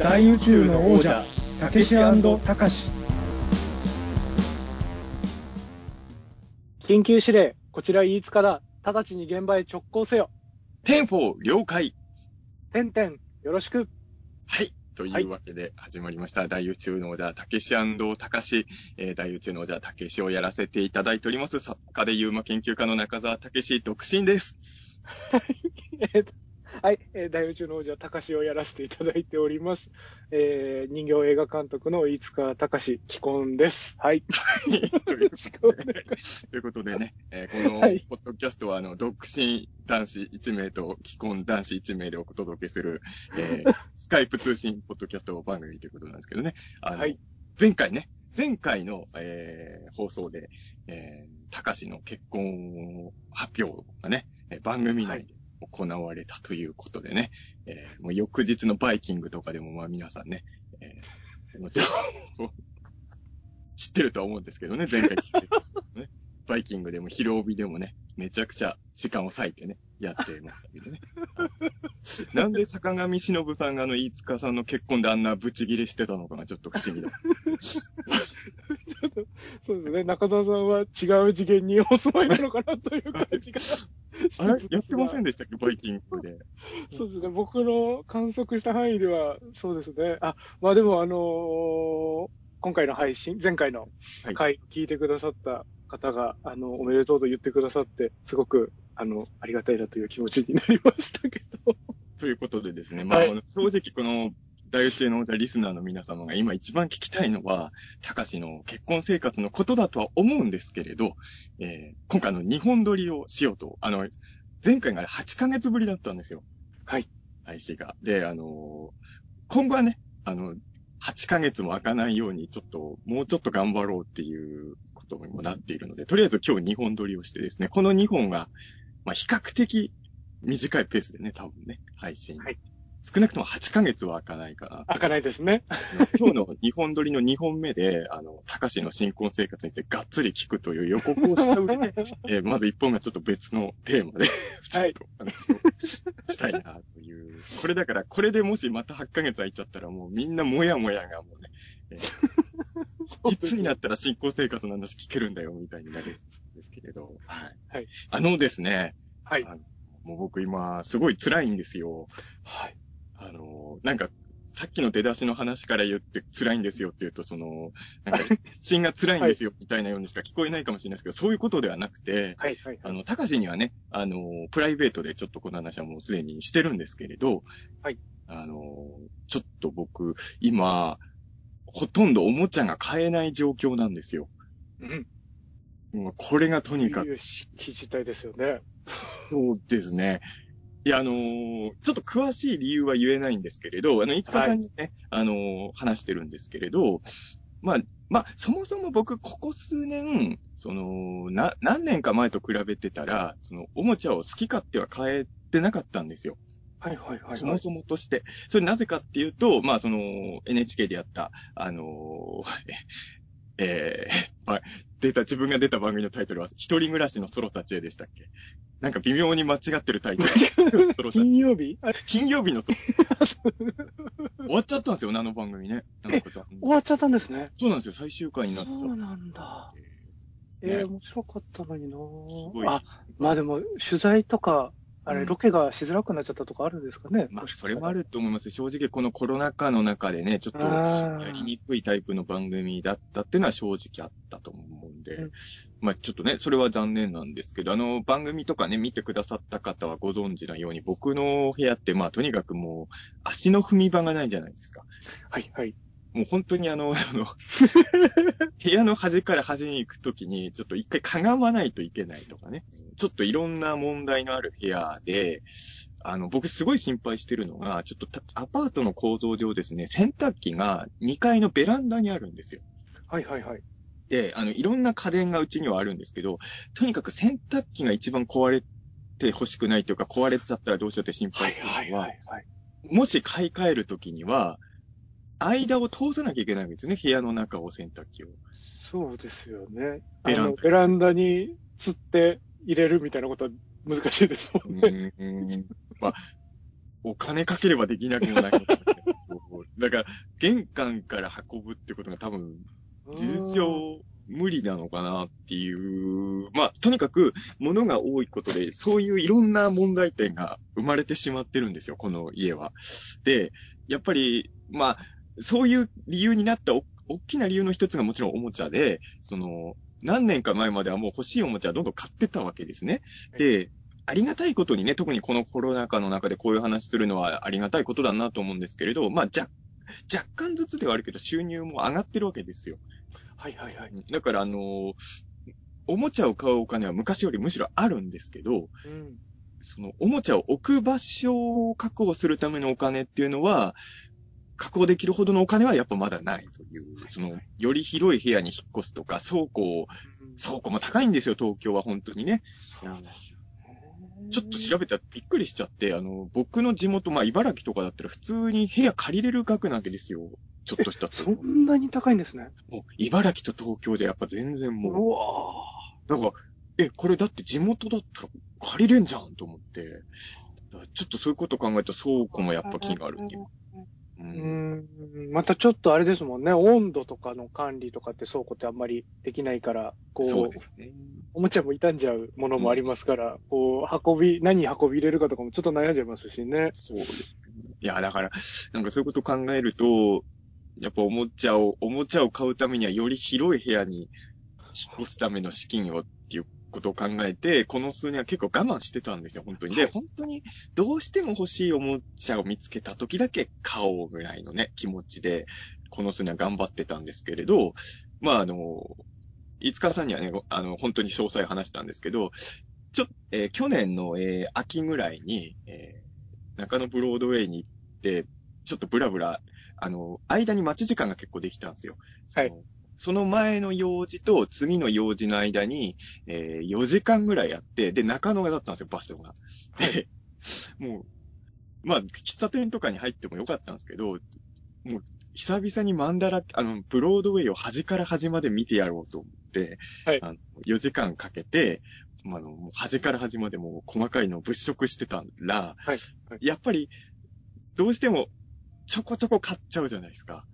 大宇宙の王者たけしたかし緊急指令こちら飯塚だ直ちに現場へ直行せよ Ten-four 了解てんてんよろしくはい。というわけで始まりました。大宇宙の王者、たけしたかし、えー大宇宙の王者、たけしをやらせていただいております。作家で UMA 研究家の中澤たけし、独身です。えーとはい、えー大宇宙の王者、たかしをやらせていただいております。えー人形映画監督の飯塚隆既婚です。はい。ということでね、えーこのはいポッドキャストは、あの、独身男子1名と既婚男子1名でお届けする、えー スカイプ通信ポッドキャスト番組ということなんですけどね。あの、はい前回ね、前回の、えー放送で、えー、高しの結婚発表がね、えー番組内で行われたということでね、えーもう翌日のバイキングとかでもまあ皆さんね、えー、もちろん、知ってるとは思うんですけどね、前回聞いてね。バイキングでも広帯でもね、めちゃくちゃ時間を割いてね、やってましたけどね。なんで坂上忍さんがあの飯塚さんの結婚であんなブチギレしてたのかがちょっと不思議だ。そうですね。中澤さんは違う次元にお住まいなのかなという感じが。あれ？やってませんでしたっけ？バイキングで。そうですね。僕の観測した範囲では、そうですね。あ、まあでもあのー今回の配信、前回のはい回を聞いてくださった方が、あの、おめでとうと言ってくださって、すごく、あの、ありがたいなという気持ちになりましたけど。ということでですね、まあ、はい正直この大宇宙のリスナーの皆様が今一番聞きたいのは、高しの結婚生活のことだとは思うんですけれど、えー今回あの日本撮りをしようと、あの、前回が8ヶ月ぶりだったんですよ。はい。配信が。で、あの今後はね、あの、8ヶ月も開かないように、ちょっと、もうちょっと頑張ろうっていうことにもなっているので、とりあえず今日2本撮りをしてですね、この2本が、まあ、比較的短いペースでね、多分ね、配信。はい少なくとも8ヶ月は開かないかな。開かないですね。今日の2本撮りの2本目で、あの、高しの新婚生活についてがっつり聞くという予告をした上で、えーまず1本目はちょっと別のテーマで、ちょっとお話をしたいなという。これだから、これでもしまた8ヶ月空いちゃったらもうみんなもやもやがもうね、えー いつになったら新婚生活の話聞けるんだよみたいになるんですけれど、はい。はいあのですね、はい。もう僕今すごい辛いんですよ。はい。あの、なんか、さっきの出だしの話から言って辛いんですよって言うと、その、なんか、芯が辛いんですよみたいなようにしか聞こえないかもしれないですけど、そういうことではなくて、はい。はい。あの、高しにはね、あの、プライベートでちょっとこの話はもうすでにしてるんですけれど、はい。あの、ちょっと僕、今、ほとんどおもちゃが買えない状況なんですよ。うん。もうこれがとにかくいう記事体ですよね。そうですね。いや、あのーちょっと詳しい理由は言えないんですけれど、あの、いつかさんにね、あのー話してるんですけれど、まあ、まあ、そもそも僕、ここ数年、その、な、何年か前と比べてたら、その、おもちゃを好き勝手は買えてなかったんですよ。はい。はい。はい。そもそもとして。それなぜかっていうと、まあ、その、NHK でやった、あのーえー、まあ、出た、自分が出た番組のタイトルは、一人暮らしのソロたちへでしたっけ？なんか微妙に間違ってるタイトル。金曜日？あ金曜日のソロ。終わっちゃったんですよね、あの番組ね。なんか終わっちゃったんですね。そうなんですよ、最終回になった。そうなんだ。ねえー、面白かったのになごいあ、まあでも、取材とか、あれ、うんロケがしづらくなっちゃったとかあるんですかね？まあ、それもあ。ると思います。正直、このコロナ禍の中でね、ちょっと、やりにくいタイプの番組だったっていうのは正直あったと思うんで、うんまあちょっとね、それは残念なんですけど、あの番組とかね、見てくださった方はご存知のように、僕の部屋ってまあとにかくもう、足の踏み場がないじゃないですか。はい、はい。もう本当にあの、その、部屋の端から端に行くときに、ちょっと一回かがまないといけないとかね。ちょっといろんな問題のある部屋で、あの、僕すごい心配してるのが、ちょっとたアパートの構造上ですね、洗濯機が2階のベランダにあるんですよ。はい、はい、はい。で、あの、いろんな家電がうちにはあるんですけど、とにかく洗濯機が一番壊れて欲しくないというか、壊れちゃったらどうしようって心はい、配してるのは、はい、はい。はいもし買い替えるときには、間を通さなきゃいけないんですよね、部屋の中を洗濯機を。そうですよね。ベランダベランダに釣って入れるみたいなことは難しいですもんね。うーんまあ、お金かければできなくもないのかなだから、玄関から運ぶってことが多分、事実上無理なのかなっていう。まあ、とにかく、物が多いことで、そういういろんな問題点が生まれてしまってるんですよ、この家は。で、やっぱり、まあ、そういう理由になったお、大きな理由の一つがもちろんおもちゃで、その、何年か前まではもう欲しいおもちゃどんどん買ってたわけですね。で、ありがたいことにね、特にこのコロナ禍の中でこういう話するのはありがたいことだなと思うんですけれど、まあ、若若干ずつではあるけど収入も上がってるわけですよ。はいはいはい。だから、あのーおもちゃを買うお金は昔よりむしろあるんですけど、うん。そのおもちゃを置く場所を確保するためのお金っていうのは、確保できるほどのお金はやっぱまだないという、その、より広い部屋に引っ越すとか、倉庫を、倉庫も高いんですよ、東京は本当にね。そうですよねちょっと調べたらびっくりしちゃって、あの、僕の地元、まあ、茨城とかだったら普通に部屋借りれる額なわけですよ。ちょっとしたそんなに高いんですね。もう、茨城と東京でやっぱ全然もう、うわなんか、え、これだって地元だったら借りれんじゃんと思って。ちょっとそういうこと考えたら倉庫もやっぱ気があるっていう。う。うんん。またちょっとあれですもんね。温度とかの管理とかって倉庫ってあんまりできないから、こそうう、ですね。おもちゃも傷んじゃうものもありますから、こう、運び、何運び入れるかとかもちょっと悩んじゃいますしね。そうですね。いや、だから、なんかそういうこと考えると、やっぱおもちゃを、おもちゃを買うためにはより広い部屋に引っ越すための資金をっていうことを考えて、この数年は結構我慢してたんですよ、本当に。で、本当にどうしても欲しいおもちゃを見つけた時だけ買おうぐらいのね、気持ちで、この数年は頑張ってたんですけれど、まああの、いつかさんにはね、あの、本当に詳細話したんですけど、ちょ、えー去年の、えー秋ぐらいに、えー中野ブロードウェイに行って、ちょっとブラブラ、あの、間に待ち時間が結構できたんですよ。はいその。前の用事と次の用事の間に、えー4時間ぐらいやって、で、中野がだったんですよ、場所が。で、もう、まあ、喫茶店とかに入ってもよかったんですけど、もう、久々にマンダラ、あの、ブロードウェイを端から端まで見てやろうと思って、はいあの4時間かけて、まあ、あの、端から端までもう細かいのを物色してたら、はいはいやっぱり、どうしても、ちょこちょこ買っちゃうじゃないですか。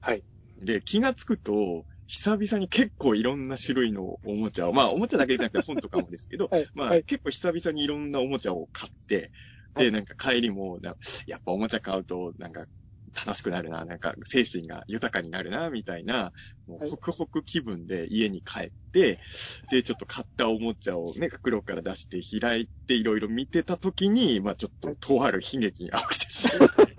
はい。で、気がつくと、久々に結構いろんな種類のおもちゃを、まあ、おもちゃだけじゃなくて 本とかもですけど、はい。まあ、はい。結構久々にいろんなおもちゃを買って、で、はいなんか帰りもな、やっぱおもちゃ買うと、なんか楽しくなるな、なんか精神が豊かになるな、みたいな、もうはいホクホク気分で家に帰って、で、ちょっと買ったおもちゃをね、袋から出して開いていろいろ見てた時に、まあちょっと、とある悲劇が起きてしまって、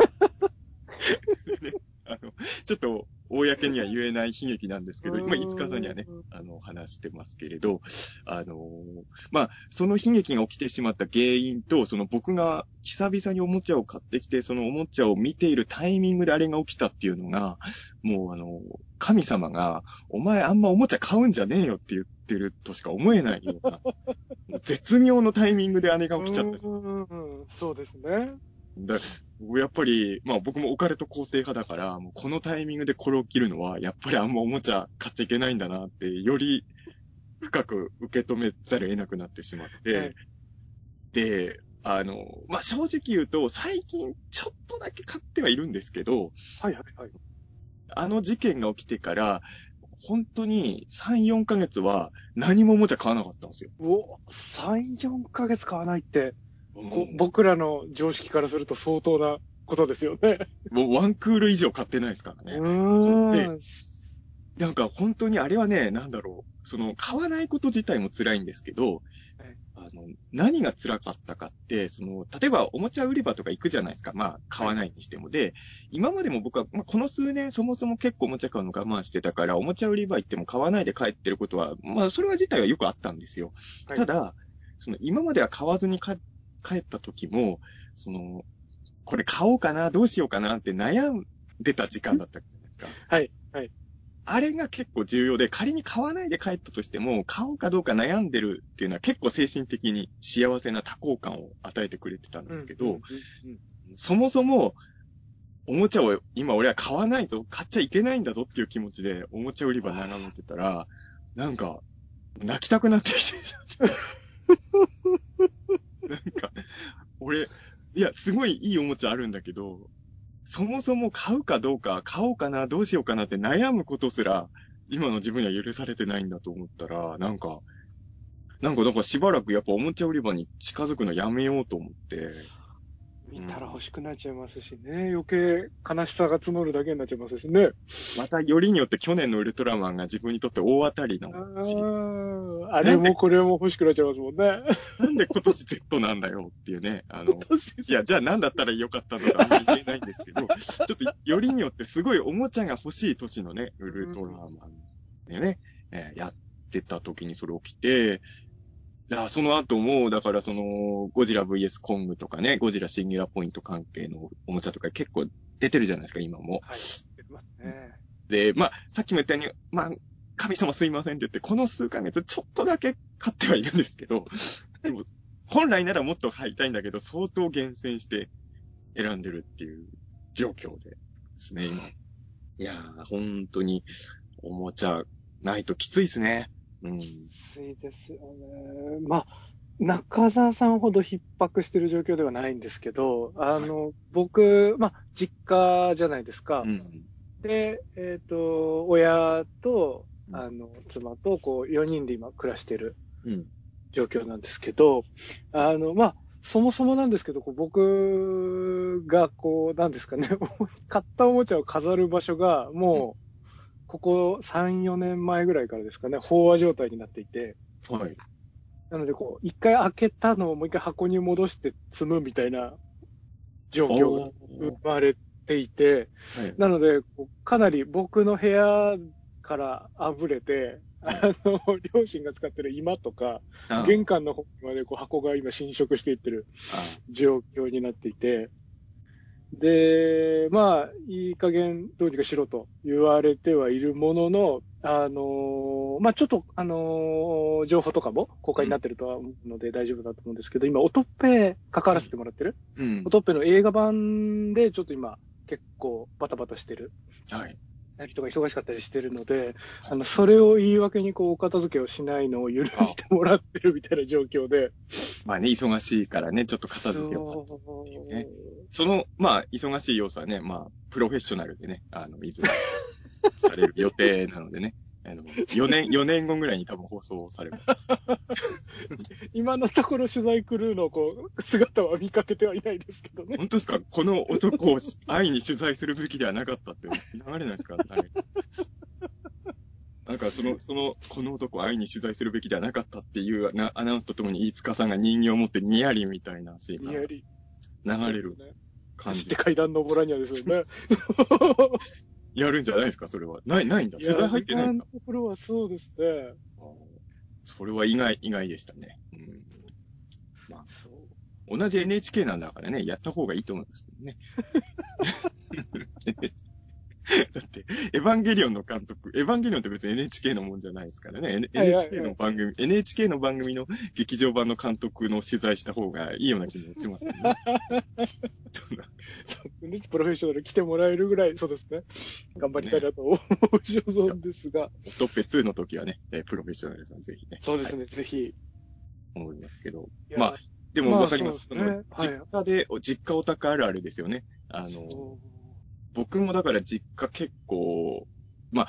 ね、あの、ちょっと、公には言えない悲劇なんですけど、今、いつかさんにはね、あの、話してますけれど、あのーまあ、その悲劇が起きてしまった原因と、その僕が久々におもちゃを買ってきて、そのおもちゃを見ているタイミングであれが起きたっていうのが、もうあの、神様が、お前あんまおもちゃ買うんじゃねえよって言ってるとしか思えないような、絶妙のタイミングであれが起きちゃった。そうですね。だやっぱり、まあ僕もオカルト肯定派だから、もうこのタイミングでこれを切るのは、やっぱりあんまおもちゃ買っちゃいけないんだなって、より深く受け止めざるを得なくなってしまって、はいで、あの、まあ正直言うと、最近ちょっとだけ買ってはいるんですけど、はいはいはい。あの事件が起きてから、本当に3、4ヶ月は何もおもちゃ買わなかったんですよ。うお、3、4ヶ月買わないって、僕らの常識からすると相当なことですよね。もうワンクール以上買ってないですからね。うで。なんか本当にあれはね、なんだろう。その、買わないこと自体も辛いんですけどはい、あの、何が辛かったかって、その、例えばおもちゃ売り場とか行くじゃないですか。まあ、買わないにしても。で、今までも僕は、まあ、この数年そもそも結構おもちゃ買うの我慢してたから、おもちゃ売り場行っても買わないで帰ってることは、まあ、それは自体はよくあったんですよ。はいただ、その、今までは買わずにか帰った時も、その、これ買おうかな、どうしようかなって悩んでた時間だったじゃないですか。はい、はい。あれが結構重要で、仮に買わないで帰ったとしても、買おうかどうか悩んでるっていうのは結構精神的に幸せな多幸感を与えてくれてたんですけど、うんうんうんそもそも、おもちゃを今俺は買わないぞ、買っちゃいけないんだぞっていう気持ちで、おもちゃ売り場眺めてたら、なんか、泣きたくなってきてしまって。なんか、俺、いや、すごいいいおもちゃあるんだけど、そもそも買うかどうか、買おうかな、どうしようかなって悩むことすら、今の自分には許されてないんだと思ったら、なんか、なんか、だからしばらくやっぱおもちゃ売り場に近づくのやめようと思って。見たら欲しくなっちゃいますしね。余計悲しさが募るだけになっちゃいますしね。またよりによって去年のウルトラマンが自分にとって大当たりのあシリーズーあれもこれも欲しくなっちゃいますもんね。なんで今年 Z なんだよっていうね。あの、いや、じゃあ何だったらよかったのかあんまり言えないんですけど、ちょっとよりによってすごいおもちゃが欲しい年のね、ウルトラマンでね、えーやってた時にそれ起きて、だからその後も、だからその、ゴジラ VS コングとかね、ゴジラシンギュラポイント関係のおもちゃとか結構出てるじゃないですか、今も。はい。出てますね。で、まあ、さっきも言ったように、まあ、神様すいませんって言って、この数ヶ月ちょっとだけ買ってはいるんですけど、でも、本来ならもっと買いたいんだけど、相当厳選して選んでるっていう状況でですね、今。いやー、本当に、おもちゃないときついですね。うん。きついですよね。まあ、中澤さんほど逼迫してる状況ではないんですけど、あの、僕、まあ、実家じゃないですか。うん。で、えっ、と、親と、うんあの、妻と、こう、4人で今暮らしてるうん。状況なんですけど、あの、まあ、そもそもなんですけど、こう僕が、こう、なんですかね、買ったおもちゃを飾る場所が、もう、ここ3、4年前ぐらいからですかね、飽和状態になっていて、はい。なので、こう、一回開けたのをもう一回箱に戻して積むみたいな状況が生まれていて、はい。なので、かなり僕の部屋からあぶれて、あの、両親が使ってる居間とか、あ玄関の方までこう箱が今侵食していってる状況になっていて、で、まあ、いい加減どうにかしろと言われてはいるものの、あのまあちょっと、あの情報とかも公開になってるとは思うので大丈夫だと思うんですけど、今、オトッペ関わらせてもらってる、うんオ。トッペの映画版でちょっと今、結構バタバタしてる。はい。なりとか忙しかったりしてるので、あの、それを言い訳にこう、お片付けをしないのを許してもらってるみたいな状況で。まあね、忙しいからね、ちょっと片付けを。そうねその、まあ、忙しい要素はね、まあ、プロフェッショナルでね、あの、いずれ、される予定なのでね、あの、4年、4年後ぐらいに多分放送されます。今のところ取材クルーのこう、姿は見かけてはいないですけどね。本当ですか？この男を愛に取材するべきではなかったって流れないですか？なんかその、その、この男を愛に取材するべきではなかったっていうなアナウンスとともに、飯塚さんが人形を持ってニヤリみたいなシーンが。流れるね。感じそして。階段登らにはですよね。やるんじゃないですかそれは。ない、ないんだ。取材入ってないんですか？ところはそうですね。それは意外、意外でしたね。うん。まあ、同じ NHK なんだからね、やった方がいいと思いますけどね。だって、エヴァンゲリオンの監督、エヴァンゲリオンって別に NHK のもんじゃないですからね。N- はいはいはい NHK の番組、NHK の番組の劇場版の監督の取材した方がいいような気もしますけどね。そんなプロフェッショナル来てもらえるぐらい、そうですね。頑張りたいなと思う所存ですが。ストッペ2の時はね、えープロフェッショナルさんぜひね。そうですね、ぜひ。思いますけど。まあ、でもまあわかります。そうですねその実家で、実家オタクあるあるですよね。あの、僕もだから実家結構、まあ、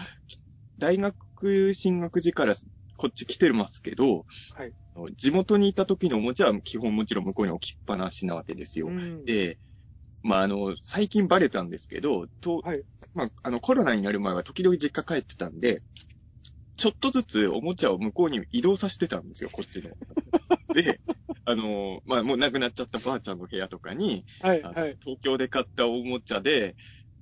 大学進学時からこっち来てますけど、はい地元にいた時のおもちゃは基本もちろん向こうに置きっぱなしなわけですよ。うんで、まあ、あの、最近バレたんですけど、と、はいまあ、あの、コロナになる前は時々実家帰ってたんで、ちょっとずつおもちゃを向こうに移動させてたんですよ、こっちの。で、あの、まあ、もう亡くなっちゃったばあちゃんの部屋とかに、はい、はい。東京で買ったおもちゃで、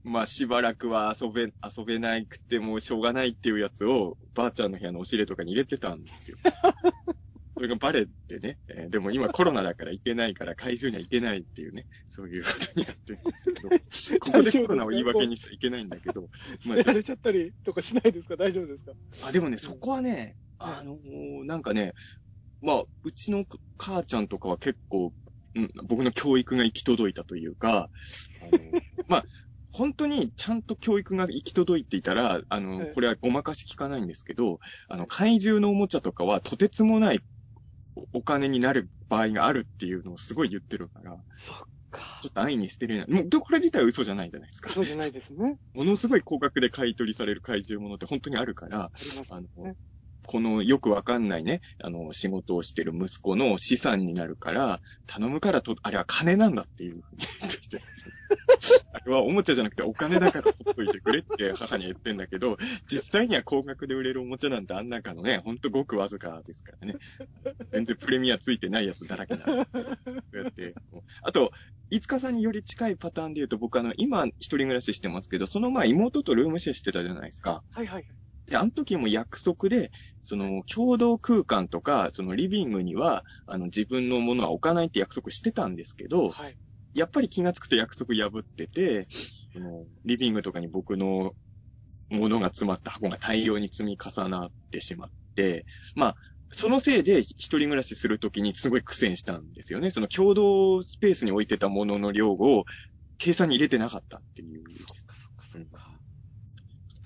まあしばらくは遊べ、遊べなくてもしょうがないっていうやつを、ばあちゃんの部屋の押し入れとかに入れてたんですよ。それがバレてね、えーでも今コロナだから行けないから怪獣には行けないっていうね、そういうことになってるんですけど、ここでコロナを言い訳にしちゃいけないんだけど、まあやられちゃったりとかしないですか？大丈夫ですか？あ、でもね、そこはね、あのーなんかね、まあ、うちの母ちゃんとかは結構、うん、僕の教育が行き届いたというか、あの まあ、本当にちゃんと教育が行き届いていたら、あの、はいこれはごまかし聞かないんですけど、あの、怪獣のおもちゃとかはとてつもないおお金になる場合があるっていうのをすごい言ってるから、そっか。ちょっと安易に捨てるような、もう、これ自体は嘘じゃないじゃないですか。そうじゃないですね。ものすごい高額で買い取りされる怪獣ものって本当にあるから、ありますあのね。このよくわかんないね、あの、仕事をしてる息子の資産になるから、頼むからと、あれは金なんだっていうふうに 言ってきてあれはおもちゃじゃなくてお金だから取っといてくれって 母に言ってんだけど、実際には高額で売れるおもちゃなんてあん中のね、ほんとごくわずかですからね。全然プレミアついてないやつだらけな。そうやって。あと、いつかさんにより近いパターンで言うと、僕あの、今一人暮らししてますけど、その前妹とルームシェアしてたじゃないですか。はいはい。で、あの時も約束で、その、共同空間とか、そのリビングには、あの、自分のものは置かないって約束してたんですけど、はい。やっぱり気がつくと約束破ってて、その、リビングとかに僕のものが詰まった箱が大量に積み重なってしまって、まあ、そのせいで一人暮らしするときにすごい苦戦したんですよね。その共同スペースに置いてたものの量を計算に入れてなかったっていう。そっかそっかそっか。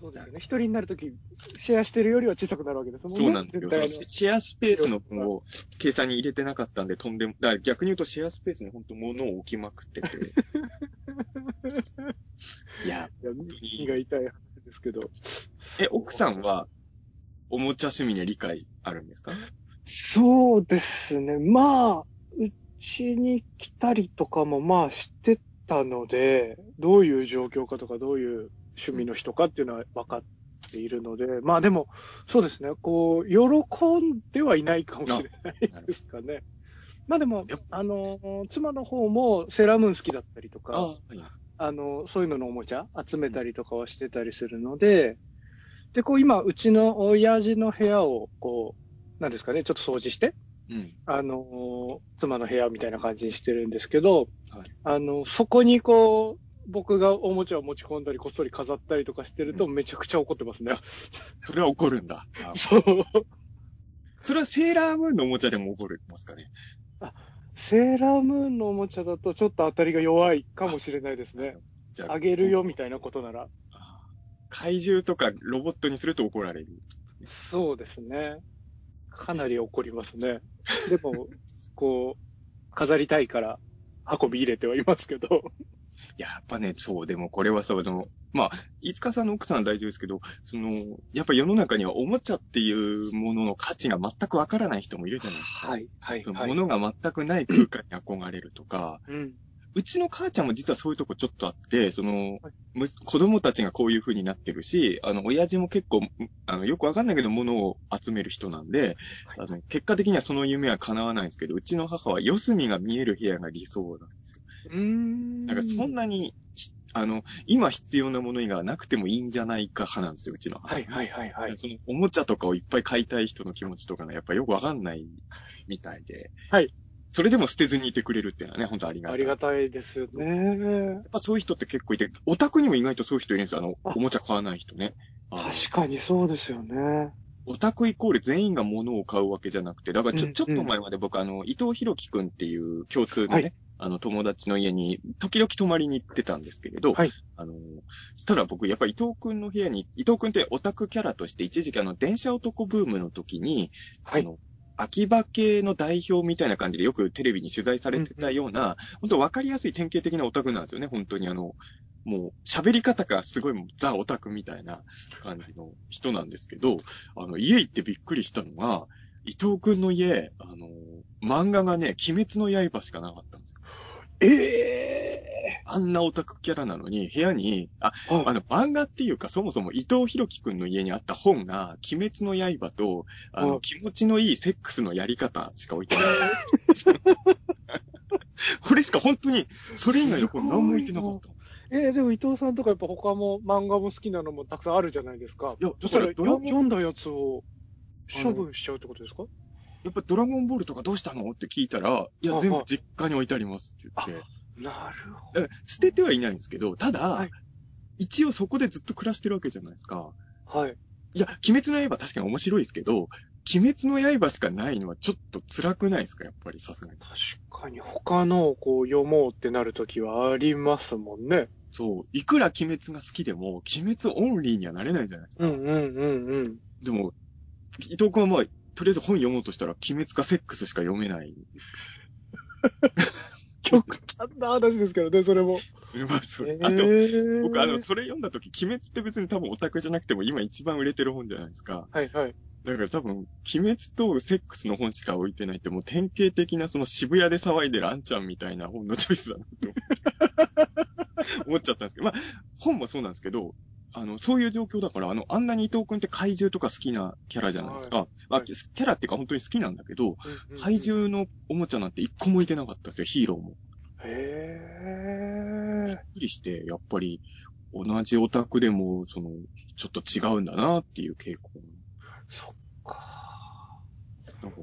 そうですよね。一人になるとき、シェアしてるよりは小さくなるわけですもんね。そうなんですよ。シェアスペースの分を計算に入れてなかったんで、とんでも、だから逆に言うとシェアスペースに本当物を置きまくってて。いや、の。いや、耳が痛い話ですけど。え、奥さんは、おもちゃ趣味に理解あるんですか？そうですね。まあ、うちに来たりとかもまあ知ってたので、どういう状況かとか、どういう趣味の人かっていうのは分かっているので、まあでも、そうですね。こう、喜んではいないかもしれないですかね。まあでもあの、妻の方もセーラームーン好きだったりとか、あはい。あの、そういうののおもちゃ集めたりとかはしてたりするので、で、こう今、うちの親父の部屋を、こう、なんですかね、ちょっと掃除して、うん。あの、妻の部屋みたいな感じにしてるんですけど、はいあの、そこにこう、僕がおもちゃを持ち込んだり、こっそり飾ったりとかしてると、めちゃくちゃ怒ってますね。それは怒るんだ。あ そう。それはセーラームーンのおもちゃでも怒るますかね。セーラームーンのおもちゃだと、ちょっと当たりが弱いかもしれないですね。じゃああげるよみたいなことなら。あ怪獣とかロボットにすると怒られる。そうですね。かなり怒りますね。でも、こう、飾りたいから運び入れてはいますけど。やっぱね、そう、でもこれはそう、でも、まあ、いつかさんの奥さんは大丈夫ですけど、その、やっぱ世の中にはおもちゃっていうものの価値が全くわからない人もいるじゃないですか。はい、はい、そのはい。ものが全くない空間に憧れるとか、うん。うちの母ちゃんも実はそういうとこちょっとあって、そのはい、む子供たちがこういう風になってるし、あの、親父も結構、あの、よくわかんないけど物を集める人なんで、はいあの、結果的にはその夢は叶わないんですけど、うちの母は四隅が見える部屋が理想なんですよ。うーん。なんかそんなに、ひあの、今必要なものがなくてもいいんじゃないか派なんですよ、うちの母。はい、はい、はい、はい。その、おもちゃとかをいっぱい買いたい人の気持ちとかがやっぱよくわかんないみたいで。はい。それでも捨てずにいてくれるっていうのはね、本当ありがたい。ありがたいですよね。やっぱそういう人って結構いて、オタクにも意外とそういう人いるんですよ。あの、あおもちゃ買わない人ね。確かにそうですよね。オタクイコール全員が物を買うわけじゃなくて、だからちょ、うんちょっと前まで僕あの、伊藤博樹くんっていう共通のね、はいあの、友達の家に、時々泊まりに行ってたんですけれど、はい。あの、そしたら僕、やっぱ伊藤くんの部屋に、伊藤くんってオタクキャラとして一時期あの、電車男ブームの時に、はい。あの、秋葉系の代表みたいな感じでよくテレビに取材されてたような、本当わかりやすい典型的なオタクなんですよね、本当に。あの、もう喋り方がすごいもうザオタクみたいな感じの人なんですけど、あの、家行ってびっくりしたのが、伊藤くんの家、あの、漫画がね、鬼滅の刃しかなかったんですよ。ええあんなオタクキャラなのに、部屋に、あ、はいあの、漫画っていうか、そもそも伊藤博樹くんの家にあった本が、鬼滅の刃と、あの、はい気持ちのいいセックスのやり方しか置いてない。これしか本当に、それ以外の本何も置いてなかった。えーでも伊藤さんとかやっぱ他も漫画も好きなのもたくさんあるじゃないですか。いやだから読んだやつを処分しちゃうってことですか？やっぱドラゴンボールとかどうしたの？って聞いたら、いや、はい全部実家に置いてありますって言って。なるほだから捨ててはいないんですけど、ただ、はい一応そこでずっと暮らしてるわけじゃないですか。ど。はい。いや、鬼滅の刃確かに面白いですけど、鬼滅の刃しかないのはちょっと辛くないですか？やっぱりさすがに。確かに他のをこう読もうってなるときはありますもんね。そう。いくら鬼滅が好きでも、鬼滅オンリーにはなれないじゃないですか。うんうんうんうん。でも、伊藤君はまあ、とりあえず本読もうとしたら、鬼滅かセックスしか読めないんですよ。極端な話ですけどね、それも。まあそうです。えあと、ー僕あの、それ読んだ時、鬼滅って別に多分オタクじゃなくても今一番売れてる本じゃないですか。はいはい。だから多分、鬼滅とセックスの本しか置いてないってもう典型的なその渋谷で騒いでるあんちゃんみたいな本のチョイスだなと思って思っちゃったんですけど、まあ、本もそうなんですけど、あの、そういう状況だから、あの、あんなに伊藤くんって怪獣とか好きなキャラじゃないですか。まあ、はいキャラっていうか本当に好きなんだけど、うんうんうん怪。獣のおもちゃなんて一個も置いてなかったんですよ、ヒーローも。へびっくりして、やっぱり、同じオタクでも、その、ちょっと違うんだなっていう傾向。そっ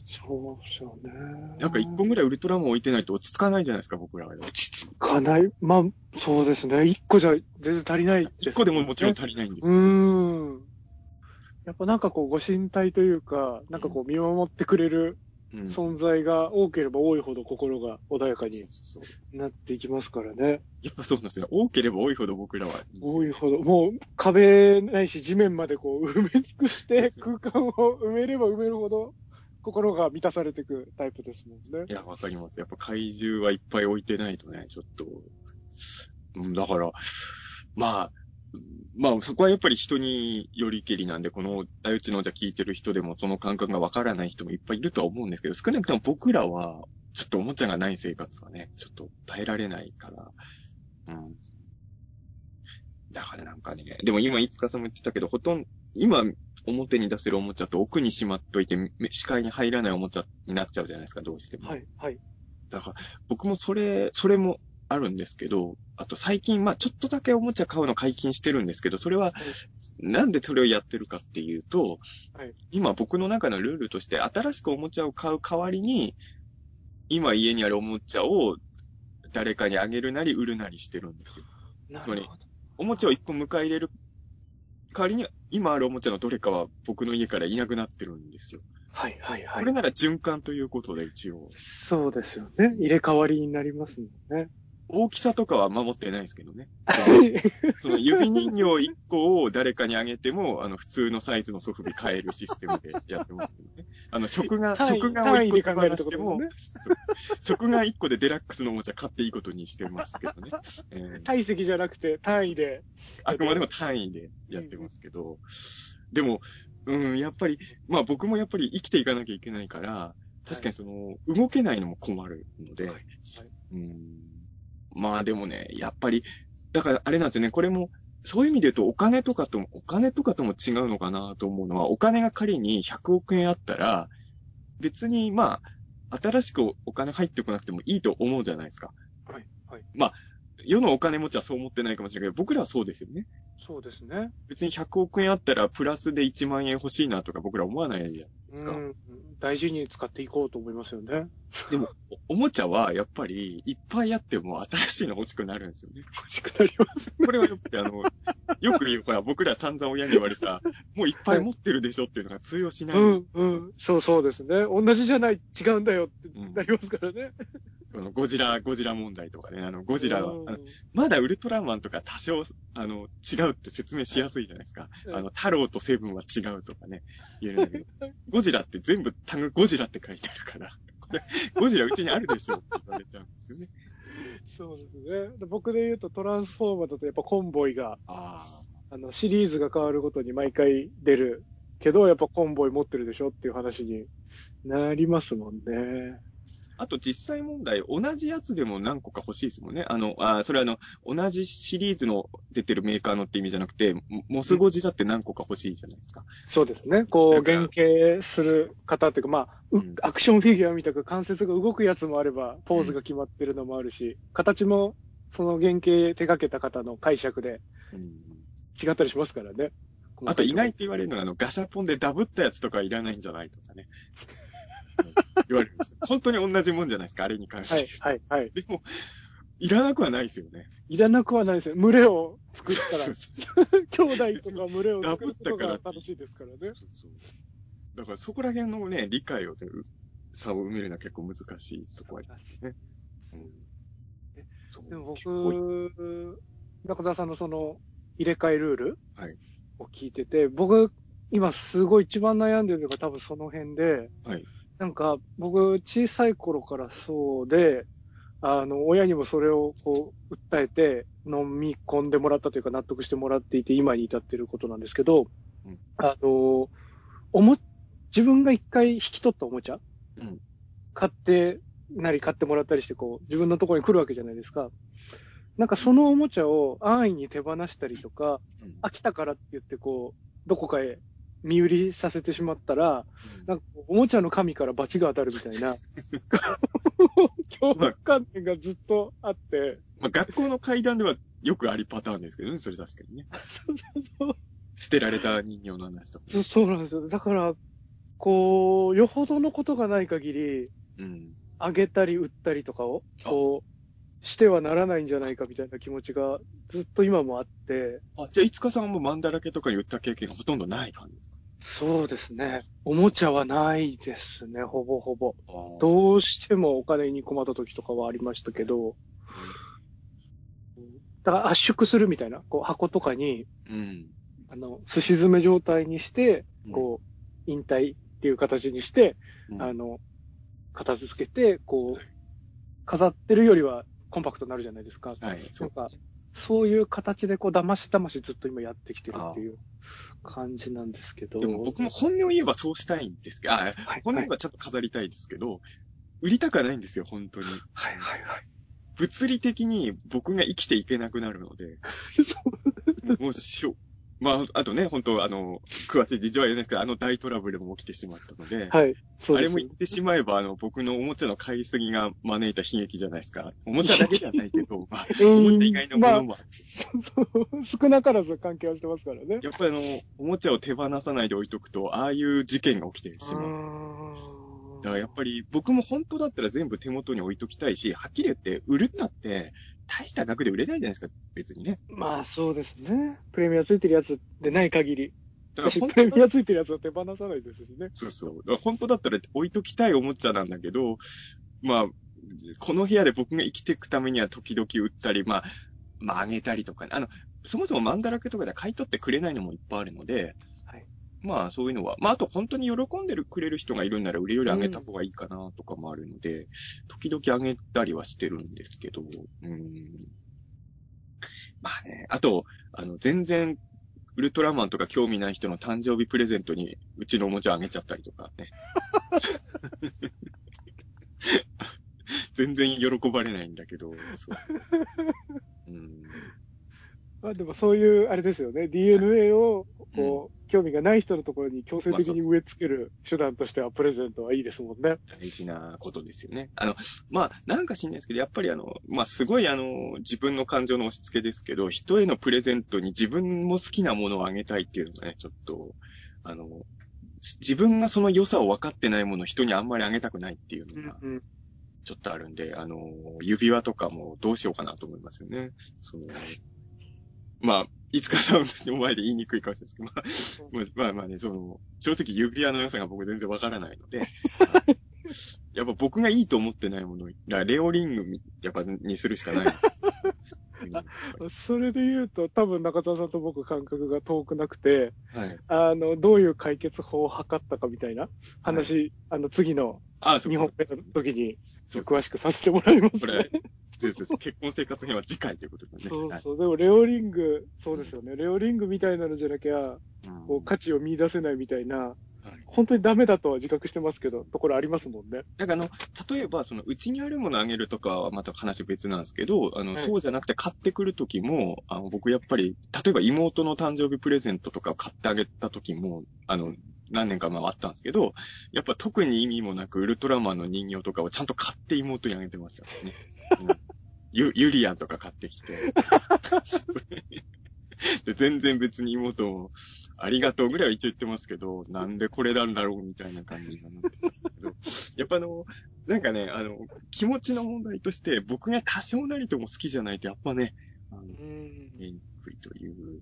そうですよね。なんか一個ぐらいウルトラマン置いてないと落ち着かないじゃないですか、僕らは。落ち着かない？まあ、そうですね。一個じゃ全然足りないです、一個でももちろん足りないんですうよ。ーん。やっぱなんかこう、ご神体というか、なんかこう、見守ってくれるうん存在が多ければ多いほど心が穏やかになっていきますからね。やっぱそうなんですよ。多ければ多いほど僕らは。多いほど、もう壁ないし地面までこう埋め尽くして空間を埋めれば埋めるほど心が満たされていくタイプですもんね。いや、わかります。やっぱ怪獣はいっぱい置いてないとね、ちょっと。うんだから、まあ、まあ、そこはやっぱり人によりけりなんで、この、大内のじゃ聞いてる人でもその感覚がわからない人もいっぱいいるとは思うんですけど、少なくとも僕らは、ちょっとおもちゃがない生活はね、ちょっと耐えられないから、うん。だからなんかね、でも今、いつかさんも言ってたけど、ほとんど、今、表に出せるおもちゃと奥にしまっといて、め視界に入らないおもちゃになっちゃうじゃないですか、どうしても。はい、はい。だから、僕もそれ、それもあるんですけど、あと最近、まあちょっとだけおもちゃ買うの解禁してるんですけど、それは、なんでそれをやってるかっていうと、はい今僕の中のルールとして、新しくおもちゃを買う代わりに、今家にあるおもちゃを誰かにあげるなり売るなりしてるんですよ。つまりなるほど。おもちゃを一個迎え入れる代わりに、今あるおもちゃのどれかは僕の家からいなくなってるんですよ。はい、はい、はいこれ。なら循環ということで一応。そうですよね。入れ替わりになりますもんね。大きさとかは守ってないですけどね。その指人形1個を誰かにあげても、あの、普通のサイズのソフビ買えるシステムでやってますけどね。あの、食が、食がを1個手単位で考えるって放しても、食が1個でデラックスのおもちゃ買っていいことにしてますけどね。えー体積じゃなくて単位で。あくまでも単位でやってますけど、でも、うん、やっぱり、まあ僕もやっぱり生きていかなきゃいけないから、確かにその、動けないのも困るので、はいうんまあでもね、やっぱり、だからあれなんですよね、これも、そういう意味で言うとお金とかとも、お金とかとも違うのかなと思うのは、お金が仮に100億円あったら、別にまあ、新しくお金入ってこなくてもいいと思うじゃないですか。はい、はい。世のお金持ちはそう思ってないかもしれないけど、僕らはそうですよね。そうですね。別に100億円あったらプラスで1万円欲しいなとか僕ら思わないじゃん。ですか？うん。大事に使っていこうと思いますよね。でも、おおもちゃはやっぱりいっぱいあっても新しいの欲しくなるんですよね。欲しくなります。これはやっぱりあの、よく言う、ほら、僕ら散々親に言われた、もういっぱい持ってるでしょっていうのが通用しない。うん、うん。そうそうですね。同じじゃない、違うんだよってなりますからね。あのゴジラ、ゴジラ問題とかね、あの、ゴジラは、うんあのまだウルトラマンとか多少、あの、違うって説明しやすいじゃないですか。うんあの、太郎とセブンは違うとかね、言えるんだけど、ゴジラって全部タグゴジラって書いてあるから、これ、ゴジラうちにあるでしょって言われちゃうんですよね。そうですね。で僕で言うとトランスフォーマーだとやっぱコンボイが、ああの、シリーズが変わるごとに毎回出るけど、やっぱコンボイ持ってるでしょっていう話になりますもんね。あと実際問題、同じやつでも何個か欲しいですもんね。あの、あそれはあの、同じシリーズの出てるメーカーのって意味じゃなくて、モモスゴジだって何個か欲しいじゃないですか。そうですね。こう、原型する方っていうか、まあ、ううんアクションフィギュアみたく関節が動くやつもあれば、ポーズが決まってるのもあるし、形もその原型手掛けた方の解釈でうん違ったりしますからね。あと意外って言われるのが、あの、ガシャポンでダブったやつとかいらないんじゃないとかね。うん言われるんですよ。本当に同じもんじゃないですか、あれに関しはてい、。はい、はい。でも、いらなくはないですよね。いらなくはないですよ。群れを作ったそうら、そう兄弟とか群れを作ることがダブったから楽しいですからね。そうそうだからそこら辺のね、理解をね、う差を埋めるのは結構難しいとこありますね。うんそうでも結構僕、中澤さんのその入れ替えルールはいを聞いてて、僕、今すごい一番悩んでるのが多分その辺で、はいなんか僕小さい頃からそうで、あの、親にもそれをこう、訴えて、飲み込んでもらったというか納得してもらっていて、今に至っていることなんですけど、うん。あの、おも、自分が一回引き取ったおもちゃ、うん。買って、なり買ってもらったりして、こう、自分のところに来るわけじゃないですか。なんかそのおもちゃを安易に手放したりとか、うん。飽きたからって言って、こう、どこかへ身売りさせてしまったら、なんかおもちゃの神から罰が当たるみたいな、恐怖観念がずっとあって、まあ、学校の階段ではよくありパターンですけどね、それ確かにね。そうそうそう捨てられた人形の話とか。そそうなんですよ。だから、こう、よほどのことがない限り、うん。あげたり売ったりとかを、こう、してはならないんじゃないかみたいな気持ちがずっと今もあって、あ、じゃあ、いつかさんはもうマンだらけとかに売った経験がほとんどない感じですか？そうですね。おもちゃはないですね、ほぼほぼ。どうしてもお金に困った時とかはありましたけど、だから圧縮するみたいな、こう箱とかに、うん。あの、寿司詰め状態にして、こう、引退っていう形にして、うん、あの、片付けて、こう、飾ってるよりはコンパクトになるじゃないですか。はい、そなんか、そういう形でこう、騙し騙しずっと今やってきてるっていう感じなんですけど。でも僕も本音を言えばそうしたいんですけど、あ、はい、本音をはい言えばちゃんと飾りたいですけど、売りたくはないんですよ、本当に。はい、はい、はい。物理的に僕が生きていけなくなるので、もうしょ、まあ、あとね、本当あの、詳しい事情は言えないですけど、あの大トラブルも起きてしまったので、はい、そうです。あれも言ってしまえば、あの、僕のおもちゃの買いすぎが招いた悲劇じゃないですか。おもちゃだけじゃないけど、まあ、おもちゃ以外のものもあって、そうそう 少なからず関係はしてますからね。やっぱりあの、おもちゃを手放さないで置いとくと、ああいう事件が起きてしまう。だからやっぱり僕も本当だったら全部手元に置いときたいし、はっきり言って売るったって大した額で売れないじゃないですか、別にね。まあそうですね。プレミアついてるやつでない限り。プレミアついてるやつは手放さないですしね。そうそう。だから本当だったら置いときたいおもちゃなんだけど、まあ、この部屋で僕が生きていくためには時々売ったり、まあ、まああげたりとかね。あの、そもそも漫画だけとかで買い取ってくれないのもいっぱいあるので、はいまあそういうのは、まああと本当に喜んでるくれる人がいるんなら売るよりあげた方がいいかなとかもあるので、時々あげたりはしてるんですけど、うん。まあね、あと、あの、全然、ウルトラマンとか興味ない人の誕生日プレゼントにうちのおもちゃあげちゃったりとかね。全然喜ばれないんだけど、そう。うん。まあでもそういう、あれですよね。DNA を、こう、興味がない人のところに強制的に植え付ける手段としてはプレゼントはいいですもんね。大事なことですよね。あの、まあ、なんか知んないですけど、やっぱりあの、まあ、すごいあの、自分の感情の押し付けですけど、人へのプレゼントに自分も好きなものをあげたいっていうのがね、ちょっと、あの、自分がその良さを分かってないものを人にあんまりあげたくないっていうのが、うん。ちょっとあるんで、あの、指輪とかもどうしようかなと思いますよね。その、まあ、いつかさんの前で言いにくいかもしれないですけど、まあ、まあまあね、その、正直指輪の良さが僕全然わからないので、やっぱ僕がいいと思ってないもの、レオリングみやっぱにするしかない。うん それで言うと、多分中澤さんと僕感覚が遠くなくて、はい。あの、どういう解決法を図ったかみたいな話、あの、次のああ、そう2本目の時にそう詳しくさせてもらいますねこれ。そうそうそう結婚生活編は次回ということでね。はいそうそう。でも、レオリング、そうですよね。レオリングみたいなのじゃなきゃ、うんこう、価値を見出せないみたいな、はい本当にダメだとは自覚してますけど、ところありますもんね。なんかあの、例えば、その、うちにあるものあげるとかはまた話別なんですけど、あの、はいそうじゃなくて買ってくるときも、あの、僕やっぱり、例えば妹の誕生日プレゼントとかを買ってあげたときも、あの、何年か前あったんですけど、やっぱ特に意味もなく、ウルトラマンの人形とかをちゃんと買って妹にあげてましたね。うんユユリアンとか買ってきて。で全然別に妹も、ありがとうぐらいは一応言ってますけど、なんでこれなんだろうみたいな感じになってたけど、やっぱあの、なんかね、あの、気持ちの問題として、僕が多少なりとも好きじゃないと、やっぱね、あの、うん。言いにくいという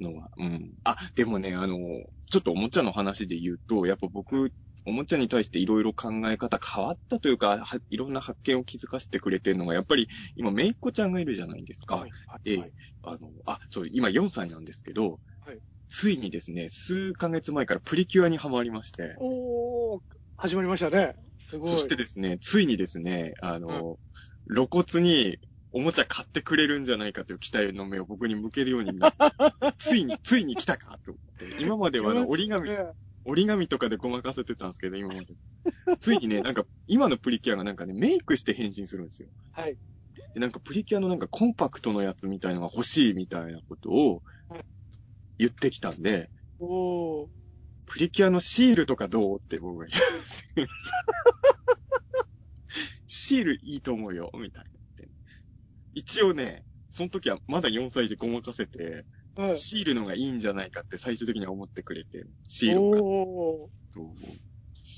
のは、うん。あ、でもね、あの、ちょっとおもちゃの話で言うと、やっぱ僕、おもちゃに対していろいろ考え方変わったというか、はいろんな発見を気づかせてくれてるのが、やっぱり今、めいっ子ちゃんがいるじゃないですか。はい。ええはい。あの、あ、そう、今4歳なんですけど、はいついにですね、数ヶ月前からプリキュアにハマりまして、おー、始まりましたね。すごい。そしてですね、ついにですね、あの、露骨におもちゃ買ってくれるんじゃないかという期待の目を僕に向けるようになって、ついに、ついに来たかと思って。今まではあの折り紙、折り紙とかでごまかせてたんですけど、今まで。ついにね、なんか、今のプリキュアがなんかね、メイクして変身するんですよ。はい。で、なんかプリキュアのなんかコンパクトのやつみたいのが欲しいみたいなことをはい言ってきたんで、おー。プリキュアのシールとかどうって僕が言シールいいと思うよ、みたいな。一応ね、その時はまだ4歳児ごまかせて、はい。シールのがいいんじゃないかって最終的には思ってくれて、シールを買っ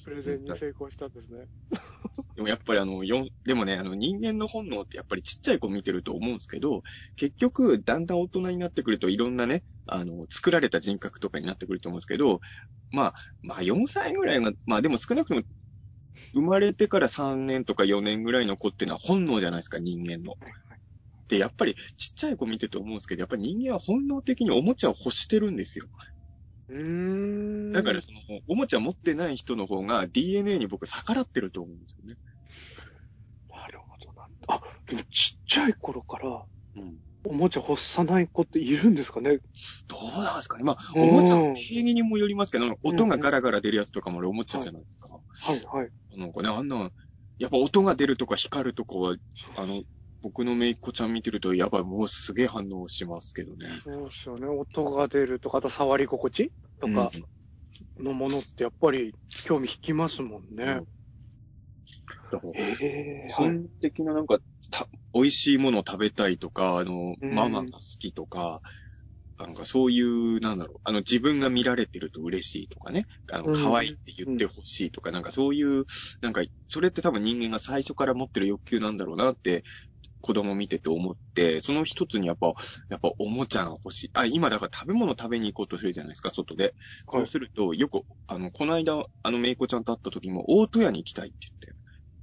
プレゼンに成功したんですね。でもやっぱりあの、よんでもね、あの人間の本能ってやっぱりちっちゃい子見てると思うんですけど、結局、だんだん大人になってくるといろんなね、あの、作られた人格とかになってくると思うんですけど、まあ、まあ4歳ぐらいが、まあでも少なくとも、生まれてから3年とか4年ぐらいの子っていうのは本能じゃないですか、人間の。やっぱりちっちゃい子見てて思うんですけど、やっぱり人間は本能的におもちゃを欲してるんですよ。うーん。だからその、おもちゃ持ってない人の方が DNA に僕逆らってると思うんですよね。なるほどな。あ、でもちっちゃい頃から、うん。おもちゃ欲さない子っているんですかね？どうなんですかね。まあ、うんおもちゃの定義にもよりますけど、音がガラガラ出るやつとかも俺おもちゃじゃないですか。はいはい。なんかね、あんな、やっぱ音が出るとか光るとかは、あの、僕のめいっ子ちゃん見てると、やっぱもうすげえ反応しますけどね。そうですよね。音が出るとか、あと触り心地？とかのものってやっぱり興味引きますもんね。だからええ基本的ななんか、た、美味しいものを食べたいとか、あの、うんママが好きとか、なんかそういう、なんだろう、あの自分が見られてると嬉しいとかね、あの、うん可愛いって言ってほしいとか、なんかそういう、なんか、それって多分人間が最初から持ってる欲求なんだろうなって、子供見てて思って、その一つにやっぱ、やっぱおもちゃが欲しい。あ、今だから食べ物食べに行こうとするじゃないですか、外で。そうすると、よく、あの、この間、あの、めいこちゃんと会った時も、大戸屋に行きたいって言って。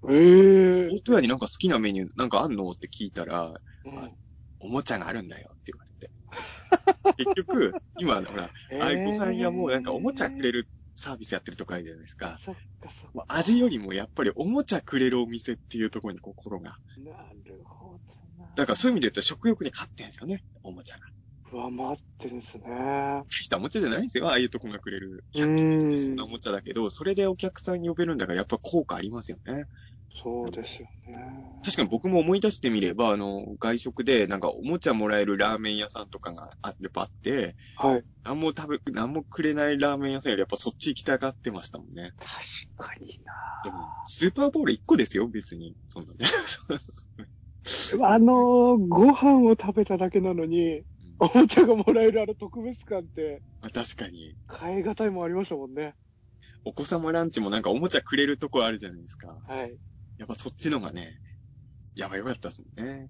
ええ大戸屋になんか好きなメニューなんかあんの？って聞いたら、うんおもちゃがあるんだよって言われて。結局、今、ほら、愛子さんやもうなんかおもちゃくれるサービスやってるとかあるじゃないですか。そっかそっか。味よりもやっぱりおもちゃくれるお店っていうところに心が。なるほどな。だからそういう意味で言うと食欲に勝ってんですよね、おもちゃが。上回ってるんですね。大したおもちゃじゃないんですよ、ああいうとこがくれる。う100均ってんそんなおもちゃだけど、それでお客さん呼べるんだからやっぱ効果ありますよね。そうですよね。確かに僕も思い出してみれば、あの、外食でなんかおもちゃもらえるラーメン屋さんとかがあやっぱあって、はい。何も食べ、何もくれないラーメン屋さんよりやっぱそっち行きたがってましたもんね。確かにでも、スーパーボール1個ですよ、別に。そんなね。な。あのー、ご飯を食べただけなのに、おもちゃがもらえるあの特別感って、まあ、確かに。変え難いもありましたもんね。お子様ランチもなんかおもちゃくれるとこあるじゃないですか。はい。やっぱそっちのがね、やばいよかったですもんね。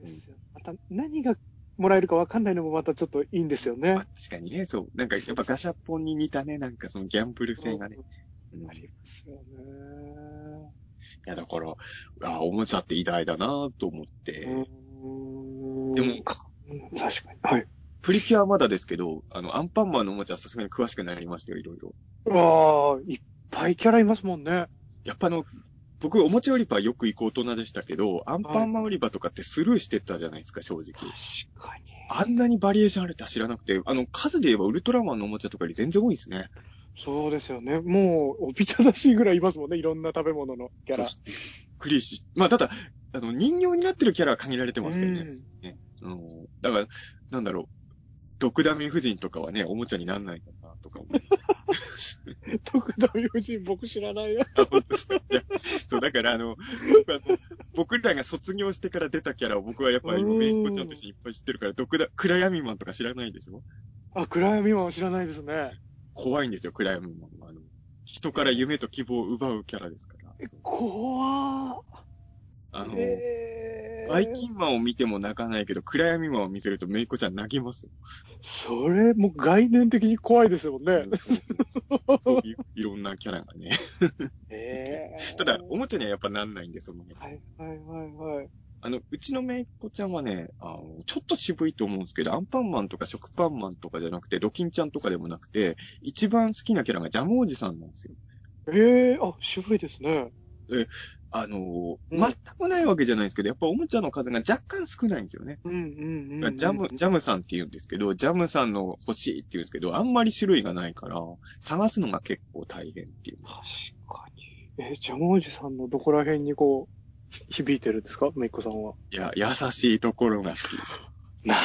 ですよまた何がもらえるかわかんないのもまたちょっといいんですよねまあ、。確かにね、そう。なんかやっぱガシャポンに似たね、なんかそのギャンブル性がね。うんありますよね。いや、だから、あおもちゃって偉大だなと思って。でも確かに。はい。プリキュアはまだですけど、あの、アンパンマンのおもちゃはさすがに詳しくなりましたよ、いろいろ。ああ、いっぱいキャラいますもんね。やっぱあの、僕、おもちゃ売り場よく行く大人でしたけど、アンパンマン売り場とかってスルーしてたじゃないですか、正直。確かに。あんなにバリエーションあるって知らなくて、あの、数で言えばウルトラマンのおもちゃとかより全然多いですね。そうですよね。もう、おびただしいぐらいいますもんね。いろんな食べ物のキャラ。クリシ。まあ、ただ、あの、人形になってるキャラは限られてますけどね。うんねうん、だから、なんだろう。ドクダミ夫人とかはね、おもちゃになんないかな、とか思う。特ダミ夫人、僕知らないな。あ本当ですか？いやそう、だからあの、僕らが卒業してから出たキャラを僕はやっぱりメインコちゃんとしていっぱい知ってるから、ドクダ、暗闇マンとか知らないでしょ？あ、暗闇マンは知らないですね。怖いんですよ、暗闇マンは。あの、人から夢と希望を奪うキャラですから。怖あの、えー、バイキンマンを見ても泣かないけど、暗闇マンを見せるとメイコちゃん泣きますよ。それ、もう概念的に怖いですもんね。そういういろんなキャラがね。えー、ただ、おもちゃにはやっぱなんないんで、そのね。はいはいはいはい。あの、うちのめいっ子ちゃんはね、あの、ちょっと渋いと思うんですけど、アンパンマンとか食パンマンとかじゃなくて、ドキンちゃんとかでもなくて、一番好きなキャラがジャムおじさんなんですよ。ええー、あ、渋いですね。あのーうん全くないわけじゃないんですけど、やっぱおもちゃの数が若干少ないんですよね。うんうんうん。ジャム、ジャムさんって言うんですけど、ジャムさんの欲しいって言うんですけど、あんまり種類がないから、探すのが結構大変っていう。確かに。え、ジャムおじさんのどこら辺にこう、響いてるんですか？めいっ子さんは。いや、優しいところが好き。なる。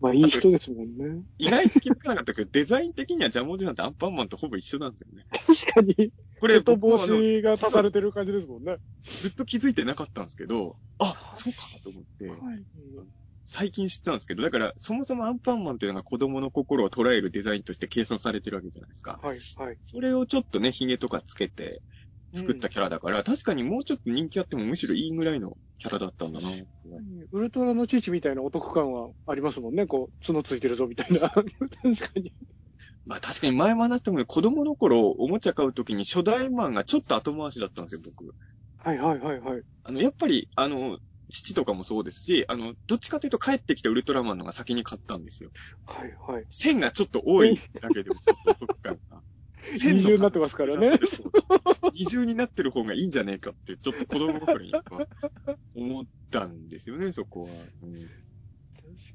まあ、いい人ですもんね。意外と気づかなかったけど、デザイン的にはジャムおじさんってアンパンマンとほぼ一緒なんですよね。確かに、これ、手と帽子が刺されてる感じですもんね。ずっと気づいてなかったんですけど、あ、そうかと思って、はい。最近知ったんですけど、だから、そもそもアンパンマンっていうのが子供の心を捉えるデザインとして計算されてるわけじゃないですか。はい、はい。それをちょっとね、髭とかつけて作ったキャラだから、確かにもうちょっと人気あってもむしろいいぐらいのキャラだったんだな。ウルトラの父みたいなお得感はありますもんね。こう、角ついてるぞみたいな。確かに。まあ確かに前も話したもんね、子供の頃おもちゃ買うときに初代マンがちょっと後回しだったんですよ、僕。はい、はい、はい、はい。あの、やっぱり、あの、父とかもそうですし、あの、どっちかというと帰ってきたウルトラマンのが先に買ったんですよ。はい、はい。線がちょっと多いだけでも お得感が。二重になってますからね。二重になってる方がいいんじゃねえかって、ちょっと子供心に思ったんですよね、そこは。うん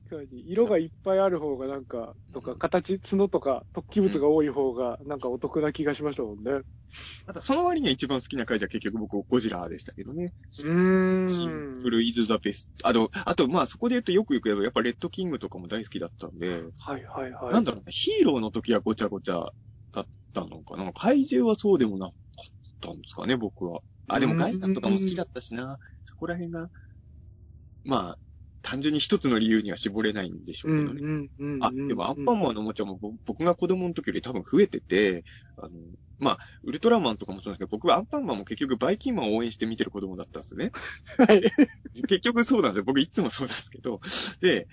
確かに。色がいっぱいある方がなんか、とか、形、角とか、突起物が多い方が、なんかお得な気がしましたもんね。ただ、その割には一番好きな回じゃ結局僕、ゴジラでしたけどね。うーん。シンプルイズザベスト。あの、あと、まあ、そこで言うとよく言うけど、やっぱレッドキングとかも大好きだったんで、はいはいはい。なんだろうね、ヒーローの時はごちゃごちゃたのかな？怪獣はそうでもなかったんですかね、僕は。あ、でもガイガンとかも好きだったしな。そこら辺が、まあ、単純に一つの理由には絞れないんでしょううんけどね。うんうんうん。あ、でもアンパンマンのおもちゃもぼ僕が子供の時より多分増えてて、あの、まあ、ウルトラマンとかもそうなんですけど、僕はアンパンマンも結局バイキンマンを応援して見てる子供だったんですね。はい。結局そうなんですよ。僕いつもそうなんですけど。で、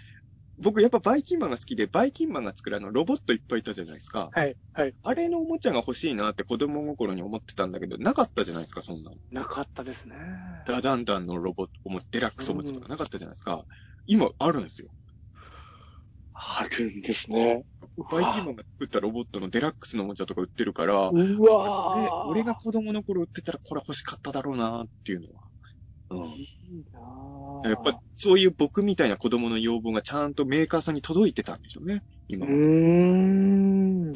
僕やっぱバイキンマンが好きで、バイキンマンが作るあのロボットいっぱいいたじゃないですか。はい。はい。あれのおもちゃが欲しいなって子供心に思ってたんだけど、なかったじゃないですか、そんなの。なかったですね。ダダンダンのロボット、おもデラックスおもちゃとかなかったじゃないですか。今あるんですよ。あるんですね。バイキンマンが作ったロボットのデラックスのおもちゃとか売ってるから、うでわー俺が子供の頃売ってたらこれ欲しかっただろうなっていうのは。うん。いいなぁやっぱそういう僕みたいな子供の要望がちゃんとメーカーさんに届いてたんでしょうね、う今は。ーん。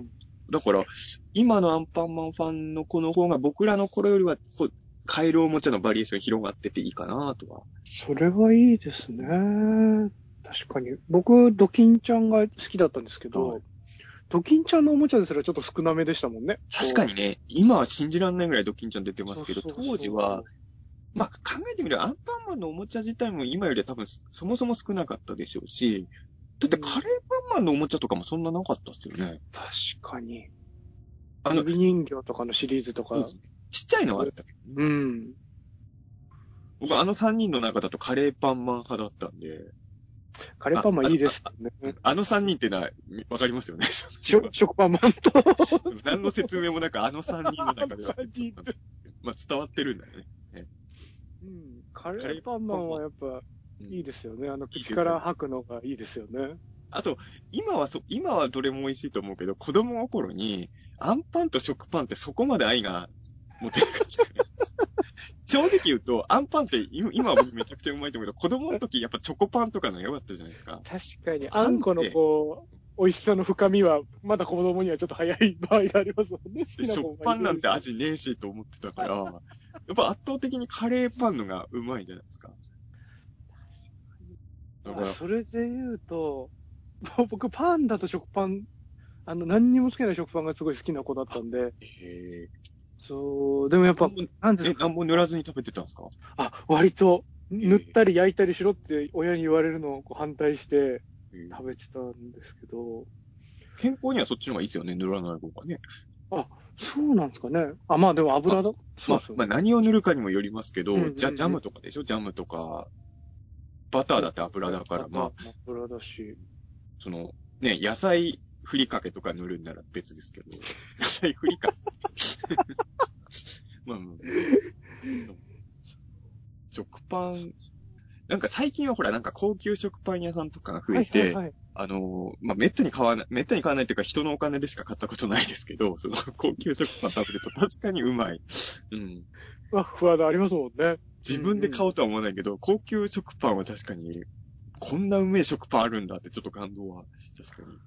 だから、今のアンパンマンファンの子の方が僕らの頃よりは、こう、買えるおもちゃのバリエーション広がってていいかなとは。それはいいですね。確かに。僕、ドキンちゃんが好きだったんですけど、はいドキンちゃんのおもちゃですらちょっと少なめでしたもんね。確かにね、今は信じらんないぐらいドキンちゃん出てますけど、そうそうそう当時は、まあ、考えてみればアンパンマンのおもちゃ自体も今よりは多分そもそも少なかったでしょうし、だってカレーパンマンのおもちゃとかもそんななかったですよね。確かに。あの、指人形とかのシリーズとか。ちっちゃいのはあったけど、ね、うん。僕あの3人の中だとカレーパンマン派だったんで、カレーパンマンいいですね。あの3人ってのはわかりますよね。食パンマンと。何の説明もなくあの3人の中ではまあ伝わってるんだよね。うん。カレーパンマンはやっぱうんいいですよね。あの、口から吐くのがいいですよね。あと、今はそ、今はどれも美味しいと思うけど、子供の頃に、アンパンと食パンってそこまで愛が持てなかった。正直言うと、アンパンって今今は僕めちゃくちゃうまいと思うけど、子供の時やっぱチョコパンとかのが良かったじゃないですか。確かに、あんこのこう、美味しさの深みは、まだ子供にはちょっと早い場合がありますもんね。食パンなんて味ねえしと思ってたから、やっぱ圧倒的にカレーパンのがうまいじゃないですか。だから。あ、それで言うと、も う僕パンだと食パン、あの、何にも好きな食パンがすごい好きな子だったんで、え。そう、でもやっぱ、なんでえ、すか？何も塗らずに食べてたんですか？あ、割と、塗ったり焼いたりしろって親に言われるのを反対して食べてたんですけど、健康にはそっちの方がいいですよね、塗らない方がね。そうなんですかね。あ、まあでも油だ。まあ、まあ何を塗るかにもよりますけど、うんうんうんじゃ、ジャムとかでしょ？ジャムとか、バターだって油だから、まあ、油だし。その、ね、野菜ふりかけとか塗るんなら別ですけど、野菜ふりかけ。まあまあ、食パン、なんか最近はほら、なんか高級食パン屋さんとかが増えて、はいはいはい、あの、まあ、めったに買わない、めったに買わないっていうか人のお金でしか買ったことないですけど、そ の高級食パン食べると確かにうまい。うん。ふわふわでありますもんね。自分で買おうとは思わないけど、うんうん、高級食パンは確かに、こんなうめえ食パンあるんだってちょっと感動は確かに。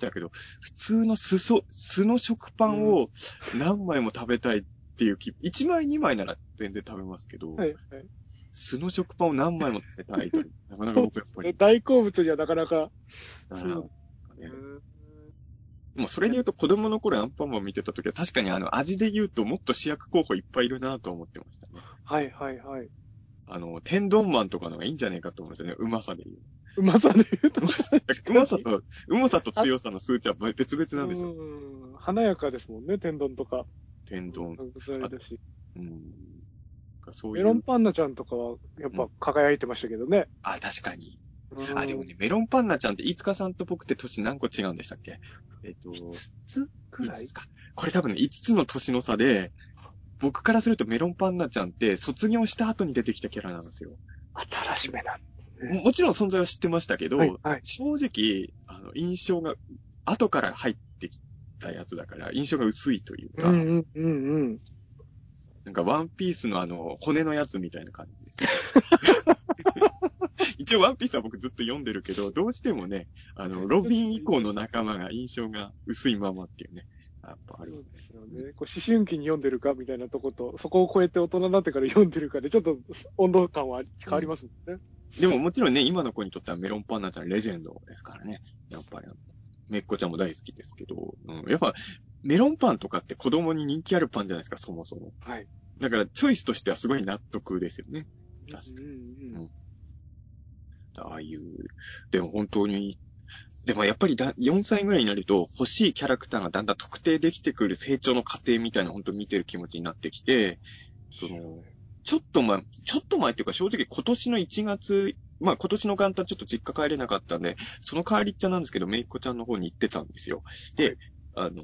だけど、普通のすそ、素の食パンを何枚も食べたいっていう気、1枚2枚なら全然食べますけど、はいはい、素の食パンを何枚も食べたいと、なかなか僕やっぱり。大好物にはなかなか。そう、ね。もうそれで言うと子供の頃アンパンマン見てた時は確かにあの味で言うともっと主役候補いっぱいいるなと思ってましたね。はいはいはい。あの、天丼マンとかのがいいんじゃないかと思うんですよね。うまさで言う。うまさで言うと。うまさと、うまさと強さの数値は別々なんでしょ。うん。華やかですもんね、天丼とか。天丼。うん。そういう。メロンパンナちゃんとかは、やっぱ輝いてましたけどね。うん、あ、確かに。あ、でもね、メロンパンナちゃんって、飯塚さんと僕って年何個違うんでしたっけ？えっ、と、5つくらい ?5 つか。これ多分ね、5つの年の差で、僕からするとメロンパンナちゃんって卒業した後に出てきたキャラなんですよ。新しめなんですね。もちろん存在は知ってましたけど、はいはい、正直、あの、印象が、後から入ってきたやつだから、印象が薄いというか、うんうんうんうん。なんかワンピースのあの、骨のやつみたいな感じです。一応ワンピースは僕ずっと読んでるけど、どうしてもね、あの、ロビン以降の仲間が印象が薄いままっていうね。やっぱある、そうですよね。こう思春期に読んでるかみたいなとこと、そこを超えて大人になってから読んでるかで、ちょっと温度感は変わりますもんね、うん。でももちろんね、今の子にとってはメロンパンナちゃんレジェンドですからね。やっぱり、めっこちゃんも大好きですけど、うん、やっぱ、メロンパンとかって子供に人気あるパンじゃないですか、そもそも。はい。だから、チョイスとしてはすごい納得ですよね。確かに。うん、うん、ああいう、でも本当にでもやっぱりだ4歳ぐらいになると欲しいキャラクターがだんだん特定できてくる成長の過程みたいな本当見てる気持ちになってきて、その、ちょっと前、ちょっと前っていうか正直今年の1月、まあ今年の元旦ちょっと実家帰れなかったんで、その代わりっちゃなんですけど、めいっ子ちゃんの方に行ってたんですよ。で、あの、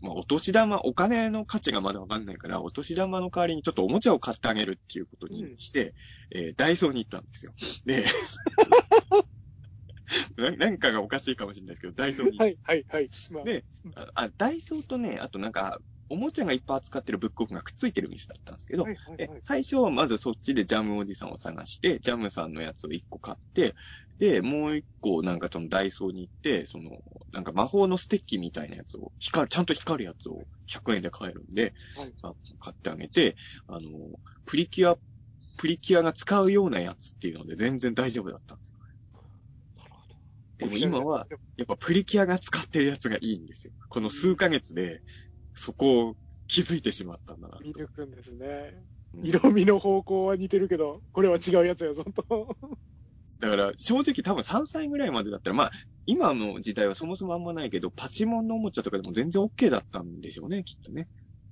まあお年玉、お金の価値がまだわかんないから、お年玉の代わりにちょっとおもちゃを買ってあげるっていうことにして、うん、えー、ダイソーに行ったんですよ。で、ななんかがおかしいかもしれないですけど、ダイソーに。はい、はい、はい。まあ、であ、ダイソーとね、あとなんか、おもちゃがいっぱい扱ってるブックオフがくっついてる店だったんですけど、はいはいはい、最初はまずそっちでジャムおじさんを探して、ジャムさんのやつを1個買って、で、もう1個なんかそのダイソーに行って、その、なんか魔法のステッキみたいなやつを、光る、ちゃんと光るやつを100円で買えるんで、はい、買ってあげて、あの、プリキュア、プリキュアが使うようなやつっていうので全然大丈夫だったんですでも今は、やっぱプリキュアが使ってるやつがいいんですよ。この数ヶ月で、そこを気づいてしまったんだな。見抜くんですね。色味の方向は似てるけど、これは違うやつやぞと。だから、正直多分3歳ぐらいまでだったら、まあ、今の時代はそもそもあんまないけど、パチモンのおもちゃとかでも全然 OK だったんでしょうね、きっとね。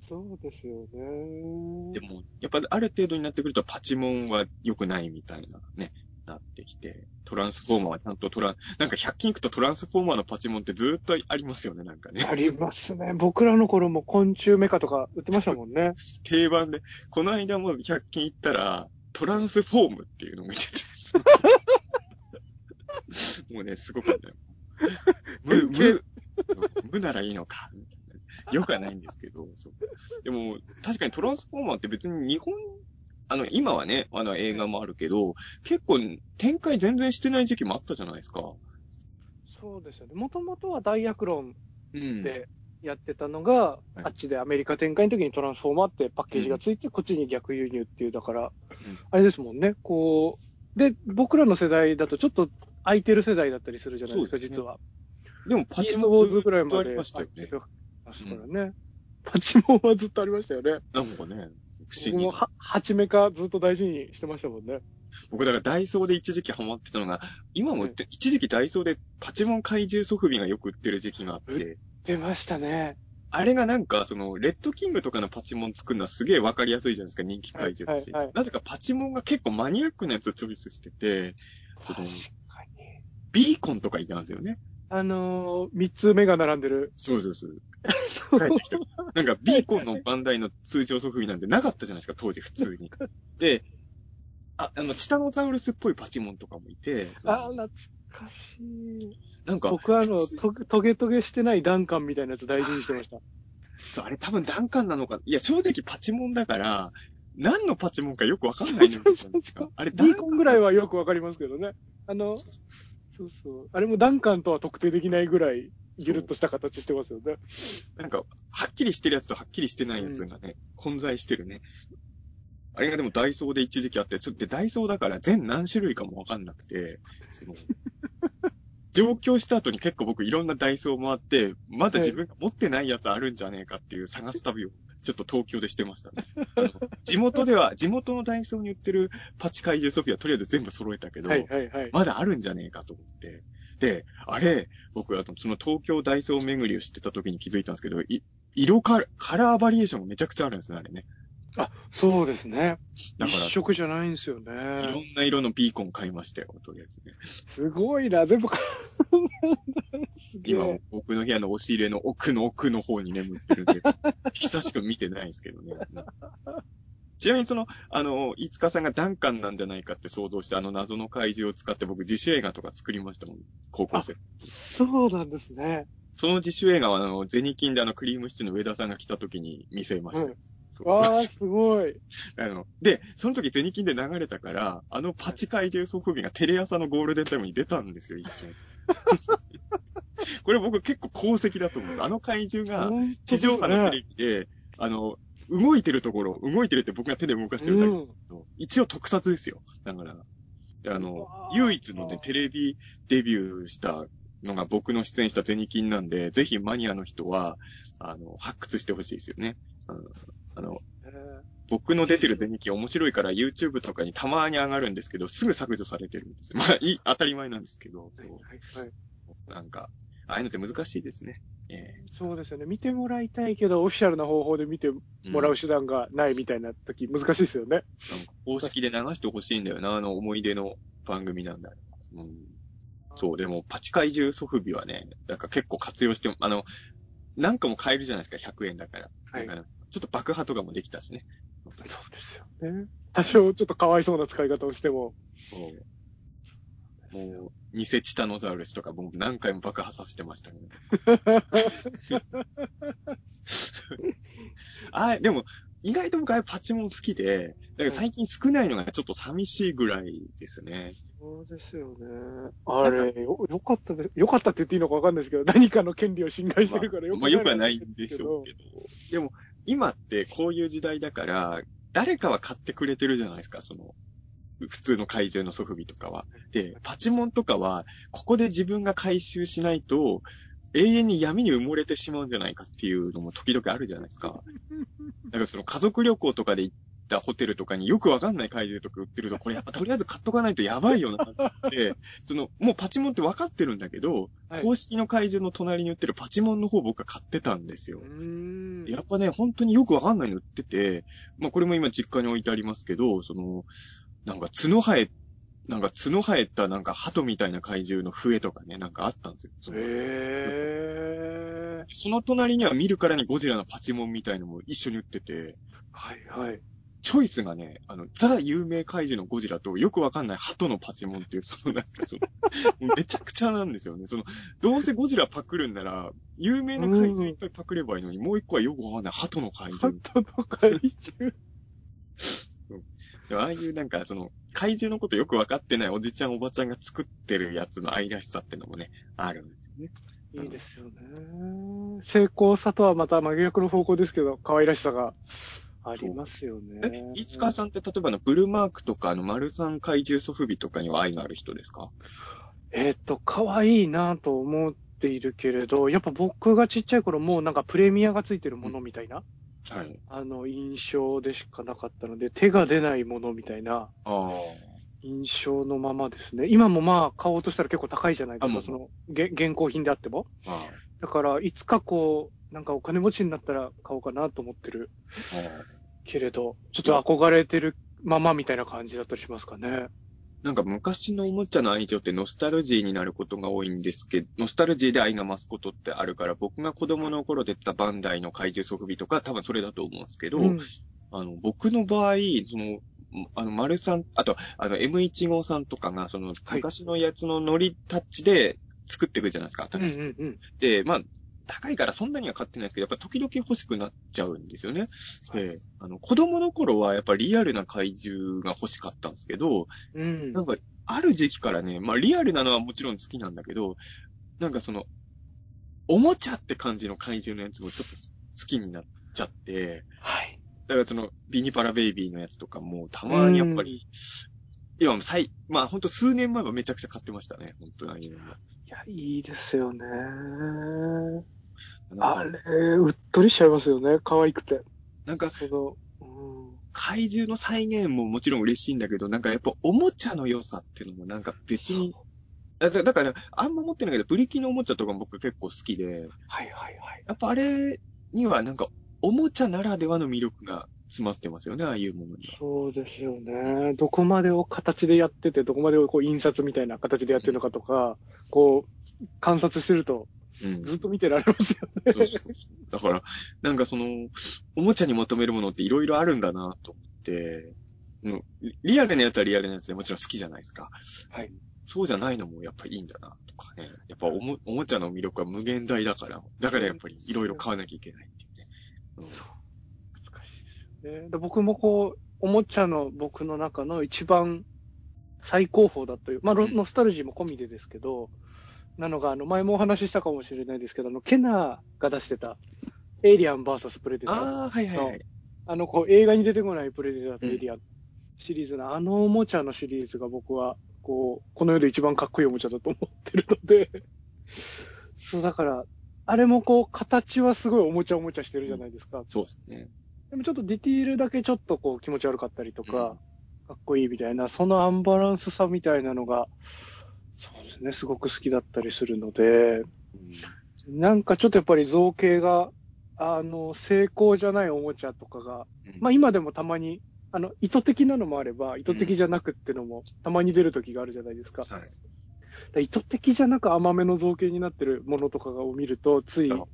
そうですよね。でも、やっぱある程度になってくると、パチモンは良くないみたいなね、なってきて。トランスフォーマーはちゃんとトラン、なんか100均行くとトランスフォーマーのパチモンってずっとありますよね、なんかね。ありますね。僕らの頃も昆虫メカとか売ってましたもんね。定番で。この間も100均行ったら、トランスフォームっていうのを見てて。もうね、すごかったよ。無、無、無ならいいのか。よくはないんですけど、そう。でも、確かにトランスフォーマーって別に日本あの、今はね、あの映画もあるけど、結構展開全然してない時期もあったじゃないですか。そうですよね。もともとは大役論でやってたのが、うん、あっちでアメリカ展開の時にトランスフォーマーってパッケージがついて、こっちに逆輸入っていう、だから、うん、あれですもんね。こう、で、僕らの世代だとちょっと空いてる世代だったりするじゃないですか、すね、実は。でも、パチモンウォーズぐらいまでありましたよね。パチモンはずっとありましたよね。なんかね。不思議。僕もは、はちめかずっと大事にしてましたもんね。僕だからダイソーで一時期ハマってたのが、今も一時期ダイソーでパチモン怪獣ソフビがよく売ってる時期があって。出ましたね。あれがなんか、その、レッドキングとかのパチモン作るのはすげえわかりやすいじゃないですか、人気怪獣だし、はいはいはい。なぜかパチモンが結構マニアックなやつをチョイスしてて、その、ビーコンとかいたんですよね。あのー、三つ目が並んでる。そうそうそう。帰ってきた。なんか、ビーコンのバンダイの通常ソフビなんてなかったじゃないですか、当時普通に。で、あ、あの、チタノザウルスっぽいパチモンとかもいて、あ、懐かしい。なんか、僕はあの、とトゲトゲしてないダンカンみたいなやつ大事にしてました。そう、あれ多分ダンカンなのか。いや、正直パチモンだから、何のパチモンかよくわかんないのよそうそうそうあれ、ディーコンぐらいはよくわかりますけどね。あの、そうそう。あれもダンカンとは特定できないぐらい、ギュルッとした形してますよね。なんか、はっきりしてるやつとはっきりしてないやつがね、混在してるね。あれがでもダイソーで一時期あって、ちょっとダイソーだから全何種類かもわかんなくて、その、上京した後に結構僕いろんなダイソー回って、まだ自分が持ってないやつあるんじゃねえかっていう探す旅を、ちょっと東京でしてましたね。地元では、地元のダイソーに売ってるパチ怪獣ソフィはとりあえず全部揃えたけど、はいはいはい。まだあるんじゃねえかと思って。で、あれ、僕、あの、その東京ダイソー巡りを知ってた時に気づいたんですけど、い色カラカラーバリエーションがめちゃくちゃあるんですね、あれね。あ、そうですね。だから、一色じゃないんですよいろね。んな色のビーコン買いましたよ、とりあえずね。すごいな、全部か、すげ今え。、僕の部屋の押し入れの奥の奥の方に眠ってるんで、久しく見てないんですけどね。ちなみにその、あの、飯塚さんがダンカンなんじゃないかって想像して、あの謎の怪獣を使って僕自主映画とか作りましたもん、高校生。そうなんですね。その自主映画は、あの、ゼニキンであの、クリームシチューの上田さんが来た時に見せましたよ。うんわあ、すごい。あの、で、その時ゼニキンで流れたから、あのパチ怪獣ソフビがテレ朝のゴールデンタイムに出たんですよ、一瞬。これ僕結構功績だと思うんです。あの怪獣が地上波のテレビで、あの、動いてるところ、動いてるって僕が手で動かしてるだけだけど、一応特撮ですよ。だから、であうの唯一のね、テレビデビューしたのが僕の出演したゼニキンなんで、ぜひマニアの人は、あの、発掘してほしいですよね。あの、僕の出てるゼニキン面白いから YouTube とかにたまに上がるんですけど、すぐ削除されてるんですよ。まあ、いい、当たり前なんですけど、そうはいはいはいなんか、ああいうのって難しいですね。えそうですよね。見てもらいたいけど、オフィシャルな方法で見てえもらううん手段がないみたいな時、難しいですよね。なんか公式で流してほしいんだよな、あの思い出の番組なんだよ。うん。そう、でも、パチ怪獣ソフビはね、なんか結構活用しても、あの、何個も買えるじゃないですか、100円だから。はいだからちょっと爆破とかもできたしね。そうですよね。多少ちょっとかわいそうな使い方をしても。そうもう、偽チタノザウルスとか僕何回も爆破させてましたね。あでも、意外と僕パチモン好きで、だから最近少ないのがちょっと寂しいぐらいですね。そうですよね。あれ、よ、よかったです。よかったって言っていいのかわかんないですけど、何かの権利を侵害してるからよくまあ、よくはないんでしょうけど。でも、今ってこういう時代だから、誰かは買ってくれてるじゃないですか、その、普通の怪獣のソフビとかは。で、パチモンとかは、ここで自分が回収しないと、永遠に闇に埋もれてしまうんじゃないかっていうのも時々あるじゃないですか。だからその家族旅行とかで行ったホテルとかによくわかんない怪獣とか売ってると、これやっぱとりあえず買っとかないとやばいよなって、その、もうパチモンってわかってるんだけど、はい公式の怪獣の隣に売ってるパチモンの方僕は買ってたんですよ。やっぱね、本当によくわかんないの売ってて、まあこれも今実家に置いてありますけど、その、なんか角生え、なんか角生えたなんか鳩みたいな怪獣の笛とかね、なんかあったんですよ。そのへー。その隣には見るからにゴジラのパチモンみたいのも一緒に売ってて、はいはい。チョイスがね、あの、ザ有名怪獣のゴジラとよくわかんない鳩のパチモンっていう、そのなんかその、めちゃくちゃなんですよね。その、どうせゴジラパクるんなら、有名な怪獣いっぱいパクればいいのに、もう一個はよくわかんない鳩の怪ハ獣。トの怪獣。でもああいうなんか、その、怪獣のことよくわかってないおじちゃんおばちゃんが作ってるやつの愛らしさってのもね、あるんですよね。いいですよね。成功さとはまた真逆の方向ですけど、可愛らしさがありますよえね。、いつかさんって例えばあの、ブルマークとか、あの、マルサン怪獣ソフビとかには愛がある人ですか？えっと、可愛いなと思っているけれど、やっぱ僕がちっちゃい頃もうなんかプレミアがついてるものみたいな、はい。あの、印象でしかなかったので、手が出ないものみたいなあ印象のままですね。今もまあ買おうとしたら結構高いじゃないですか、その、げ現行品であっても。だから、いつかこう、なんかお金持ちになったら買おうかなと思ってる。けれど、ちょっと憧れてるままみたいな感じだったりしますかね。なんか昔のおもちゃの愛情ってノスタルジーになることが多いんですけど、ノスタルジーで愛が増すことってあるから、僕が子供の頃出たバンダイの怪獣ソフビとか多分それだと思うんですけど、うんあの、僕の場合、その、あの、丸さん、あと、あの、M1 号さんとかが、その、昔のやつのノリタッチで作っていくじゃないですか、新しく。うんうんうん。で、まあ、高いからそんなには買ってないですけど、やっぱ時々欲しくなっちゃうんですよね。で、あの、子供の頃はやっぱリアルな怪獣が欲しかったんですけど、うん。なんか、ある時期からね、まあリアルなのはもちろん好きなんだけど、なんかその、おもちゃって感じの怪獣のやつもちょっと好きになっちゃって、はい。だからその、ビニパラベイビーのやつとかも、たまにやっぱり、いや、最、まあほんと数年前はめちゃくちゃ買ってましたね、本当にああいうのも。いや、いいですよね。あれ、うっとりしちゃいますよね。可愛くて。なんか、その、うん。怪獣の再現ももちろん嬉しいんだけど、なんかやっぱおもちゃの良さっていうのもなんか別に、だだだから、あんま持ってないけど、ブリキのおもちゃとかも僕結構好きで、はいはいはい。やっぱあれにはなんかおもちゃならではの魅力が詰まってますよね、ああいうものには。そうですよね。どこまでを形でやってて、どこまでをこう印刷みたいな形でやってるのかとか、こう、観察してると、うん。ずっと見てられますよね。そうそうそうだから、なんかその、おもちゃに求めるものっていろいろあるんだなと思って、うんリアルなやつはリアルなやつでもちろん好きじゃないですか。はい。そうじゃないのもやっぱいいんだなとかね。やっぱおもおもちゃの魅力は無限大だから、だからやっぱりいろいろ買わなきゃいけないっていうね。うんそう。難しいですよね。で僕もこう、おもちゃの僕の中の一番最高峰だという、まあ、ロノスタルジーも込みでですけど、なのが、あの、前もお話ししたかもしれないですけど、あの、ケナーが出してた、エイリアン VS プレデター。ああ、はいはいはい。あの、こう、映画に出てこないプレデターとエイリアンシリーズの、あのおもちゃのシリーズが僕は、こう、この世で一番かっこいいおもちゃだと思ってるので、そう、だから、あれもこう、形はすごいおもちゃおもちゃしてるじゃないですか。そうですね。でもちょっとディティールだけちょっとこう気持ち悪かったりとか、かっこいいみたいな、そのアンバランスさみたいなのが、そうですね、すごく好きだったりするので、なんかちょっとやっぱり造形が、あの、成功じゃないおもちゃとかが、まあ今でもたまに、あの、意図的なのもあれば、意図的じゃなくってのも、たまに出る時があるじゃないですか。はい。だ意図的じゃなく甘めの造形になってるものとかを見ると、ついあ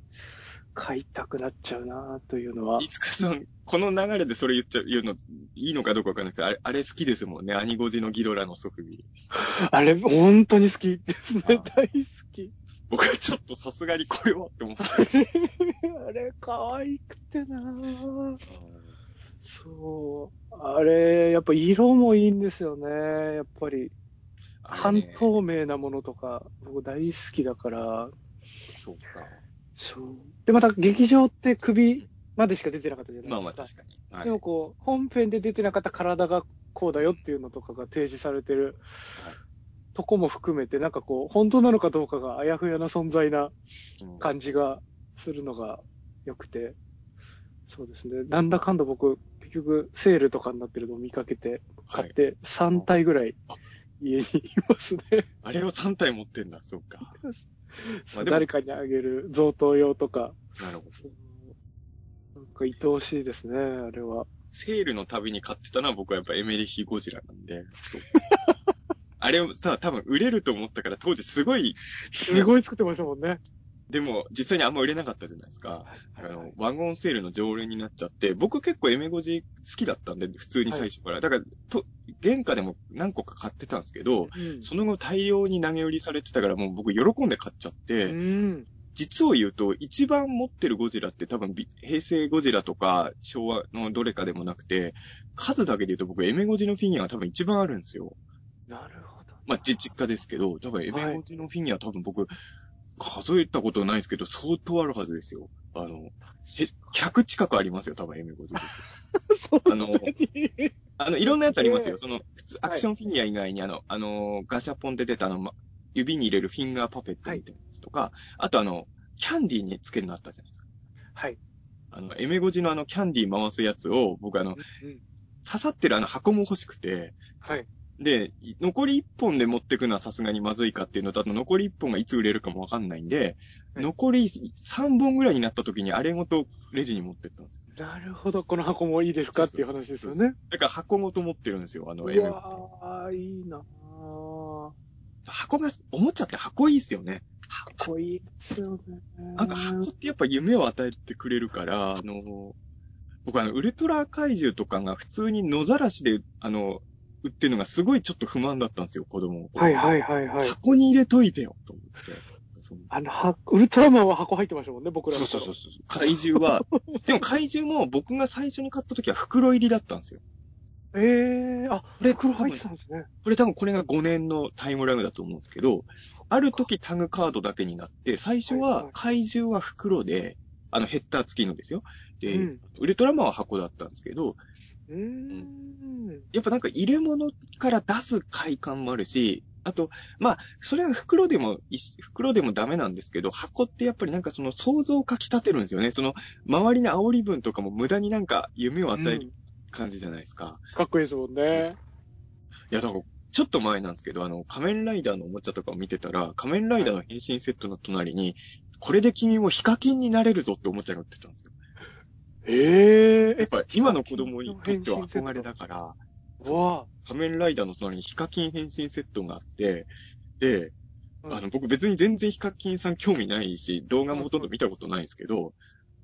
買いたくなっちゃうなというのは。いつかさん、この流れでそれ言っちゃう、言うの、いいのかどうかわかんないけど、あれ、あれ好きですもんね。アニゴジのギドラのソフビ。あれ、本当に好きですね。あ大好き。僕はちょっとさすがにこれはって思って。あれ、可愛くてなぁそう。あれ、やっぱ色もいいんですよね。やっぱり、半透明なものとか、僕大好きだから。そうか。そう。で、また劇場って首までしか出てなかったじゃないですか。まあまあ確かに。はいでもこう、本編で出てなかった体がこうだよっていうのとかが提示されてるとこも含めて、なんかこう、本当なのかどうかがあやふやな存在なうん感じがするのが良くて、そうですね。なんだかんだ僕、結局、セールとかになってるのを見かけて、はい買っ。て3体ぐらい家にいますね。あれを3体持ってんだ、そうか。まあ誰かにあげる贈答用とか、なるほど。なんか愛おしいですね、あれは。セールの旅に買ってたのは僕はやっぱエメリヒゴジラなんで。あれをさ、多分売れると思ったから当時すごい、すごい作ってましたもんね。でも実際にあんま売れなかったじゃないですか。あの、ワゴンセールの常連になっちゃって、僕結構エメゴジ好きだったんで、普通に最初から。だから、と、原価でも何個か買ってたんですけど、うんその後大量に投げ売りされてたからもう僕喜んで買っちゃって、うん。実を言うと、一番持ってるゴジラって多分び、平成ゴジラとか昭和のどれかでもなくて、数だけで言うと僕、エメゴジのフィギュアが多分一番あるんですよ。なるほど。まあ、じ実家ですけど、多分エメゴジのフィギュア多分僕、数えたことないですけど、相当あるはずですよ。あの、へ100近くありますよ、多分エメゴジ。そうあの、あの、いろんなやつありますよ。えその、普通、アクションフィギュア以外に、あの、あの、ガシャポンで出たあの、ま指に入れるフィンガーパペットみたいなやつとか、あとあの、キャンディーにつけるのあったじゃないですか。はい。あの、エメゴジのあの、キャンディー回すやつを、僕あの、うん刺さってるあの箱も欲しくて、はい。で、い残り1本で持ってくのはさすがにまずいかっていうのと、あと残り1本がいつ売れるかもわかんないんで、はい残り3本ぐらいになった時にあれごとレジに持ってったんですよ。なるほど。この箱もいいですかっていう話ですよね。だから箱ごと持ってるんですよ、あの、うエメゴジ。わー、いいなぁ。箱が、おもちゃって箱いいっすよね。かっこいいですよね。なんか箱ってやっぱ夢を与えてくれるから、あの、僕あの、ウルトラ怪獣とかが普通に野ざらしで、あの、売ってるのがすごいちょっと不満だったんですよ、子供はいはいはいはい。箱に入れといてよ、と思って。あの、はウルトラマンは箱入ってましたもんね、僕らそうそうそうそう。怪獣は、でも怪獣も僕が最初に買った時は袋入りだったんですよ。ええあ、これ袋入ってたんですね。これ多分これが5年のタイムラグだと思うんですけど、ある時タグカードだけになって、最初は怪獣は袋で、あのヘッダー付きのですよ。で、うんウルトラマンは箱だったんですけど、うーん。やっぱなんか入れ物から出す快感もあるし、あと、まあ、それは袋でも、い袋でもダメなんですけど、箱ってやっぱりなんかその想像をかき立てるんですよね。その、周りの煽り文とかも無駄になんか夢を与える感じじゃないですか。かっこいいですもんね。いや、だから、ちょっと前なんですけど、あの、仮面ライダーのおもちゃとかを見てたら、仮面ライダーの変身セットの隣に、これで君もヒカキンになれるぞっておもちゃが売ってたんですよ。ええやっぱ今の子供にとっては憧れだから、仮面ライダーの隣にヒカキン変身セットがあって、で、ああの、僕別に全然ヒカキンさん興味ないし、動画もほとんど見たことないんですけど、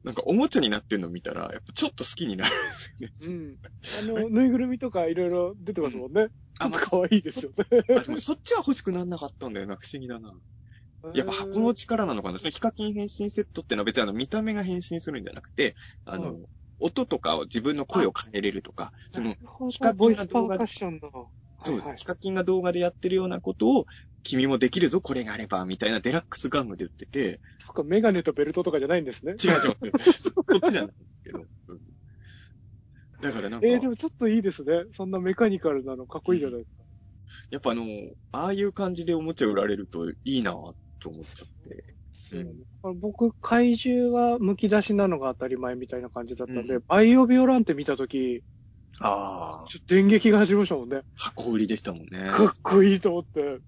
なんかおもちゃになってるの見たら、やっぱちょっと好きになるんですよね。うん。あの、ぬいぐるみとかいろいろ出てますもんね。あ、まあ、かわいいですよね。あでもそっちは欲しくなんなかったんだよな、不思議だな。やっぱ箱の力なのかなそのヒカキン変身セットってのは別にあの見た目が変身するんじゃなくて、あの、う音とかを自分の声を変えれるとか、その、ヒヒカキンがカボイスパーカッションの。そうです。はいヒカキンが動画でやってるようなことを、君もできるぞ、これがあれば、みたいなデラックスガムで売ってて、そっか、メガネとベルトとかじゃないんですね。違う違う。こっちじゃないんですけど。うんだからなんか、えー、でもちょっといいですね。そんなメカニカルなのかっこいいじゃないですか。やっぱあの、ああいう感じでおもちゃ売られるといいなと思っちゃって。うん僕、怪獣は剥き出しなのが当たり前みたいな感じだったんで、うんバイオビオランテ見たとき、ああ、ちょっと電撃が走りましたもんね。箱売りでしたもんね。かっこいいと思って、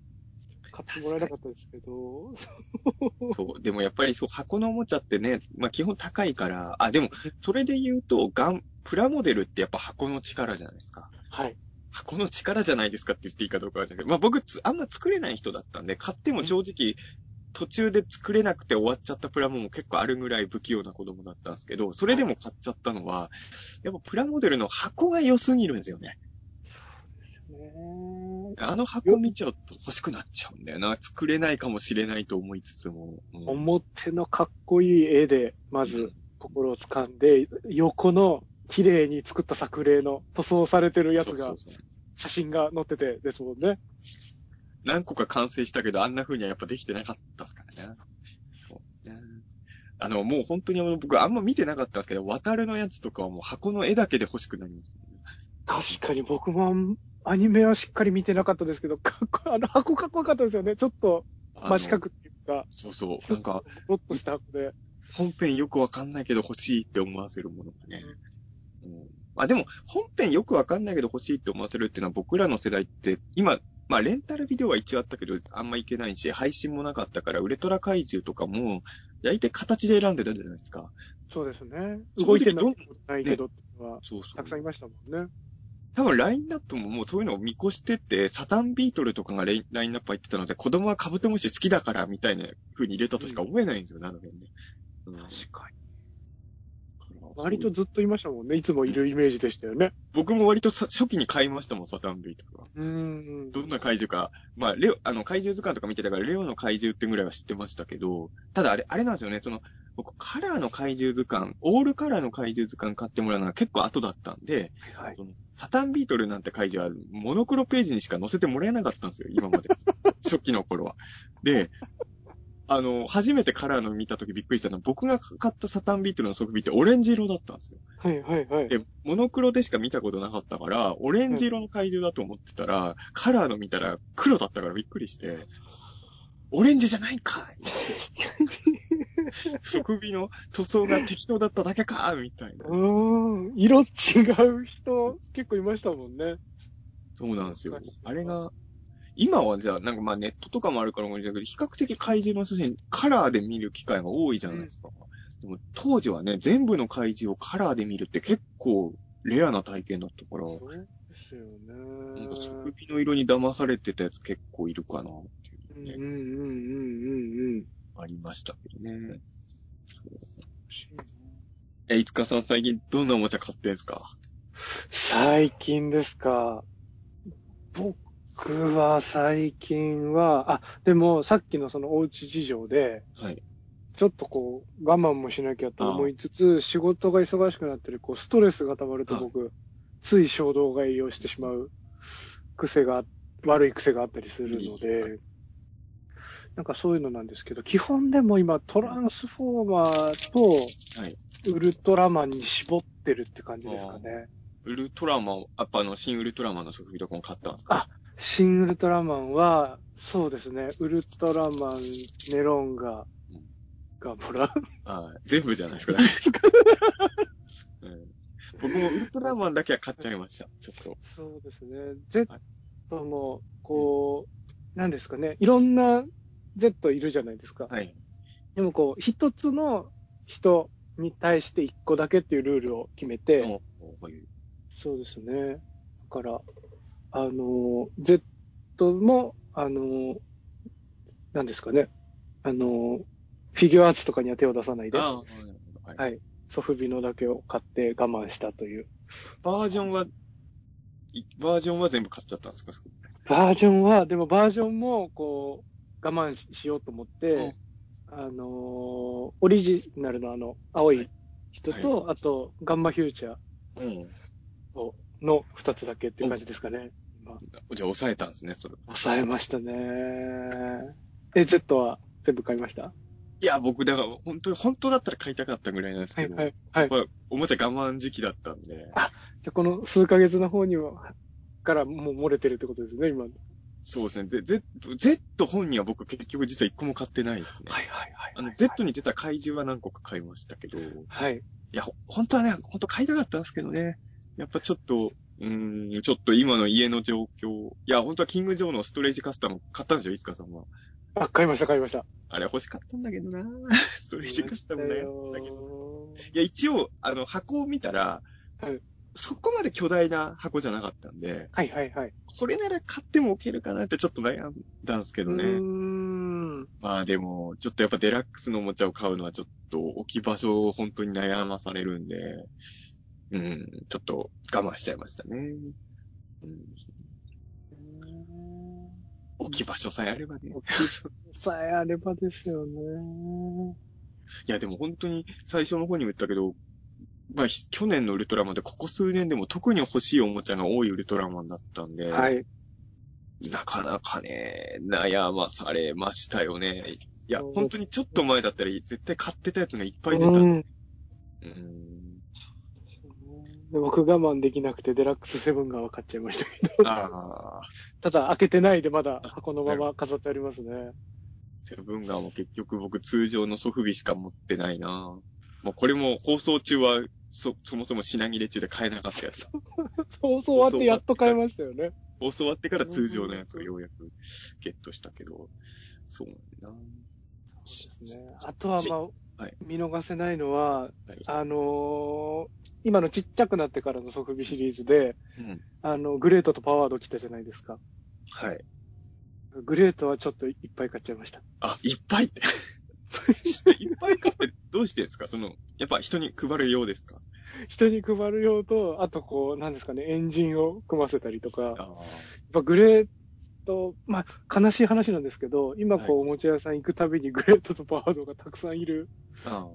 買ってもらえなかったですけど。そう。でもやっぱりそう、箱のおもちゃってね、まあ基本高いから、あ、でも、それで言うと、ガン、プラモデルってやっぱ箱の力じゃないですか。はい。箱の力じゃないですかって言っていいかどうかわかんないけど、まあ僕つ、あんま作れない人だったんで、買っても正直、途中で作れなくて終わっちゃったプラモも結構あるぐらい不器用な子供だったんですけど、それでも買っちゃったのは、やっぱプラモデルの箱が良すぎるんですよね。ねあの箱見ちゃうと欲しくなっちゃうんだよな。作れないかもしれないと思いつつも。うん表のかっこいい絵で、まず心を掴んで、横の綺麗に作った作例の塗装されてるやつがそうそう、そう写真が載っててですもんね。何個か完成したけど、あんな風にはやっぱできてなかったですからね。そうねあの、もう本当に僕あんま見てなかったんですけど、渡るのやつとかはもう箱の絵だけで欲しくなります、確かに僕もアニメはしっかり見てなかったですけど、かっこあの箱かっこよかったですよね。ちょっと真四角っていうか、そうそう。なんか、ロッとした箱で。本編よくわかんないけど欲しいって思わせるものがね。うん、あでも、本編よくわかんないけど欲しいって思わせるっていうのは僕らの世代って、今、まあレンタルビデオは一応あったけど、あんまいけないし、配信もなかったから、ウルトラ怪獣とかも、大体形で選んでたじゃないですか。そうですね。動いてないけどっていうのは、そうそう。たくさんいましたもんね。多分ラインナップももうそういうのを見越してて、サタンビートルとかがレインラインナップ入ってたので、子供はカブトムシ好きだからみたいな風に入れたとしか思えないんですよね、あの辺で。うん確かに。割とずっといましたもんね。いつもいるイメージでしたよね。僕も割とさ初期に買いましたもん、サタンビートルは。うーん。どんな怪獣か。まあ、レオ、あの、怪獣図鑑とか見てたから、レオの怪獣ってぐらいは知ってましたけど、ただあれ、あれなんですよね、その、僕、カラーの怪獣図鑑、オールカラーの怪獣図鑑買ってもらうのが結構後だったんで、はい。そのサタンビートルなんて怪獣はモノクロページにしか載せてもらえなかったんですよ、今まで。初期の頃は。で、あの、初めてカラーの見た時びっくりしたのは、僕が買ったサタンビートルの側ビってオレンジ色だったんですよ。はいはいはい。で、モノクロでしか見たことなかったから、オレンジ色の怪獣だと思ってたら、カラーの見たら黒だったからびっくりして、オレンジじゃないんかい 側尾の塗装が適当だっただけかみたいな。うーん。色違う人、結構いましたもんね。そうなんですよ。あれが、今はじゃあ、なんかまあネットとかもあるからもしれないけど、比較的怪獣の写真、カラーで見る機会が多いじゃないですか。でも当時はね、全部の怪獣をカラーで見るって結構レアな体験だったから、そうですよね。なんか側尾の色に騙されてたやつ結構いるかなっていうね、うんうんうんうんうんうん。ありましたけどね。え、いつかさん最近どんなおもちゃ買ってんすか？最近ですか。僕は最近は、あ、でもさっきのそのおうち事情で、はい。ちょっとこう、我慢もしなきゃと思いつつ、仕事が忙しくなったり、こう、ストレスが溜まるとはい僕、つい衝動買いをしてしまう癖が、悪い癖があったりするのはで、なんかそういうのなんですけど、基本でも今、トランスフォーマーとはい。ウルトラマンに絞ってるって感じですかね。ウルトラマン、やっぱあの、新ウルトラマンのソフビとかも買ったんですか？あ新ウルトラマンは、そうですね、ウルトラマン、ネロンガうん、ガブラ、はい。全部じゃないですか。うん、僕もウルトラマンだけは買っちゃいました。ちょっと。そうですね。Z も、こう、なんですかね。いろんな Z いるじゃないですか。はい。でもこう、一つの人に対して一個だけっていうルールを決めて。そうですね。だから、あの、Z も、あの、なんですかね。あの、フィギュアアーツとかには手を出さないで。はい。はい。ソフビのだけを買って我慢したという。バージョンは、いバージョンは全部買っちゃったんですか？バージョンは、でもバージョンも、こう、我慢ししようと思って、あのーオリジナルのあの、青い人と、あと、ガンマフューチャうん。ーをの二つだけっていう感じですかね。今、じゃあ、抑えたんですね、それ。抑えましたね。え、Z は全部買いました？いや、僕、だから、本当に、本当だったら買いたかったぐらいなんですけど、はいはい。はい。おもちゃ我慢時期だったんで、じゃあこの数ヶ月の方には、からもう漏れてるってことですね、今。はいそうですね。で Z、Z 本には僕結局実は一個も買ってないですね。はいはい。あの、Z に出た怪獣は何個か買いましたけど、いはい。や、ほ本当はね、本当買いたかったんですけどね。やっぱちょっと、うーん、ちょっと今の家の状況。いや、本当はキングジョーのストレージカスタム買ったんですよ、いつかさんは。あ、買いました、買いました。あれ欲しかったんだけどな ストレージカスタムね。だけど。よいや、一応、あの、箱を見たら、はいそこまで巨大な箱じゃなかったんで、はいはいはい。これなら買っても置けるかなってちょっと悩んだんですけどね。うーん。まあでも、ちょっとやっぱデラックスのおもちゃを買うのはちょっと置き場所を本当に悩まされるんで、うん、ちょっと我慢しちゃいましたね。うん、置き場所さえあればね。さえあればですよね。いやでも本当に最初の方にも言ったけど、まあひ去年のウルトラマンでここ数年でも特に欲しいおもちゃが多いウルトラマンだったんで、はい。なかなかね、悩まされましたよね。いや、本当にちょっと前だったら絶対買ってたやつがいっぱい出た。ううんんで僕我慢できなくてデラックスセブンが分かっちゃいましたけど。ああ、ただ開けてないでまだ箱のまま飾ってありますね。セブンガーも結局僕通常のソフビしか持ってないなもうこれも放送中はそ、そもそも品切れ中で買えなかったやつ。放送終わってやっと買いましたよね。放送終わってから通常のやつをようやくゲットしたけど、そうなんだなそうですね。あとはまあ、はい見逃せないのは、はいあのー今のちっちゃくなってからのソフビシリーズで、うん。あの、グレートとパワード来たじゃないですか。はい。グレートはちょっといっぱい買っちゃいました。あ、いっぱいって。いっぱい買ってどうしてですか？その、やっぱ人に配るようですか？人に配る用と、あとこう、なんですかね、エンジンを組ませたりとか、やっあぱグレート、まあ、悲しい話なんですけど、今こう、おもちゃ屋さん行くたびにグレートとパワードがたくさんいる、あ。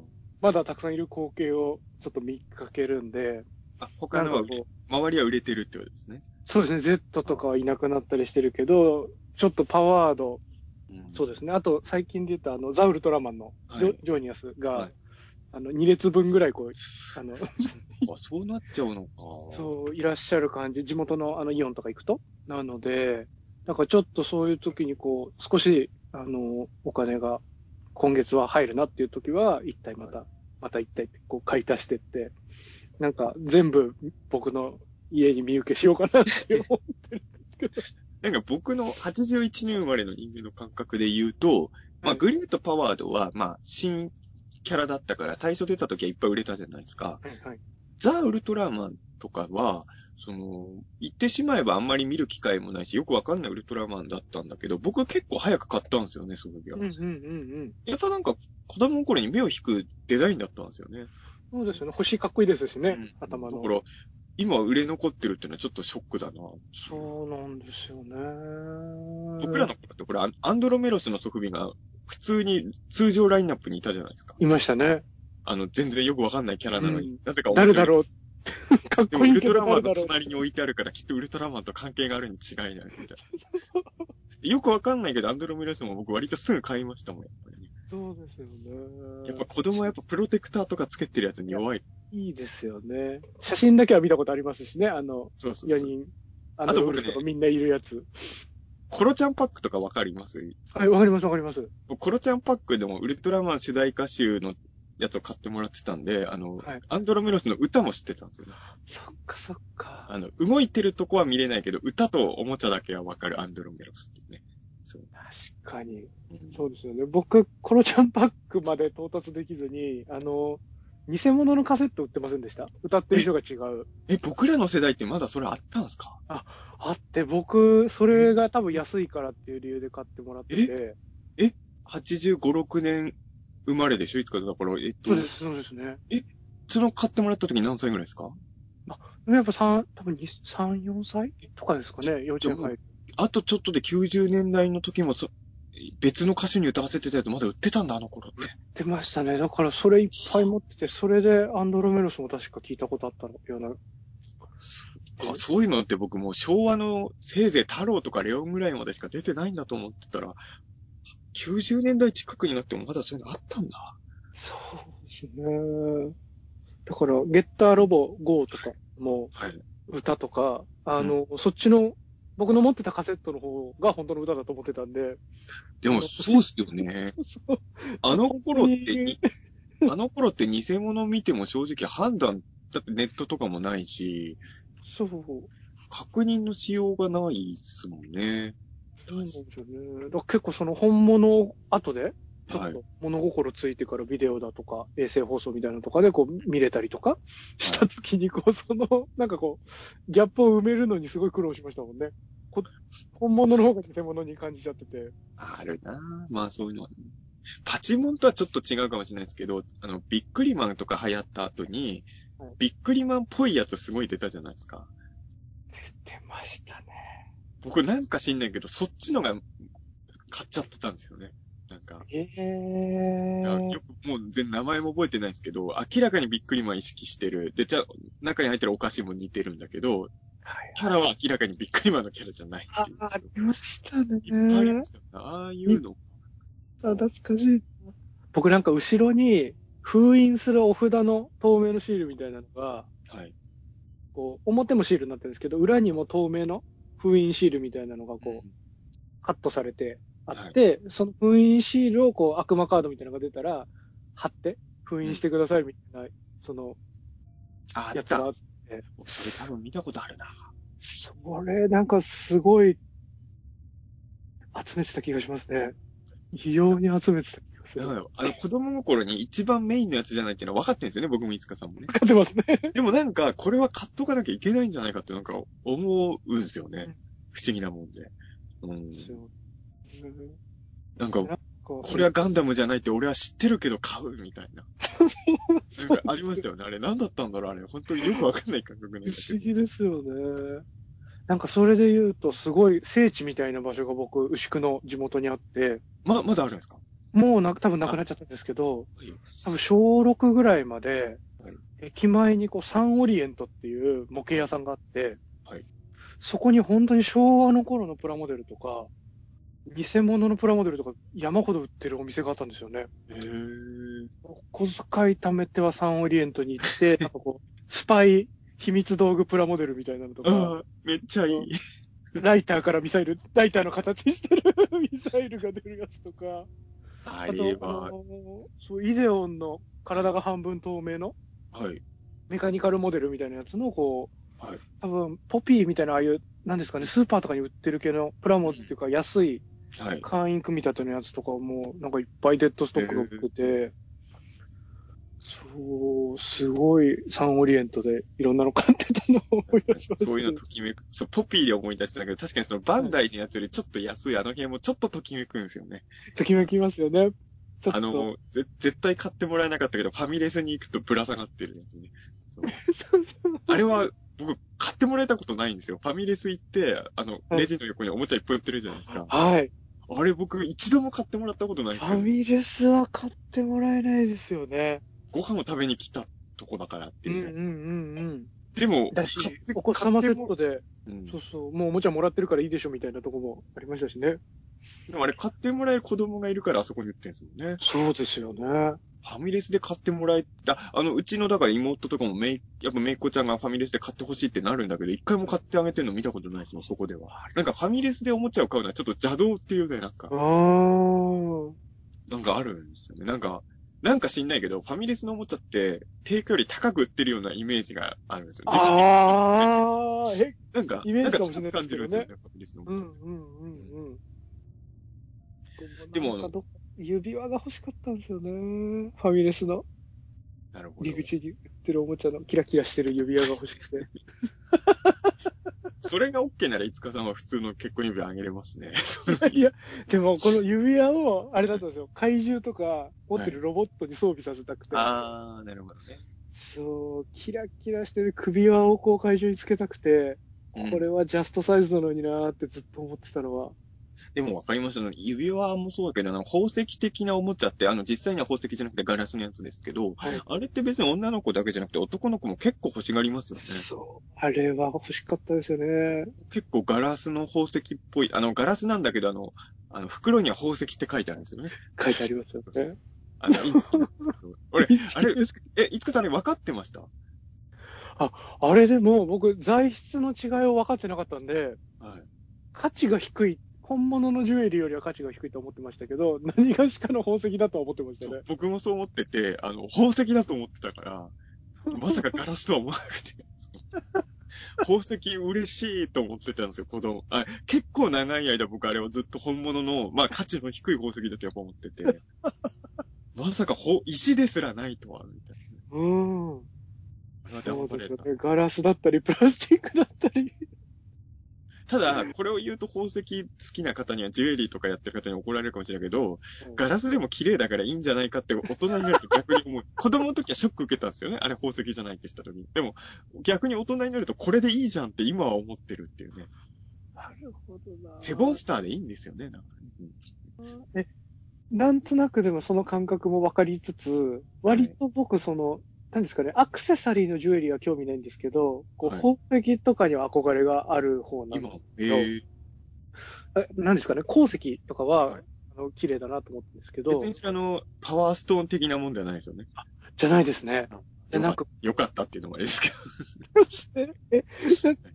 まだたくさんいる光景をちょっと見かけるんで、あ、他のは周りは売れてるってことですね。そうですね、Z とかはいなくなったりしてるけど、ちょっとパワード、うんそうですね。あと、最近で言った、あの、ザウルトラマンのジョ,、はいジョニアスが、はいあの、2列分ぐらい、こう、あの、あ、そうなっちゃうのか。そう、いらっしゃる感じ、地元のあの、イオンとか行くと。なので、なんかちょっとそういう時に、こう、少し、あの、お金が、今月は入るなっていう時は、一体また、また一体って、こう、買い足してって、なんか、全部、僕の家に見受けしようかなって思ってるんですけど。なんか僕の81年生まれの人間の感覚で言うと、まあ、はいグレートパワードは、まあ、新キャラだったから、最初出た時はいっぱい売れたじゃないですか。はいはい。ザ・ウルトラマンとかは、その、言ってしまえばあんまり見る機会もないし、よくわかんないウルトラマンだったんだけど、僕は結構早く買ったんですよね、その時は。うんうんうんやっぱなんか、子供の頃に目を引くデザインだったんですよね。そうですよね。星かっこいいですしね、うん頭のだか。ら、今売れ残ってるっていうのはちょっとショックだな。そうなんですよね。僕らの頃ってこれ、アンドロメロスのソフビが普通に通常ラインナップにいたじゃないですか。いましたね。あの、全然よくわかんないキャラなのに、うんなぜか誰だろう かっでもウルこいいけどトラマンの隣に置いてあるから、きっとウルトラマンと関係があるに違いないみたいな。よくわかんないけど、アンドロメロスも僕割とすぐ買いましたもん、やっぱりね。そうですよね。やっぱ子供はやっぱプロテクターとかつけてるやつに弱い。いいですよね。写真だけは見たことありますしね、あの、4そうそうそう。人。ああと僕ねみんないるやつ。コロちゃんパックとかわかります？はい、わかりますわかります。僕コロちゃんパックでもウルトラマン主題歌集のやつを買ってもらってたんで、あの、はいアンドロメロスの歌も知ってたんですよね。そっかそっか。あの、動いてるとこは見れないけど、歌とおもちゃだけはわかるアンドロメロスってね。そう。確かに。うんそうですよね。僕、コロちゃんパックまで到達できずに、あの、偽物のカセット売ってませんでした？歌ってる人が違う。え、僕らの世代ってまだそれあったんですか？あって、僕、それが多分安いからっていう理由で買ってもらってて。?85、6年生まれでしょ？いつかだから、えっとそう、です、そうですね。その買ってもらった時何歳ぐらいですか？やっぱ3、多分2 3、4歳とかですかね、幼稚園入る。あとちょっとで90年代の時もそ、別の歌手に歌わせてたやつまだ売ってたんだ、あの頃って。出ましたね。だからそれいっぱい持ってて、それでアンドロメロスも確か聞いたことあったような。あそういうのって僕もう昭和のせいぜい太郎とかレオンぐらいまでしか出てないんだと思ってたら、90年代近くになってもまだそういうのあったんだ。そうですね。だから、ゲッターロボ GO とかもはい。歌とか、あの、そっちの、僕の持ってたカセットの方が本当の歌だと思ってたんで。でもそうっすよね。そうあの頃ってあの頃って偽物見ても正直判断、だってネットとかもないし、そう。確認のしようがないっすもんね。そうなんですよね。だ結構その本物を後で、ちょはいっと物心ついてからビデオだとか、衛星放送みたいなのとかでこう見れたりとかしたときに、こう、その、なんかこう、ギャップを埋めるのにすごい苦労しましたもんね。こ本物の方が偽物に感じちゃってて。あるなぁまあそういうのは、ね。パチモンとはちょっと違うかもしれないですけど、あの、ビックリマンとか流行った後に、はいビックリマンっぽいやつすごい出たじゃないですか。出ましたね。僕なんか知んないけど、そっちのが買っちゃってたんですよね。なんか、えいえやよくもう全然名前も覚えてないですけど、明らかにビックリマン意識してる。で、じゃあ、中に入ってるお菓子も似てるんだけど、はい。キャラは明らかにビックリマンのキャラじゃないっていう。あ、ありましたね。いっぱいありましたよね。ああいうの。あ、懐かしい。僕なんか後ろに封印するお札の透明のシールみたいなのが、はい。こう、表もシールになってるんですけど、裏にも透明の封印シールみたいなのがこう、カットされてあって、その封印シールをこう、悪魔カードみたいなのが出たら、貼って、封印してくださいみたいな、その、あやつがああっって、た。それ多分見たことあるな。それなんかすごい、集めてた気がしますね。異様に集めてた気あの、子供心に一番メインのやつじゃないっていうのは分かってるんですよね、僕もいつかさんもね。かってますね。でもなんか、これは買っとかなきゃいけないんじゃないかってなんか思うんですよね。不思議なもんで。うん。なんか、ここれはガンダムじゃないって俺は知ってるけど買うみたいな。なんかありましたよね。あれ何だったんだろうあれ。本当によくわかんない感覚なんだ不。思議ですよね。なんかそれで言うと、すごい聖地みたいな場所が僕、牛久の地元にあって、ま、まだあるんですか？もうな、多分なくなっちゃったんですけど、はい多分小6ぐらいまではい、駅前にこうサンオリエントっていう模型屋さんがあって、はいそこに本当に昭和の頃のプラモデルとか、偽物のプラモデルとか山ほど売ってるお店があったんですよね。へー。お小遣い貯めてはサンオリエントに行って、なんかこう、スパイ秘密道具プラモデルみたいなのとか、めっちゃいい。ライターからミサイル、ライターの形してる ミサイルが出るやつとか、ああと、れあは、のそう、イデオンの体が半分透明の？はい。メカニカルモデルみたいなやつの、こう、はい多分、ポピーみたいな、ああいう、なんですかね、スーパーとかに売ってる系のプラモっていうか、安いはい。簡易組み立てのやつとかも、なんかいっぱいデッドストックが売ってて、そう、すごいサンオリエントでいろんなの買ってたのを思い出します。そういうのときめく。そう、ポピーで思い出したんだけど、確かにそのバンダイのやつよりちょっと安いあの辺もちょっとときめくんですよね。ときめきますよね。あの、ぜ、絶対買ってもらえなかったけど、ファミレスに行くとぶら下がってるやつね。そう あれは、僕、買ってもらえたことないんですよ。ファミレス行って、あの、はいレジの横におもちゃいっぱい売ってるじゃないですか。はい。あれ僕、一度も買ってもらったことない。ファミレスは買ってもらえないですよね。ご飯を食べに来たとこだからっていうね。うんうんうんうん。でも、だし買って、お子様セットで、うんそうそう、もうおもちゃもらってるからいいでしょみたいなとこもありましたしね。でもあれ買ってもらえる子供がいるからあそこに売ってるんですもんね。そうですよね。ファミレスで買ってもらえた、あの、うちのだから妹とかもめい、やっぱめいっ子ちゃんがファミレスで買ってほしいってなるんだけど、一回も買ってあげてるの見たことないですもん、そこでは。なんかファミレスでおもちゃを買うのはちょっと邪道っていうね、なんかあ、ー。なんかあるんですよね。なんか、なんか知んないけど、ファミレスのおもちゃって、定価より高く売ってるようなイメージがあるんですよ。あー。え、なんか、イメージかもしれないんか高く感じるんですよね、ファミレスのおもちゃ。うんうんうんうん。でも指輪が欲しかったんですよね。ファミレスのなるほど入。り口に売ってるおもちゃのキラキラしてる指輪が欲しくて。それが OK なら、いつかさんは普通の結婚指輪あげれますね。いや、でもこの指輪を、あれだったんですよ。怪獣とか持ってるロボットに装備させたくて。あー、なるほどね。そう、キラキラしてる首輪をこう怪獣につけたくて、うんこれはジャストサイズなのになーってずっと思ってたのは。でもわかりますよ。指輪もそうだけど、あの宝石的なおもちゃって、あの実際には宝石じゃなくてガラスのやつですけど、はい。あれって別に女の子だけじゃなくて男の子も結構欲しがりますよね。そう。あれは欲しかったですよね。結構ガラスの宝石っぽい、あのガラスなんだけど、あの、あの袋には宝石って書いてあるんですよね。書いてありますよね。あの、インチキなんですけど俺、あれ、え、いつかさんあれ分かってました？あれでも僕、材質の違いを分かってなかったんで、はい。価値が低い、本物のジュエリーよりは価値が低いと思ってましたけど、何がしかの宝石だとは思ってましたね。僕もそう思ってて、あの、宝石だと思ってたから、まさかガラスとは思わなくて。宝石嬉しいと思ってたんですよ、子供。あ結構長い間僕あれはずっと本物の、まあ価値の低い宝石だとやっぱ思ってて。まさかほ石ですらないとは、みたいうん。な。そう。ですよね。ガラスだったり、プラスチックだったり。ただ、これを言うと宝石好きな方には、ジュエリーとかやってる方に怒られるかもしれないけど、ガラスでも綺麗だからいいんじゃないかって大人になると逆に思う。子供の時はショック受けたんですよね。あれ宝石じゃないってした時に。でも、逆に大人になるとこれでいいじゃんって今は思ってるっていうね。なるほどな。セボンスターでいいんですよね、だからね。うんえ、なんとなくでもその感覚も分かりつつ、割と僕その、何ですかね、アクセサリーのジュエリーは興味ないんですけど、こう、はい宝石とかには憧れがある方なんで今す、えー、え、何ですかね、鉱石とかは、はいあの、綺麗だなと思ってるんですけど別、にあの、パワーストーン的なもんではないですよね。じゃないですね。で、なんか、よかったっていうのもあれですけど。え、え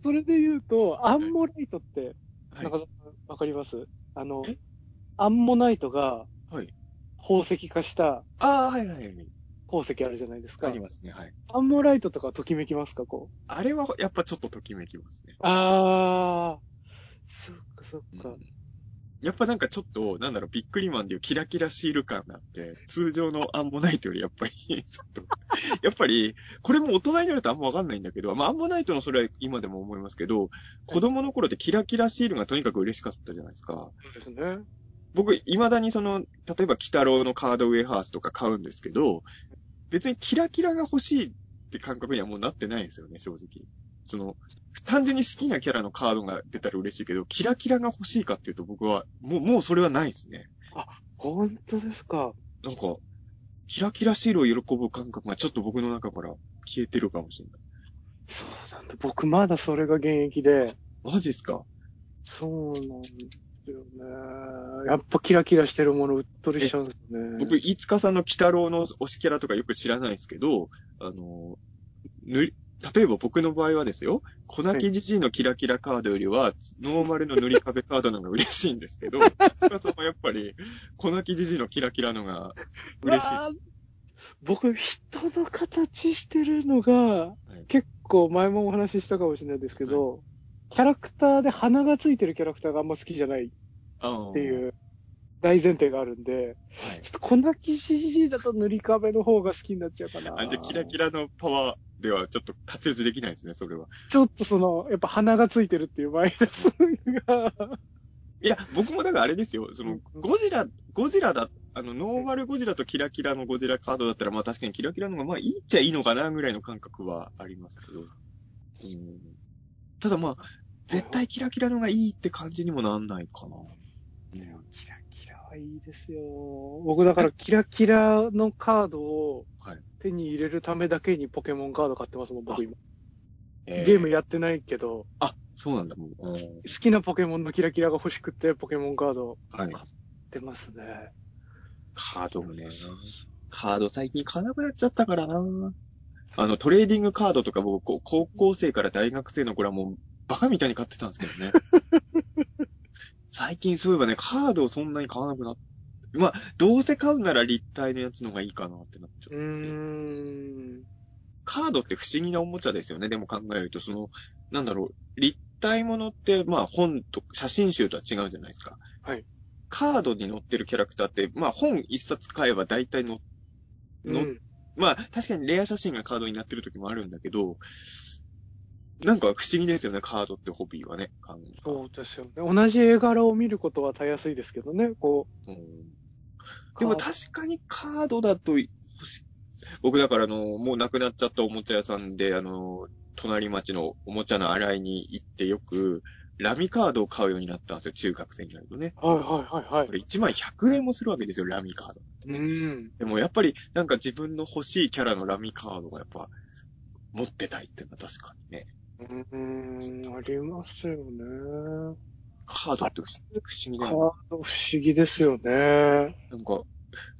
それで言うと、アンモライトって、はい中澤さんわかります？あのえ、アンモナイトがはい。宝石化したああ、はいはいはい。宝石あるじゃないですか。ありますね、はい。アンモライトとかときめきますかこう？あれはやっぱちょっとときめきますね。あー、そっかそっか。うんやっぱなんかちょっと、なんだろう、ビックリマンでいうキラキラシール感があって、通常のアンモナイトよりやっぱり、ちょっと、やっぱり、これも大人になるとあんまわかんないんだけど、まあアンモナイトのそれは今でも思いますけど、子供の頃ってキラキラシールがとにかく嬉しかったじゃないですか。そうですね。僕、未だにその、例えば、キタロウのカードウェイハースとか買うんですけど、別にキラキラが欲しいって感覚にはもうなってないんですよね、正直。その、単純に好きなキャラのカードが出たら嬉しいけど、キラキラが欲しいかっていうと僕は、もう、もうそれはないですね。本当ですか。なんか、キラキラシールを喜ぶ感覚がちょっと僕の中から消えてるかもしれない。そうなんだ。僕まだそれが現役で、マジっすか？そうなん。やっぱキラキラしてるものうっとりしちゃうんですよね。僕、いつかさんのキタロウの推しキャラとかよく知らないですけど、あの、ぬり、例えば僕の場合はですよ、粉木じじいのキラキラカードよりは、ノーマルの塗り壁カードの方が嬉しいんですけど、いつかさんはやっぱり、粉木じじいのキラキラのが嬉しい僕、人の形してるのが、い。結構前もお話ししたかもしれないですけど、キャラクターで鼻がついてるキャラクターがあんま好きじゃないっあていう大前提があるんで、はいちょっと粉木 CG だと塗り壁の方が好きになっちゃうかな。あ。じゃあ、キラキラのパワーではちょっと太刀打ちできないですね、それは。ちょっとその、やっぱ鼻がついてるっていうマイナスが、いや、僕もだからあれですよ、そのうん、ゴジラ、ゴジラだっあの、ノーマルゴジラとキラキラのゴジラカードだったら、まあ確かにキラキラの方がまあいいっちゃいいのかなぐらいの感覚はありますけど。うん。ただまあ、絶対キラキラの方がいいって感じにもなんないかな。キラキラはいいですよ。僕だからキラキラのカードをはい手に入れるためだけにポケモンカード買ってますもん、僕今。えゲームやってないけど、あ、そうなんだ、も好きなポケモンのキラキラが欲しくて、ポケモンカードはい。出ますね。カードもね。カード最近買わなくなっちゃったからな。あの、トレーディングカードとか僕、高校生から大学生の頃はもう、バカみたいに買ってたんですけどね。最近そういえばね、カードをそんなに買わなくなっまあ、どうせ買うなら立体のやつの方がいいかなってなっちゃうう。ーん。カードって不思議なおもちゃですよね。でも考えると、その、なんだろう、立体ものって、まあ本と、写真集とは違うじゃないですか。はい。カードに載ってるキャラクターって、まあ本一冊買えば大体の、のうんまあ確かにレア写真がカードになってる時もあるんだけど、なんか不思議ですよね、カードってホビーはね。そうですよね。同じ絵柄を見ることはたやすいですけどね、こう。うんでも確かにカードだと欲し、僕だからあの、もう亡くなっちゃったおもちゃ屋さんで、あの、隣町のおもちゃの洗いに行ってよく、ラミカードを買うようになったんですよ、中学生になるとね。はいはいはいはいこ。れ1枚100円もするわけですよ、ラミカード。うん。でもやっぱりなんか自分の欲しいキャラのラミカードがやっぱ持ってたいっていうのは確かにね。うーん、ありますよね。カードって不思議カーだよド不思議ですよね。なんか、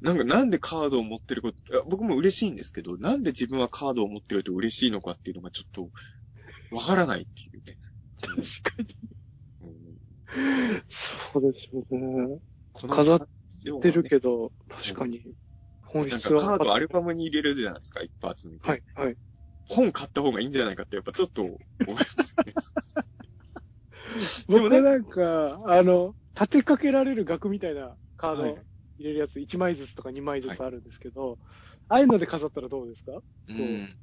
なんかなんでカードを持ってること、僕も嬉しいんですけど、なんで自分はカードを持ってると嬉しいのかっていうのがちょっとわからないっていうね。確かに。うんそうですよね。この飾っ感情はね出るけど、確かに。本質は。かカードアルバムに入れるじゃないですか、一発目。はい、はい。本買った方がいいんじゃないかってやっぱちょっと思いますよね。僕なんか、あの、立てかけられる額みたいなカードはい入れるやつ、1枚ずつとか2枚ずつあるんですけど、ああいうので飾ったらどうですか？うん。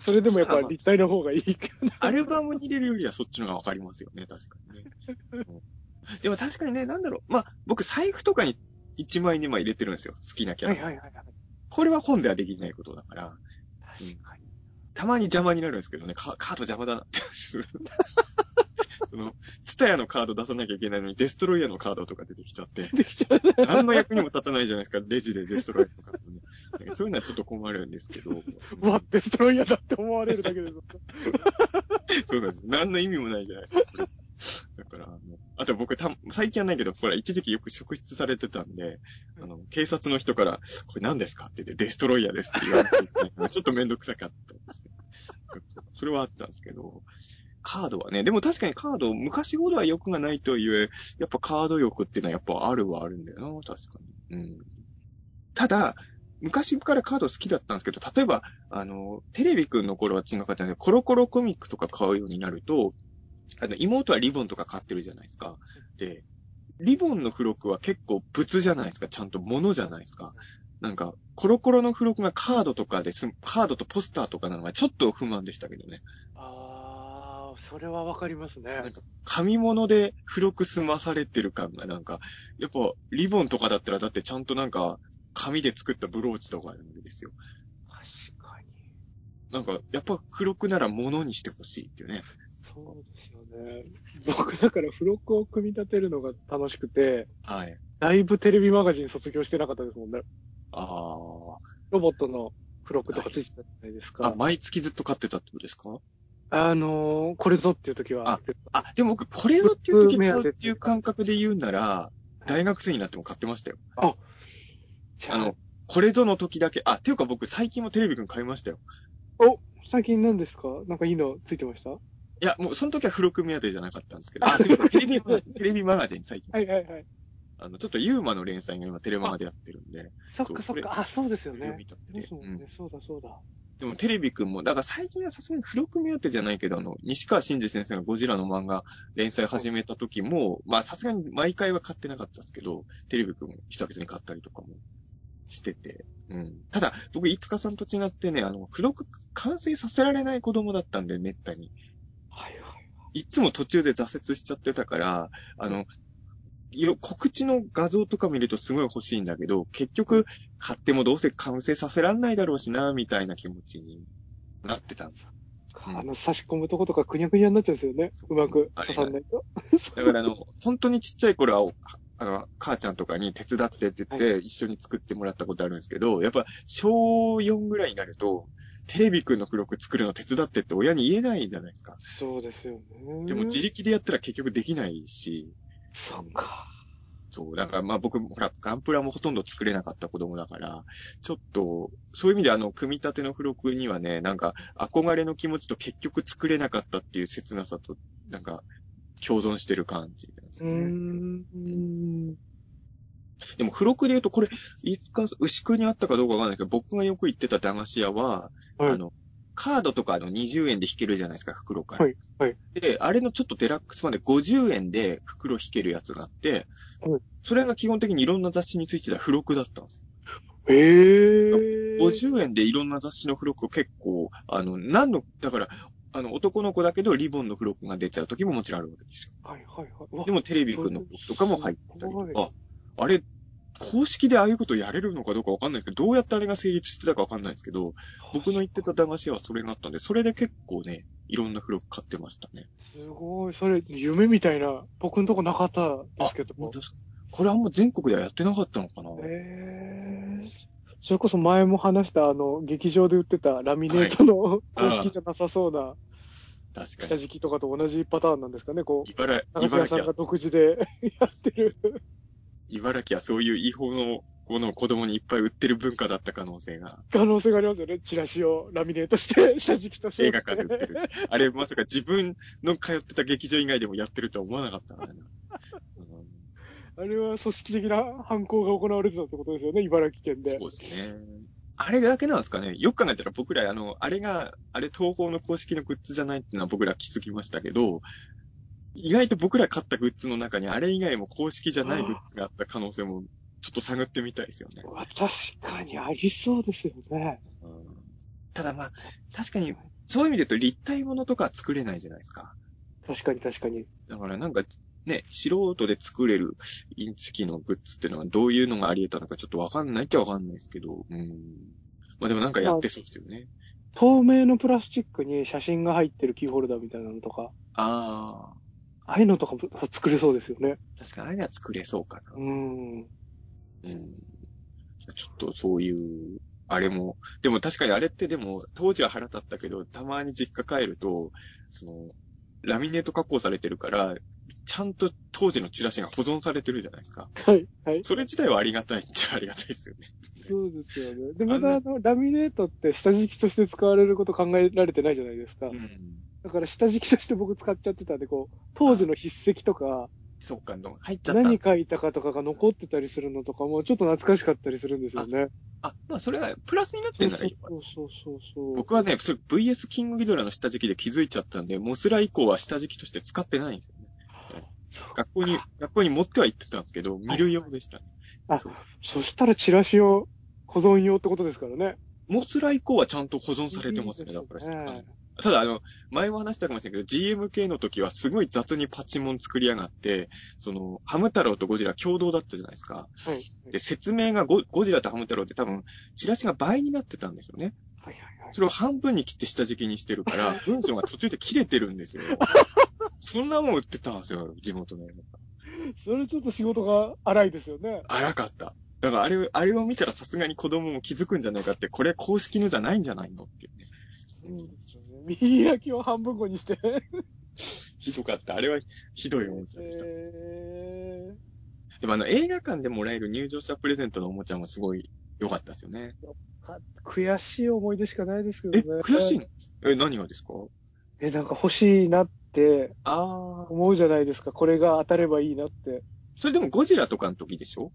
それでもやっぱ立体の方がいいけどね。アルバムに入れるよりはそっちの方がわかりますよね、確かにね。うんでも確かにね、なんだろう。まあ、僕財布とかに1枚2枚入れてるんですよ。好きなキャラ。はいはいはいはい。これは本ではできないことだから、確かに。たまに邪魔になるんですけどね、カカード邪魔だなって。その、ツタヤのカード出さなきゃいけないのに、デストロイヤーのカードとか出てきちゃって、できちゃう。何の役にも立たないじゃないですか、レジでデストロイヤーのカードね。そういうのはちょっと困るんですけど。うわ、デストロイヤーだって思われるだけで。そうなんです。何の意味もないじゃないですか、それ。だから、あの、あと僕た、最近はないけど、ほら、一時期よく職質されてたんで、あの、警察の人から、これ何ですかって言って、デストロイヤーですって言われてちょっとめんどくさかったんですね。それはあったんですけど、カードはね、でも確かにカード、昔ほどは欲がないとはいえ、やっぱカード欲っていうのはやっぱあるはあるんだよな、確かに。うん。ただ、昔からカード好きだったんですけど、例えば、あの、テレビくんの頃は違かったんで、コロコロコミックとか買うようになると、あの、妹はリボンとか買ってるじゃないですか。で、リボンの付録は結構物じゃないですか。ちゃんと物じゃないですか。なんか、コロコロの付録がカードとかです、カードとポスターとかなのがちょっと不満でしたけどね。あー、それはわかりますね。なんか、紙物で付録済まされてる感がなんか、やっぱ、リボンとかだったらだってちゃんとなんか、紙で作ったブローチとかあるんですよ。確かに。なんか、やっぱ付録なら物にしてほしいっていうね。そうですよね。僕だから付録を組み立てるのが楽しくて、はい。だいぶテレビマガジン卒業してなかったですもんね。あロボットの付録とかついてたじゃないですあ。あ、か。毎月ずっと買ってたってことですか？あのー、これぞっていう時はああ、でも僕、これぞっていう時買うっていう感覚で言うなら、大学生になっても買ってましたよ。じゃああの、これぞの時だけ、あ、っていうか僕最近もテレビくん買いましたよ。お、最近何ですか？なんかいいのついてました？いや、もうその時は付録目当てじゃなかったんですけど、あ、すいません、テレビマガジン、テレビマガジン最近。はいはいはい。あの、ちょっとユーマの連載が今テレマガでやってるんで、そっかそっか。あ、そうですよね。たってですもんね。そうだそうだ。でもテレビくんも、だから最近はさすがに付録目当てじゃないけど、あの、西川真司先生がゴジラの漫画連載始めた時も、まあさすがに毎回は買ってなかったですけど、テレビくんも久々に買ったりとかもしてて。うん。ただ、僕、いつかさんと違ってね、あの、付録完成させられない子供だったんで、めったに。はいつも途中で挫折しちゃってたから、あの、よ、告知の画像とか見るとすごい欲しいんだけど、結局、買ってもどうせ完成させらんないだろうしな、みたいな気持ちになってたんですよ。うんあの、差し込むとことかくにゃくにゃになっちゃうんですよね。うまく刺さんないと。だからあの、本当にちっちゃい頃は、あの、母ちゃんとかに手伝ってって言って、一緒に作ってもらったことあるんですけど、やっぱ、小4ぐらいになると、テレビくんの付録作るの手伝ってって親に言えないじゃないですか。そうですよね。でも自力でやったら結局できないし、そっか。そう、だからまあ僕も、ほら、ガンプラもほとんど作れなかった子供だから、ちょっと、そういう意味であの、組み立ての付録にはね、なんか、憧れの気持ちと結局作れなかったっていう切なさと、なんか、共存してる感じなんですよね。ん。でも付録で言うと、これ、いつか、牛久にあったかどうかわかんないけど、僕がよく行ってた駄菓子屋は、はいあの、カードとかあの20円で引けるじゃないですか、袋から。はいはいで、あれのちょっとデラックス版で50円で袋引けるやつがあって、はいそれが基本的にいろんな雑誌についてた付録だったんです。ええー。50円でいろんな雑誌の付録を結構、あの、何の、だから、あの、男の子だけどリボンの付録が出ちゃう時ももちろんあるわけですよ。はいはいはい。でもテレビくんの付録とかも入ったりとすか、あれ、公式でああいうことやれるのかどうかわかんないですけど、どうやってあれが成立してたかわかんないですけど、僕の言ってた駄菓子屋はそれがあったんで、それで結構ね、いろんな付録買ってましたね。すごい。それ、夢みたいな、僕のとこなかったですけども。これあんま全国ではやってなかったのかな？ええそれこそ前も話した、あの、劇場で売ってたラミネートの 公式じゃなさそうな確かに。下敷きとかと同じパターンなんですかね、こう。茨駄菓子茨城さんが独自で やってる。茨城はそういう違法のものを子供にいっぱい売ってる文化だった可能性が、可能性がありますよね。チラシをラミネートして、下敷きとして。映画館で売ってる。あれ、まさか自分の通ってた劇場以外でもやってるとは思わなかったからな。うんあれは組織的な犯行が行われてたってことですよね、茨城県で。そうですね。あれだけなんですかね。よく考えたら僕ら、あの、あれが、あれ東宝の公式のグッズじゃないっていうのは僕ら気づきましたけど、意外と僕ら買ったグッズの中にあれ以外も公式じゃないグッズがあった可能性もちょっと探ってみたいですよね。確かにありそうですよね。うんただまあ、確かに、そういう意味で言うと立体物とかは作れないじゃないですか。確かに確かに。だからなんか、ね、素人で作れるインチキのグッズっていうのはどういうのがあり得たのかちょっとわかんないっちゃわかんないですけど、うん。まあでもなんかやってそうですよね。透明のプラスチックに写真が入ってるキーホルダーみたいなのとか、ああ、ああいうのとかも作れそうですよね。確かにあれは作れそうかな。うん。うん。ちょっとそういう、あれも、でも確かにあれってでも、当時は腹立ったけど、たまに実家帰ると、その、ラミネート加工されてるから、ちゃんと当時のチラシが保存されてるじゃないですか。はい、はい。それ自体はありがたいっちゃありがたいですよね。そうですよね。で、またあの、ラミネートって下敷きとして使われること考えられてないじゃないですか。うん。だから下敷きとして僕使っちゃってたんで、こう、当時の筆跡とか、そっか、の入っちゃった。何書いたかとかが残ってたりするのとかも、ちょっと懐かしかったりするんですよね。あ、まあそれはプラスになってんならいいわ。そうそうそうそう。僕はね、それ VS キングギドラの下敷きで気づいちゃったんで、モスラ以降は下敷きとして使ってないんですよね。学校に、学校に持っては行ってたんですけど、見る用でしたね。あそうそしたらチラシを保存用ってことですからね。モスラ以降はちゃんと保存されてますね、だから。いいですねはいただ、あの、前も話したかもしれないけど、GMK の時はすごい雑にパチモン作りやがって、その、ハム太郎とゴジラ共同だったじゃないですか。はい。で、説明がゴゴジラとハム太郎って多分、チラシが倍になってたんですよね。はいはいはい。それを半分に切って下敷きにしてるから、文章が途中で切れてるんですよ。そんなもん売ってたんですよ、地元の映それちょっと仕事が荒いですよね。画荒かった。だからあれ、あれを見たらさすがに子供も気づくんじゃないかって、これ公式のじゃないんじゃないのっていうね。そうですよね。見開きを半分後にして。ひどかった。あれはひどいおもちゃでした。えでもあの映画館でもらえる入場者プレゼントのおもちゃもすごい良かったですよね。ー、悔しい思い出しかないですけどえ、ね。悔しいの？え、何がですか？え、なんか欲しいなってああ。思うじゃないですか。これが当たればいいなって。それでもゴジラとかの時でしょ？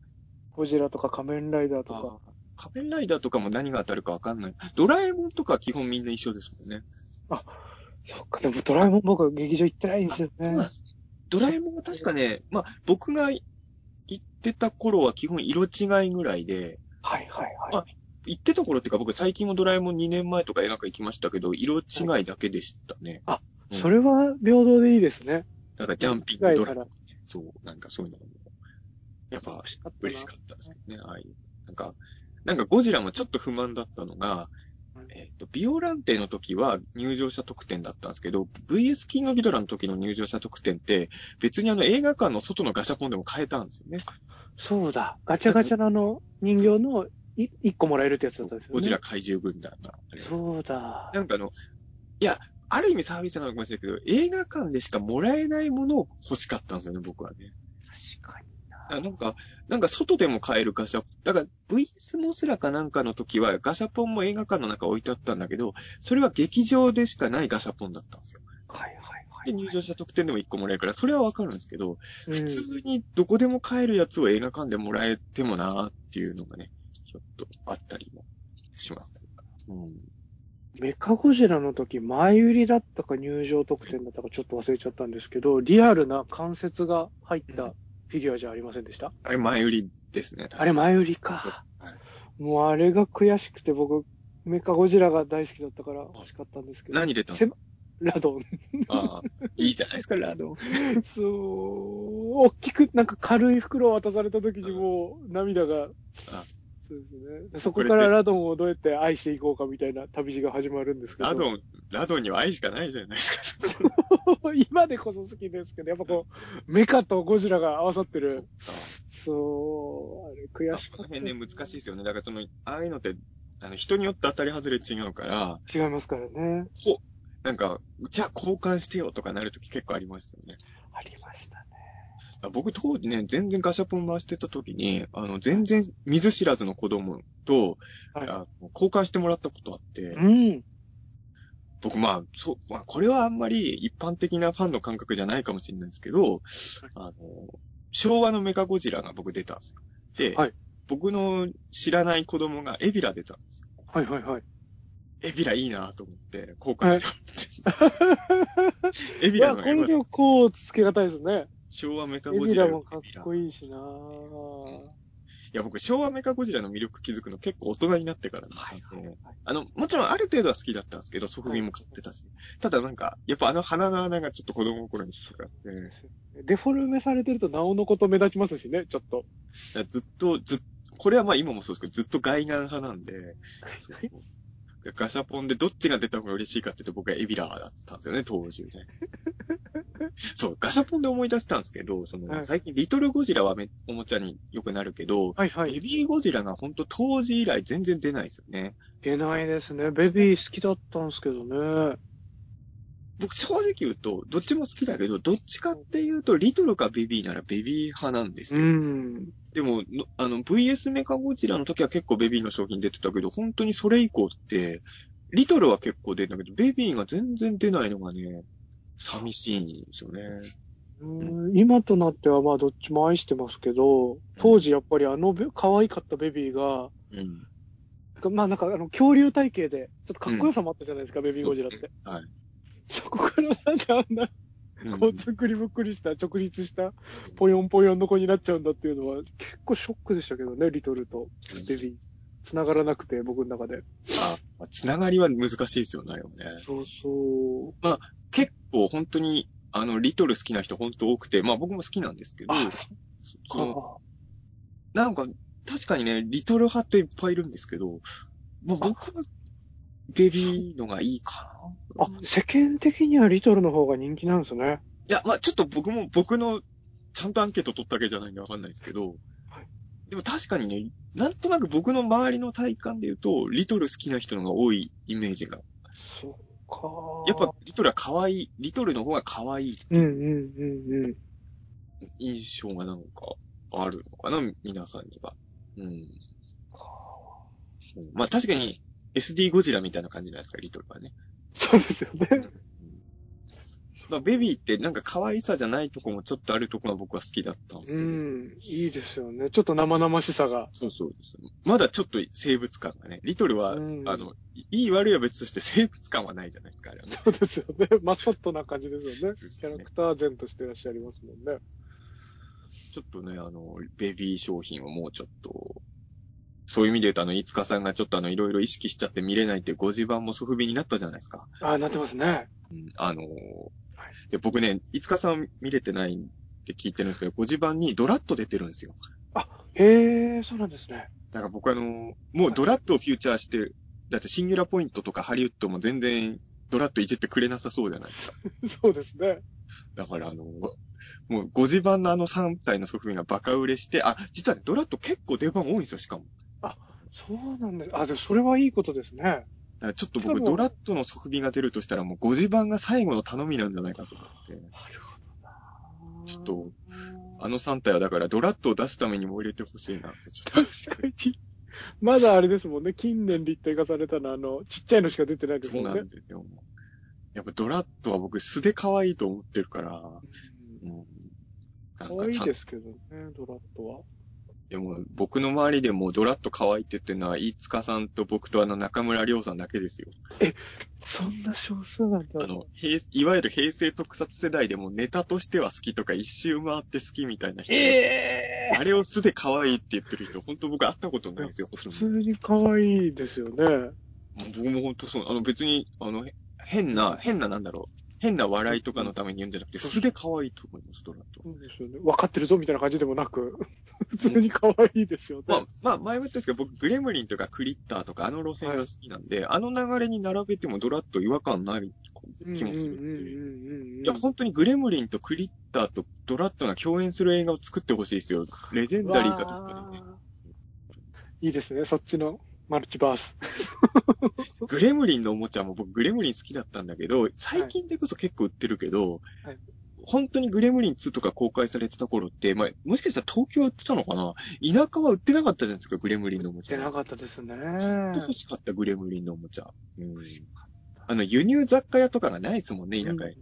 ゴジラとか仮面ライダーとか。仮面ライダーとかも何が当たるかわかんない。ドラえもんとかは基本みんな一緒ですもんね。そっか、でもドラえもん僕は劇場行ってないんですよねそうなん。です。ドラえもんは確かね、まあ、僕が行ってた頃は基本色違いぐらいで、はいはいはい。あ行ってた頃っていうか僕最近もドラえもん2年前とか映画館行きましたけど、色違いだけでしたね。うんそれは平等でいいですね。だからジャンピングドラえもん違いから。そう、なんかそういうのもやっぱ嬉しかったですけどね、ああいう。なんか、なんかゴジラもちょっと不満だったのが、えっ、と、ビオランテの時は入場者特典だったんですけど、VS キングギドラの時の入場者特典って、別にあの映画館の外のガシャポンでも買えたんですよね。そうだ。ガチャガチャのあの人形のい一個もらえるってやつだったんですよね。ゴジラ怪獣軍団が。そうだ。なんかあの、いや、ある意味サービスなのかもしれないけど、映画館でしかもらえないものを欲しかったんですよね、僕はね。なんか、なんか外でも買えるガシャ、だから VS モスラかなんかの時はガシャポンも映画館の中置いてあったんだけど、それは劇場でしかないガシャポンだったんですよ。な。はいはいはい。で、入場者特典でも1個もらえるから、それはわかるんですけど、うん普通にどこでも買えるやつを映画館でもらえてもなーっていうのがね、ちょっとあったりもします。うん。メカゴジラの時、前売りだったか入場特典だったかちょっと忘れちゃったんですけど、リアルな関節が入ったフィギュアじゃありませんでした、あれ前売りですね。あれ前売りか。はいもうあれが悔しくて僕、メカゴジラが大好きだったから欲しかったんですけど。何出たんですかラドン。ああ、いいじゃないですか、ラドン。そう、大きく、なんか軽い袋を渡された時にもう涙が、あそうですね。そこからラドンをどうやって愛していこうかみたいな旅路が始まるんですけど。ラドン、ラドンには愛しかないじゃないですか。今でこそ好きですけど、やっぱこう、メカとゴジラが合わさってる。そう、あれ悔あしかった。この辺ね、難しいですよね。だからその、ああいうのって、あの、人によって当たり外れ違うから、違いますからね。こう、なんか、じゃあ交換してよとかなるとき結構ありましたよね。ありました僕当時ね、全然ガシャポン回してた時に、あの、全然見ず知らずの子供と、はいあの交換してもらったことあって、うん。僕まあ、そう、まあ、これはあんまり一般的なファンの感覚じゃないかもしれないんですけど、あの、昭和のメカゴジラが僕出たんですよ。で、はい僕の知らない子供がエビラ出たんですよ。はいはいはい。エビラいいなと思って、交換してもらって。エいや、ビラのこれでこうつけがたいですね。昭和メカゴジラのラもかっこいいしなぁ。いや、僕、昭和メカゴジラの魅力気づくの結構大人になってからなんはいで、はいはい。あの、もちろんある程度は好きだったんですけど、側面も買ってたし。ただなんか、やっぱあの鼻の穴がちょっと子供の頃に引っかかって、デフォルメされてるとなおのこと目立ちますしね、ちょっと。いやずっと、ずっこれはまあ今もそうですけど、ずっと外眼派なんで、ガシャポンでどっちが出た方が嬉しいかって言うと僕はエビラーだったんですよね、当時ね。そう、ガシャポンで思い出したんですけど、その、はい最近リトルゴジラはめおもちゃによくなるけど、はいはい。ベビーゴジラが本当当時以来全然出ないですよね。出ないですね。ベビー好きだったんですけどね。僕正直言うと、どっちも好きだけど、どっちかっていうと、リトルかベビーならベビー派なんですうよ。ん。でも、のあの、VS メカゴジラの時は結構ベビーの商品出てたけど、本当にそれ以降って、リトルは結構出るんだけど、ベビーが全然出ないのがね、寂しいんですよね。うん今となってはまあどっちも愛してますけど、当時やっぱりあのべ可愛かったベビーが、うん。まあなんかあの恐竜体型で、ちょっとかっこよさもあったじゃないですか、ベビーゴジラって。はい。そこからなんであんな、うんこうつくりぶっくりした、直立した、ぽよんぽよんの子になっちゃうんだっていうのは、結構ショックでしたけどね、リトルとベビー。繋がらなくて、僕の中で。あ、まあつながりは難しいですよね、あれはね。そうそう。結構本当に、あの、リトル好きな人本当多くて、まあ僕も好きなんですけど、あ、そそのなんか、確かにね、リトル派っていっぱいいるんですけど、まあ、僕は、ベビーのがいいかな。あ、世間的にはリトルの方が人気なんですね。いや、まあちょっと僕も、僕の、ちゃんとアンケート取ったわけじゃないんでわかんないですけど、はいでも確かにね、なんとなく僕の周りの体感で言うと、リトル好きな人の方が多いイメージが。そっか。やっぱ、リトルは可愛い、リトルの方が可愛いうんうんうんうん。印象がなんかあるのかな、皆さんには。うん。まあ確かに SD ゴジラみたいな感じじゃないですか、リトルはね。そうですよね。まあ、ベビーってなんか可愛さじゃないとこもちょっとあるとこが僕は好きだったんですうけど。ん。いいですよね。ちょっと生々しさが。そうそうです。まだちょっと生物感がね。リトルは、うんあの、いい悪いは別として生物感はないじゃないですか、あれはね。そうですよね。マスコットな感じですよね。ねキャラクター前としていらっしゃいますもんね。ちょっとね、あの、ベビー商品をもうちょっと、そういう意味で言うと、あの、いつかさんがちょっとあの、いろいろ意識しちゃって見れないってご自慢もソフビになったじゃないですか。ああ、なってますね。うん、あのーで、僕ね、いつかさん見れてないって聞いてるんですけど、ご自慢にドラッと出てるんですよ。へえ、そうなんですね。だから僕あの、もうドラッドをフューチャーしてる。だってシンギュラポイントとかハリウッドも全然ドラッドいじってくれなさそうじゃないですか。そうですね。だからあの、もう5時版のあの3体のソフビがバカ売れして、あ、実はね、ドラッド結構出番多いんですよ、しかも。そうなんです。あ、でもそれはいいことですね。だからちょっと僕、ドラッドのソフビが出るとしたらもう5時版が最後の頼みなんじゃないかと思って。なるほどな。ちょっと、あの3体はだからドラッドを出すためにも入れてほしいなって、ちょっと。確かに。まだあれですもんね。近年立体化されたのは、あの、ちっちゃいのしか出てないですそうもんね。なんですよ。やっぱドラッドは僕素で可愛いと思ってるから、うん可愛いですけどね、ドラットは。でも僕の周りでもドラッド可愛いって言ってるのは、飯塚さんと僕とあの中村亮さんだけですよ。そんな少数なんだ。あの、平いわゆる平成特撮世代でもネタとしては好きとか一周回って好きみたいな人。ええあれを素で可愛いって言ってる人、本当僕会ったことないんですよ、普通に可愛いですよね。ど僕も本当そう、あの別に、あの、へ変な、変ななんだろう。変な笑いとかのために言うんじゃなくて、素で可愛いと思います、ドラッド。そうですよね。分かってるぞみたいな感じでもなく、普通に可愛いですよね。まあ、まあ、前も言ったんですけど、僕、グレムリンとかクリッターとかあの路線が好きなんで、あの流れに並べてもドラッド違和感ない気もするんで。るいや、本当にグレムリンとクリッターとドラッドが共演する映画を作ってほしいですよ。レジェンダリーかどっかでね。いいですね、そっちのマルチバース。グレムリンのおもちゃも僕グレムリン好きだったんだけど、最近でこそ結構売ってるけど、はい本当にグレムリン2とか公開されてた頃って、まあ、もしかしたら東京は売ってたのかな？田舎は売ってなかったじゃないですか、グレムリンのおもちゃ。出なかったですね。ずっと欲しかったグレムリンのおもちゃ。うん。あの、輸入雑貨屋とかがないですもんね、田舎へ。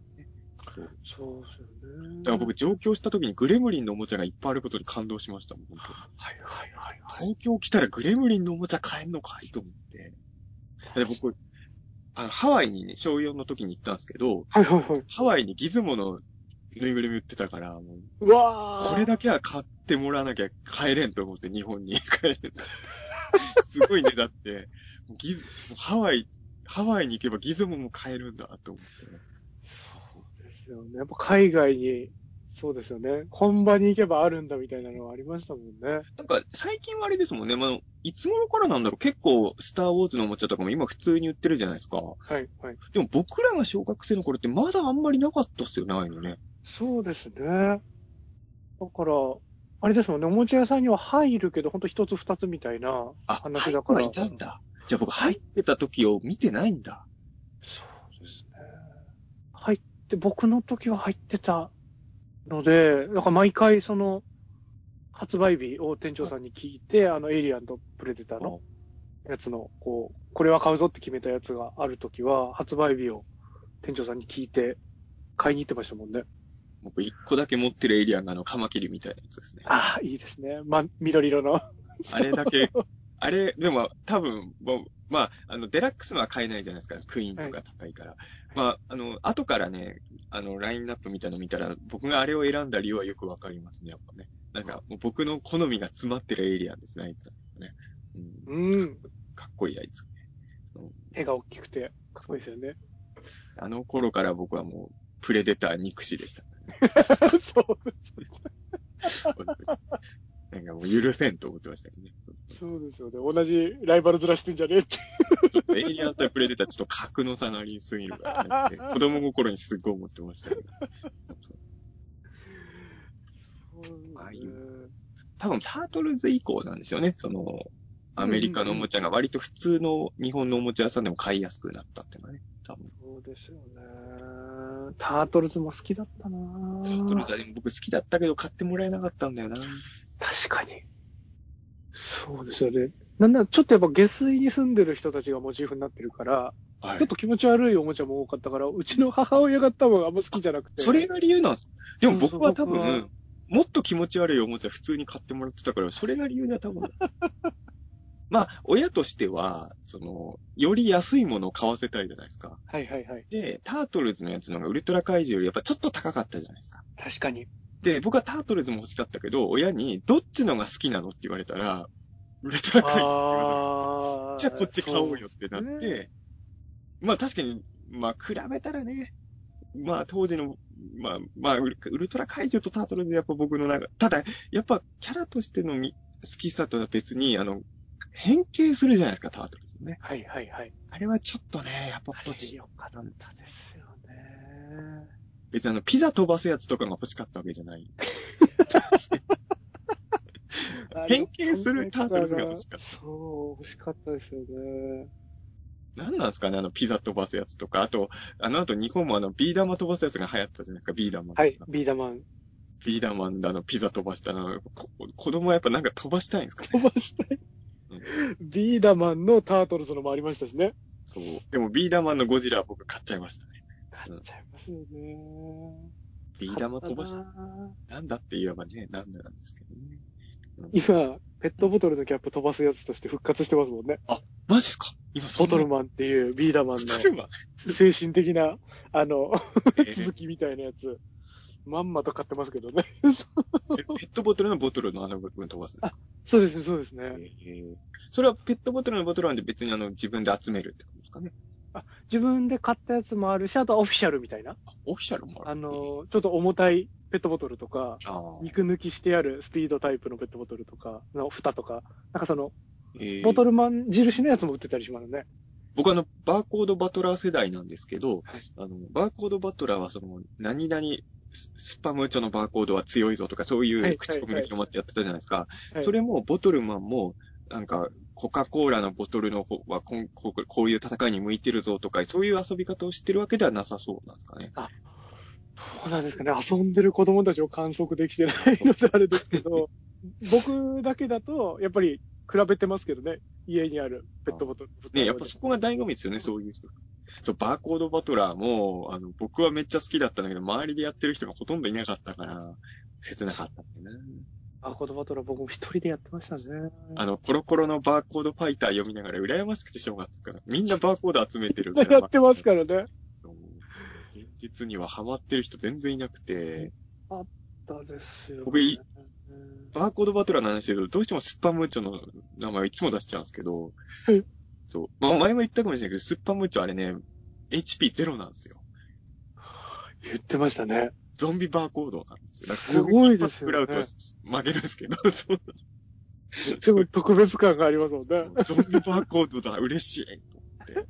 そう。そうですよね。だから僕上京した時にグレムリンのおもちゃがいっぱいあることに感動しましたもん、本当に。はいはいはいはい。東京来たらグレムリンのおもちゃ買えんのかいと思って。で僕、あの、ハワイにね、小4の時に行ったんですけど、はいはいはい。ハワイにギズモのぬいぐるみ売ってたから、もう、うわーこれだけは買ってもらわなきゃ帰れんと思って、日本に帰れん。すごいね、だって、ギズ、ハワイ、ハワイに行けばギズモも買えるんだと思って。ですよね。やっぱ海外に、そうですよね。本場に行けばあるんだみたいなのはありましたもんね。なんか、最近はあれですもんね。まあ、いつ頃からなんだろう。結構、スターウォーズのおもちゃとかも今普通に売ってるじゃないですか。はいはい。でも僕らが小学生の頃ってまだあんまりなかったっすよね、ああいうのね。そうですね。だから、あれですもんね。おもちゃ屋さんには入るけど、ほんと一つ二つみたいなあ、話だから。入ってはいたんだ。じゃあ僕入ってた時を見てないんだ。そうですね。入って、僕の時は入ってたので、だから毎回その、発売日を店長さんに聞いて、あの、エイリアンとプレデターのやつの、こう、これは買うぞって決めたやつがある時は、発売日を店長さんに聞いて、買いに行ってましたもんね。僕一個だけ持ってるエイリアンがあの、カマキリみたいなやつですね。ああ、いいですね。ま、緑色の。あれだけ、あれ、でも多分、もう、まあ、あの、デラックスのは買えないじゃないですか。クイーンとか高いから。まあ、あの、後からね、あの、ラインナップみたいなの見たら、僕があれを選んだ理由はよくわかりますね、やっぱね。なんか、もう僕の好みが詰まってるエイリアンですね、あいつはね。うん。うん。かっこいいあいつ。うん絵が大きくて、かっこいいですよね。あの頃から僕はもう、プレデター憎しでした。そう。なんかもう許せんと思ってましたけどね。そうですよね。同じライバルずらしてんじゃねえって。エイリアン対プレデターちょっと格の差がありすぎるからね。子供心にすっごい思ってましたけど。ああいう多分、タートルズ以降なんですよね。その、アメリカのおもちゃが割と普通の日本のおもちゃ屋さんでも買いやすくなったっていうのはね。多分。そうですよね。タートルズも好きだったなタートルズは僕好きだったけど買ってもらえなかったんだよな。確かに。そうですよね。なんならちょっとやっぱ下水に住んでる人たちがモチーフになってるから、はちょっと気持ち悪いおもちゃも多かったから、うちの母親が多分あんま好きじゃなくて。それが理由なんです。でも僕は多そうそう僕は分、もっと気持ち悪いおもちゃ普通に買ってもらってたから、それが理由だ多分。まあ、親としては、その、より安いものを買わせたいじゃないですか。はいはいはい。で、タートルズのやつの方がウルトラ怪獣よりやっぱちょっと高かったじゃないですか。確かに。で、僕はタートルズも欲しかったけど、親に、どっちのが好きなのって言われたら、ウルトラ怪獣じゃあこっち買おうよってなって、まあ確かに、まあ比べたらね、まあ当時の、まあ、まあウルトラ怪獣とタートルズやっぱ僕の中、ただ、やっぱキャラとしてのみきさとは別に、あの、変形するじゃないですか、タートルズね。はいはいはい。あれはちょっとね、やっぱあ欲しい。れ良かったですよね。別にあの、ピザ飛ばすやつとかが欲しかったわけじゃない。変形するタートルズが欲しかったそう、欲しかったですよね。なんなんですかね、あの、ピザ飛ばすやつとか。あと、あの後日本もあの、ビー玉飛ばすやつが流行ったじゃないですか、ビー玉。はい、ビーダマン。ビーダーマンだの、ピザ飛ばしたの、こ子供はやっぱなんか飛ばしたいんですかね。飛ばしたい。ビーダマンのタートルズのもありましたしね。そう。でもビーダーマンのゴジラは僕買っちゃいましたね。買っちゃいますよね。ビー玉飛ばしたななんだって言えばね、なんだなんですけどね。うん今、ペットボトルのキャップ飛ばすやつとして復活してますもんね。マジですか？今ボトルマンっていうビーダマンの精神的な、あの、えー続きみたいなやつ。まんまと買ってますけどね。えペットボトルのボトルのあの部分飛ばすんですか？そうですね、そうですね。えーそれはペットボトルのボトルなんで別にあの自分で集めるってことですかね？自分で買ったやつもあるし、あとはオフィシャルみたいな。オフィシャルもある。あの、ちょっと重たいペットボトルとか、あー肉抜きしてあるスピードタイプのペットボトルとか、の蓋とか、なんかその、えーボトルマン印のやつも売ってたりしますね。僕あの、バーコードバトラー世代なんですけど、はいあの、バーコードバトラーはその、何々ススパムーチョのバーコードは強いぞとか、そういはいう口コミが広まってやってたじゃないですか。はいそれも、ボトルマンも、なんか、コカ・コーラのボトルの方はこんこうこういう戦いに向いてるぞとか、そういう遊び方をしてるわけではなさそうなんですかね。そうなんですかね。遊んでる子供たちを観測できてないのであれですけど、僕だけだと、やっぱり比べてますけどね。家にあるペットボトル。ね、やっぱそこが醍醐味ですよね、そういう人。そう、バーコードバトラーも、あの、僕はめっちゃ好きだったんだけど、周りでやってる人がほとんどいなかったから、切なかったんだよな。バーコードバトルは僕も一人でやってましたね。あの、コロコロのバーコードファイター読みながら羨ましくてしょうがなかったから、みんなバーコード集めてるから。やってますからね。現実にはハマってる人全然いなくて、だですよ、ね。僕いバーコードバトラーの話で言うと、どうしてもスッパムーチョの名前をいつも出しちゃうんですけどはい、そう。まあ、前も言ったかもしれないけど、スッパムーチョあれね、HP ゼロなんですよ。言ってましたね。ゾンビバーコードなんですよ。すごいですよね食らうと負けるんですけど、そうでも特別感がありますもんね。ゾンビバーコードだ、嬉しいと思って。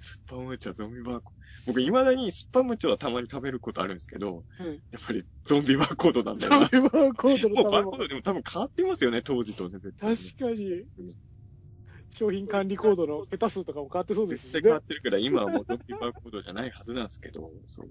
スッパムーチョはゾンビバーコード。僕、未だにスッパムーチョはたまに食べることあるんですけど、うんやっぱりゾンビバーコードなんだよな。ゾンビバーコードもうバー。コードでも多分変わってますよね、当時とね、絶対ね。確かに。商品管理コードの桁数とかも変わってそうですしね。絶対変わってるから、今はもうゾンビバーコードじゃないはずなんですけど、そう。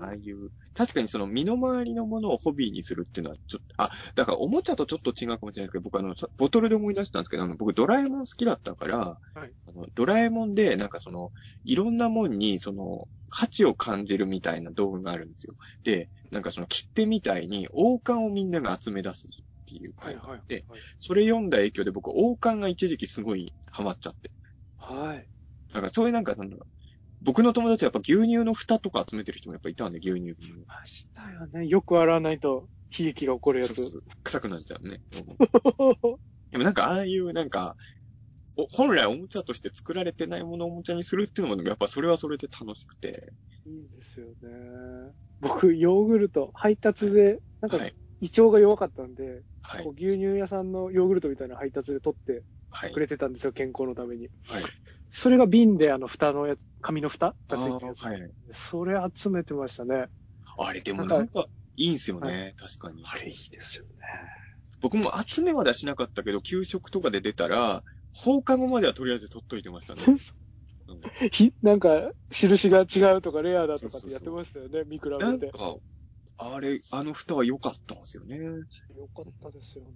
ああいう、確かにその身の回りのものをホビーにするっていうのはちょっと、あ、だからおもちゃとちょっと違うかもしれないですけど、僕あの、さボトルで思い出したんですけど、あの僕ドラえもん好きだったから、はいあのドラえもんでなんかその、いろんなもんにその、価値を感じるみたいな道具があるんですよ。で、なんかその切手みたいに王冠をみんなが集め出すっていうはいはい。で、それ読んだ影響で僕王冠が一時期すごいハマっちゃって。はい。だからそういうなんかその、僕の友達はやっぱ牛乳の蓋とか集めてる人もやっぱいたんで、牛乳瓶の。ましたよね。よく洗わないと悲劇が起こるやつ。そうそう臭くなっちゃうね。でもなんかああいうなんか、お本来おもちゃとして作られてないものをおもちゃにするっていうのもやっぱそれはそれで楽しくて。いいですよね。僕、ヨーグルト、配達で、なんかはい。胃腸が弱かったんで、はい牛乳屋さんのヨーグルトみたいな配達で取ってはいく。れてたんですよ、健康のために。はい。それが瓶であの蓋のやつ、紙の蓋あがついてるやつ。ーはい。それ集めてましたね。あれでもななんんかいいんすよね。確かに。あれいいですよね。僕も集めまではしなかったけど、給食とかで出たら、放課後まではとりあえず取っといてましたね。なんか、印が違うとかレアだとかってやってましたよね、見比べて。なんか、あれ、あの蓋は良かったんですよね。よかったですよね。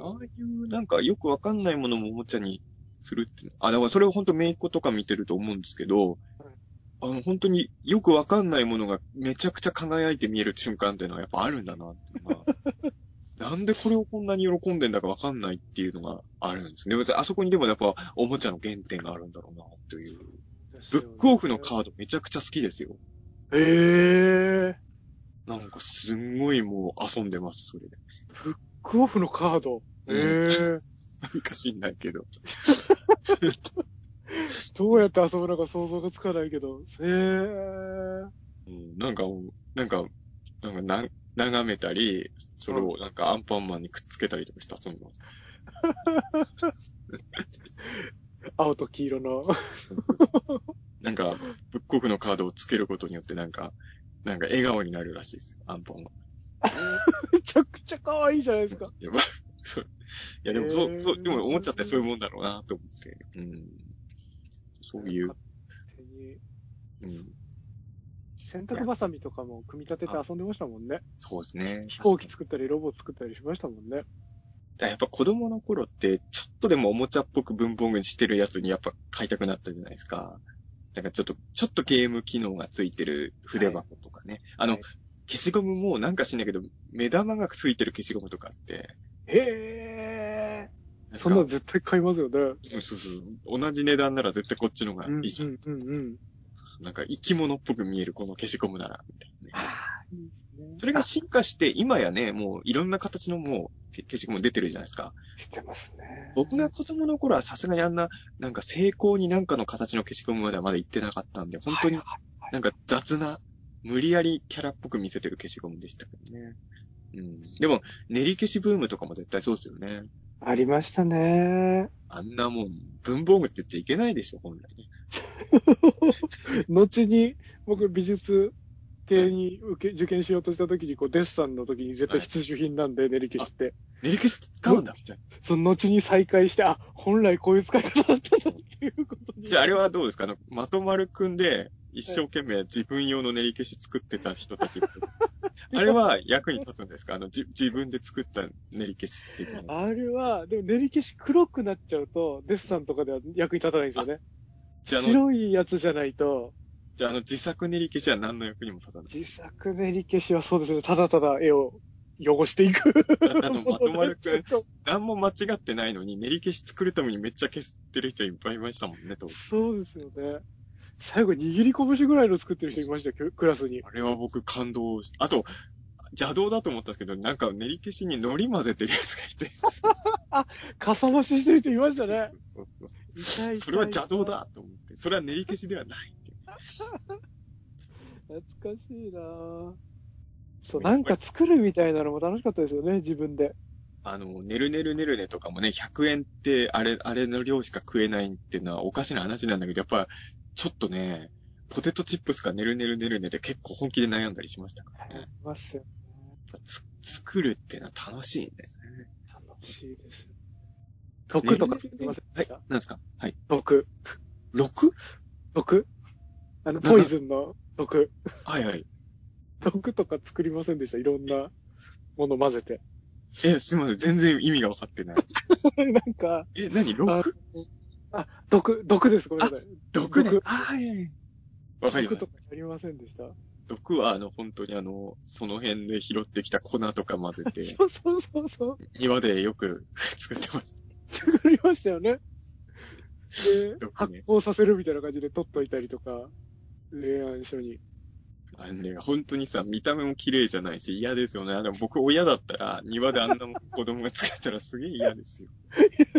ああいう、なんかよくわかんないものもおもちゃにするって。あ、だからそれを本当メイコとか見てると思うんですけど、あの、本当によくわかんないものがめちゃくちゃ輝いて見える瞬間っていうのはやっぱあるんだなっていうのがなんでこれをこんなに喜んでんだかわかんないっていうのがあるんですね。別にあそこにでもやっぱおもちゃの原点があるんだろうなという。ブックオフのカードめちゃくちゃ好きですよ。ええー。なんかすんごいもう遊んでます、それで。ブックオフのカード？ええー。なんか知んないけど。どうやって遊ぶのか想像がつかないけど。ええー。うん、なんか、なんか、なんか、なん、眺めたり、それをなんかアンパンマンにくっつけたりとかして遊んでます。青と黄色の。なんか、仏国のカードをつけることによってなんか、なんか笑顔になるらしいですよ、アンパンは。めちゃくちゃ可愛いじゃないですか。いや、まあ、そう。いや、でも、そう、そう、でも思っちゃってそういうもんだろうな、と思って。うん。そういう、うん。洗濯バサミとかも組み立てて遊んでましたもんね。そうですね。飛行機作ったりロボ作ったりしましたもんね。だやっぱ子供の頃って、ちょっとでもおもちゃっぽく文房具にしてるやつにやっぱ買いたくなったじゃないですか。なんかちょっと、ちょっとゲーム機能がついてる筆箱とかね。あの、はい消しゴムもなんか知んないけど、目玉がついてる消しゴムとかあって。へなんかー。そんなの絶対買いますよね。うんそうそう。同じ値段なら絶対こっちの方がうん、うん、いいじゃん。うん、うん。なんか生き物っぽく見えるこの消しゴムなら、みたいなね。ああ、いいですね。それが進化して、今やね、もういろんな形のもうけ消しゴム出てるじゃないですか。してますね。僕が子供の頃はさすがにあんな、なんか成功になんかの形の消しゴムまではまだ行ってなかったんで、本当になんか雑な、無理やりキャラっぽく見せてる消しゴムでしたけどね。うん。でも、練り消しブームとかも絶対そうですよね。ありましたね。あんなもん、文房具って言っちゃいけないでしょ、本来ね。後に、僕美術系に受け受験しようとした時に、こう、デッサンの時に絶対必需品なんで、練り消しって。練り消し使うんだ、じゃあ。その後に再開して、あ、本来こういう使い方だったんだっていうことに。じゃああれはどうですか？あの、まとまるくんで、一生懸命自分用の練り消し作ってた人たち。あれは役に立つんですか？あの、じ自分で作った練り消しっていうのは。あれは、でも練り消し黒くなっちゃうと、デッサンとかでは役に立たないんですよね。じゃあ、あの、白いやつじゃないと、じゃあ、あの、自作練り消しは何の役にも立たない。自作練り消しはそうですね、ただただ絵を汚していく。あの、まとまるくん、何も間違ってないのに、練り消し作るためにめっちゃ消してる人いっぱいいましたもんね、当時そうですよね。最後握り拳ぐらいの作ってる人いましたよ、クラスに。あれは僕感動し、あと、邪道だと思ったんですけど、なんか練り消しに海苔混ぜてるやつがいて、かさ増ししてる人いましたね。そうそう痛いそれは邪道だと思って、それは練り消しではない。懐かしいなぁ そう、なんか作るみたいなのも楽しかったですよね、自分で。あの、ねるねるねるねとかもね、100円って、あれ、あれの量しか食えないっていうのはおかしな話なんだけど、やっぱ、ちょっとね、ポテトチップスかねるねるねるねで結構本気で悩んだりしましたからね。ありますよね。つ作るっていうのは楽しいんですね。楽しいです。毒とか作りませんでした、なんですか？はい。毒。6? 毒あの、ポイズンの毒。はいはい。毒とか作りませんでした？いろんなもの混ぜて。え、すみません。全然意味が分かってない。なんか、え、何？あ ?6? あ、毒、毒です。ごめんなさい。毒ね毒。あはい。わかりま毒とす。かやりませんでした？毒は、あの、本当にあの、その辺で拾ってきた粉とか混ぜて、そうそうそうそう。庭でよく 作ってました。作りましたよね。で、毒発ね酵させるみたいな感じで取っといたりとか、恋愛書に。あのね、本当にさ、見た目も綺麗じゃないし嫌ですよね。あの、僕親だったら、庭であんな子供が作ったらすげえ嫌ですよ。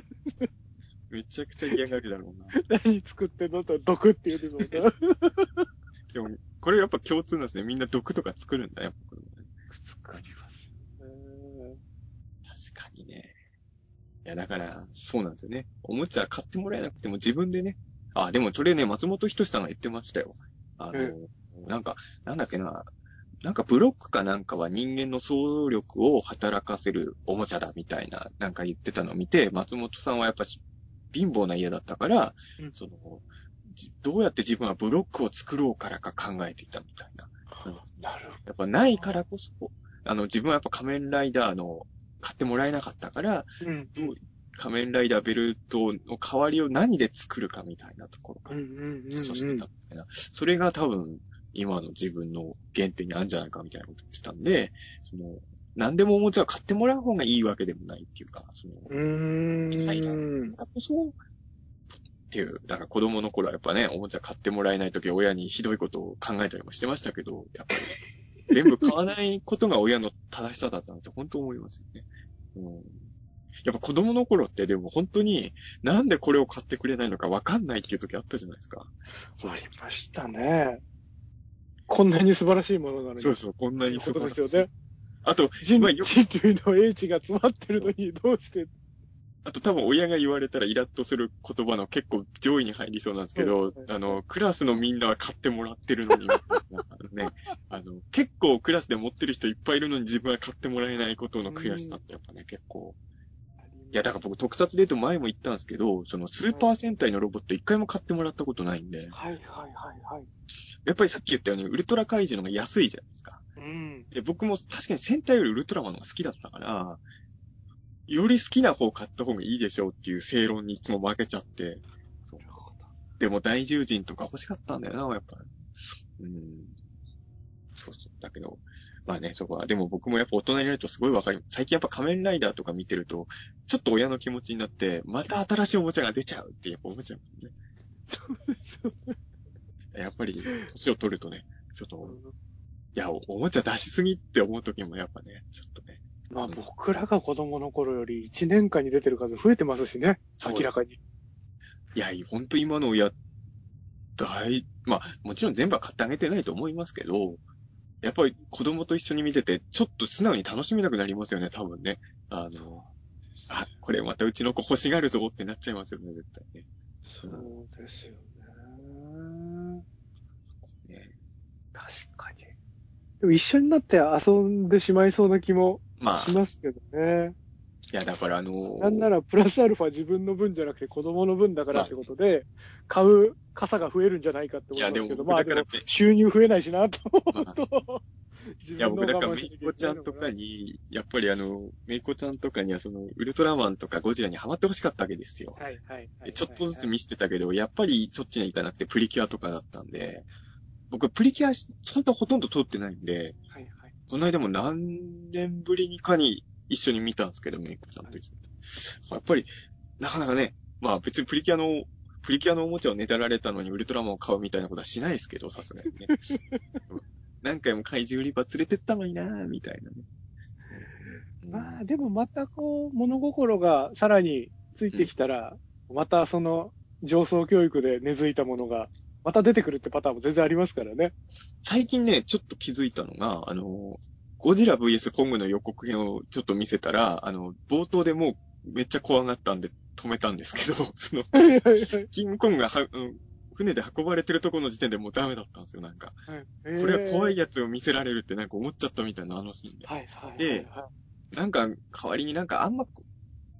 めちゃくちゃ嫌がるだろうな。何作ってんの？と毒って言うてるの？か。でも、これやっぱ共通なんですね。みんな毒とか作るんだよ、作りますよね。確かにね。いや、だから、そうなんですよね。おもちゃ買ってもらえなくても自分でね。あ、でもそれね、松本人志さんが言ってましたよ。あの、うなんか、なんだっけな。なんかブロックかなんかは人間の想像力を働かせるおもちゃだみたいな、なんか言ってたのを見て、松本さんはやっぱし貧乏な家だったから、うんその、じどうやって自分はブロックを作ろうからか考えていたみたいな。なるほやっぱないからこそ、あの、自分はやっぱ仮面ライダーの買ってもらえなかったから、ど。うん。どう仮面ライダーベルトの代わりを何で作るかみたいなところからうんうんうん、うん。基礎してたみたいな。それが多分、今の自分の原点にあるんじゃないかみたいなこと言ってたんで、その、何でもおもちゃを買ってもらう方がいいわけでもないっていうか、その、うん。だからこそ、っていう、だから子供の頃はやっぱね、おもちゃ買ってもらえないとき親にひどいことを考えたりもしてましたけど、やっぱり、全部買わないことが親の正しさだったなって本当思いますよね。うん、やっぱ子供の頃ってでも本当になんでこれを買ってくれないのかわかんないっていう時あったじゃないですか。そうありましたね。こんなに素晴らしいものなのに。そうそう、こんなに素晴らしいですよね。あと、人まあよ人類の英知が詰まってるのに、どうして？あと多分親が言われたらイラッとする言葉の結構上位に入りそうなんですけど、あの、クラスのみんなは買ってもらってるのに、ね、あの、結構クラスで持ってる人いっぱいいるのに自分は買ってもらえないことの悔しさってやっぱね、結構。いや、だから僕特撮で言うと前も言ったんですけど、そのスーパー戦隊のロボット一回も買ってもらったことないんで、はいはいはいはい。やっぱりさっき言ったようにウルトラ怪獣の方が安いじゃないですか。うん。で、僕も確かに戦隊よりウルトラマンの方が好きだったから、より好きな方買った方がいいでしょうっていう正論にいつも負けちゃって、そうでも大獣人とか欲しかったんだよな、やっぱ。うん。そうそう。だけど、まあね、そこは。でも僕もやっぱ大人になるとすごいわかり、最近やっぱ仮面ライダーとか見てると、ちょっと親の気持ちになって、また新しいおもちゃが出ちゃうってやっぱ思っちゃうもんね。やっぱり、年を取るとね、ちょっと、いやお、おもちゃ出しすぎって思う時もやっぱね、ちょっとね。まあ僕らが子供の頃より1年間に出てる数増えてますしね。明らかに。いや、ほんと今の親、大、まあ、もちろん全部は買ってあげてないと思いますけど、やっぱり子供と一緒に見てて、ちょっと素直に楽しみたくなりますよね、多分ね。あの、あ、これまたうちの子欲しがるぞってなっちゃいますよね、絶対ね。そうですよね。ね確かに。でも一緒になって遊んでしまいそうな気もまあ、しますけどね。いや、だからあのなんならプラスアルファ自分の分じゃなくて子供の分だからってことで、買う傘が増えるんじゃないかって思いますけど、まあでもだからね収入増えないしなと思うと、自いや、僕だから、めいちゃんとかに、やっぱりあの、めいこちゃんとかにはその、ウルトラマンとかゴジラにハマってほしかったわけですよ。はいはいはい。でちょっとずつ見せてたけど、やっぱりそっちには行かなくてプリキュアとかだったんで、僕プリキュア、ほんとほとんど通ってないんで、はいはい。この間も何年ぶりにかに一緒に見たんですけど、めいこちゃんと一緒に。やっぱり、なかなかね、まあ別にプリキュアの、プリキュアのおもちゃをねだられたのにウルトラマンを買うみたいなことはしないですけど、さすがにね。何回も怪獣売り場連れてったのになぁ、みたいなね。まあでもまたこう、物心がさらについてきたら、またその上層教育で根付いたものが、また出てくるってパターンも全然ありますからね。最近ね、ちょっと気づいたのが、あの、ゴジラ VS コングの予告編をちょっと見せたら、あの、冒頭でもうめっちゃ怖がったんで止めたんですけど、その、キングコングがは、うん船で運ばれてるところの時点でもうダメだったんですよ、なんか。はい。これは怖いややつを見せられるってなんか思っちゃったみたいな、あのシーンで。はいはいはい。でなんか、代わりになんかあんま、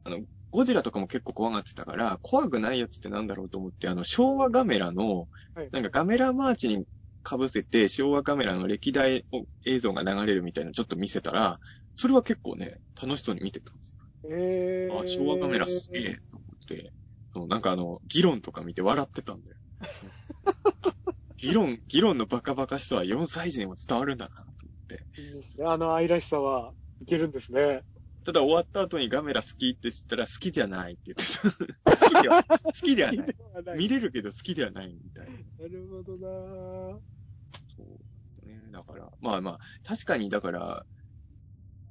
あの、ゴジラとかも結構怖がってたから、怖くないやつってなんだろうと思って、あの、昭和ガメラの、はいなんかガメラマーチに被せて、昭和カメラの歴代映像が流れるみたいなのちょっと見せたら、それは結構ね、楽しそうに見てたんですよ。えー、あ、昭和カメラすげえと思って、そうなんかあの、議論とか見て笑ってたんだよ。議論、議論のバカバカしさは4歳児にも伝わるんだなと思って。いいですね。あの愛らしさはいけるんですね。ただ終わった後にガメラ好きって知ったら好きじゃないって言ってた。好きでは、好きではない。見れるけど好きではないみたいな。なるほどなぁそう。ね、だから、まあまあ、確かにだから、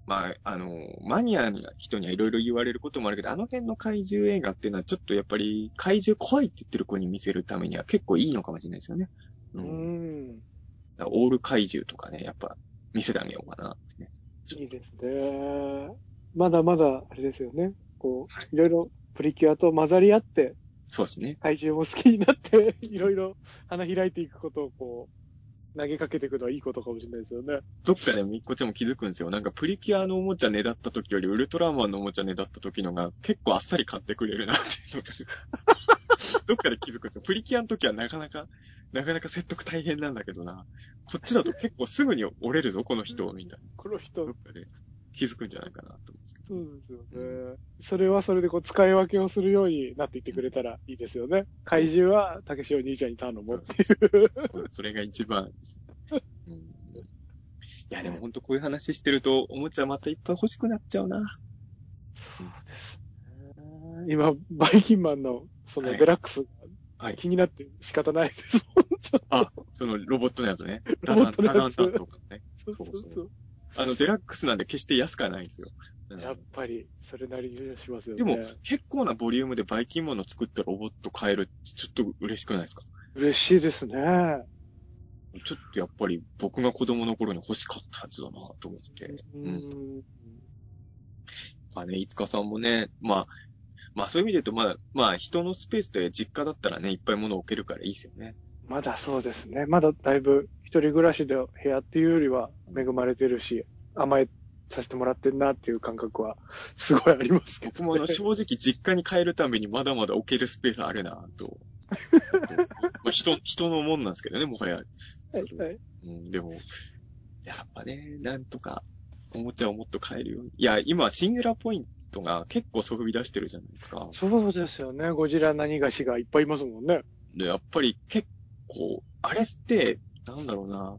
まあ、あの、マニアな人にはいろいろ言われることもあるけど、あの辺の怪獣映画っていうのはちょっとやっぱり怪獣怖いって言ってる子に見せるためには結構いいのかもしれないですよね。ううん。ん。だからオール怪獣とかね、やっぱ見せてあげようかなってね。いいですね。まだまだ、あれですよね。こう、いろいろプリキュアと混ざり合って、そうですね。怪獣も好きになって、いろいろ花開いていくことをこう、投げかけていくのはいいことかもしれないですよね。どっかでみっこちゃんも気づくんですよ。なんかプリキュアのおもちゃねだった時よりウルトラマンのおもちゃねだった時のが結構あっさり買ってくれるなっていうのがどっかで気づくんですよ。プリキュアの時はなかなか、なかなか説得大変なんだけどな。こっちだと結構すぐに折れるぞ、この人、みたいこの人な。どっ、かで気づくんじゃないかなと思うんですけど。そうですよね。それはそれでこう使い分けをするようになっていってくれたらいいですよね。怪獣は、たけしお兄ちゃんに頼もうっていう。そうそれが一番ですね。うん、いや、でも本当こういう話してると、おもちゃまたいっぱい欲しくなっちゃうな。今、バイキンマンの、そのはいデラックス、はい気になって仕方ないですもん。ちょっとあ、そのロボットのやつね。ダロボダン、ダダンットのやつタンとかね。そうそうそう。あの、デラックスなんで決して安くはないんですよ。うんやっぱり、それなりにしますよでね。も、結構なボリュームでバイキンマンの作ったロボット買えるってちょっと嬉しくないですか？嬉しいですね。ちょっとやっぱり僕が子供の頃に欲しかったやつだなと思って。ううんん。まあね、いつかさんもね、まあ、まあそういう意味で言うと、まあ、まあ人のスペースで実家だったらね、いっぱい物置けるからいいですよね。まだそうですね。まだだいぶ一人暮らしで部屋っていうよりは恵まれてるし、甘えさせてもらってんなっていう感覚はすごいありますけど、僕もあの正直実家に帰るためにまだまだ置けるスペースあるなと。まあ人、人のもんなんですけどね、もはや。それはいうん、でも、やっぱね、なんとか、おもちゃをもっと買えるように。いや、今、シングラーポイントが結構そび出してるじゃないですか。そうですよね。ゴジラ何がしがいっぱいいますもんね。で、やっぱり結構、あれって、なんだろうな。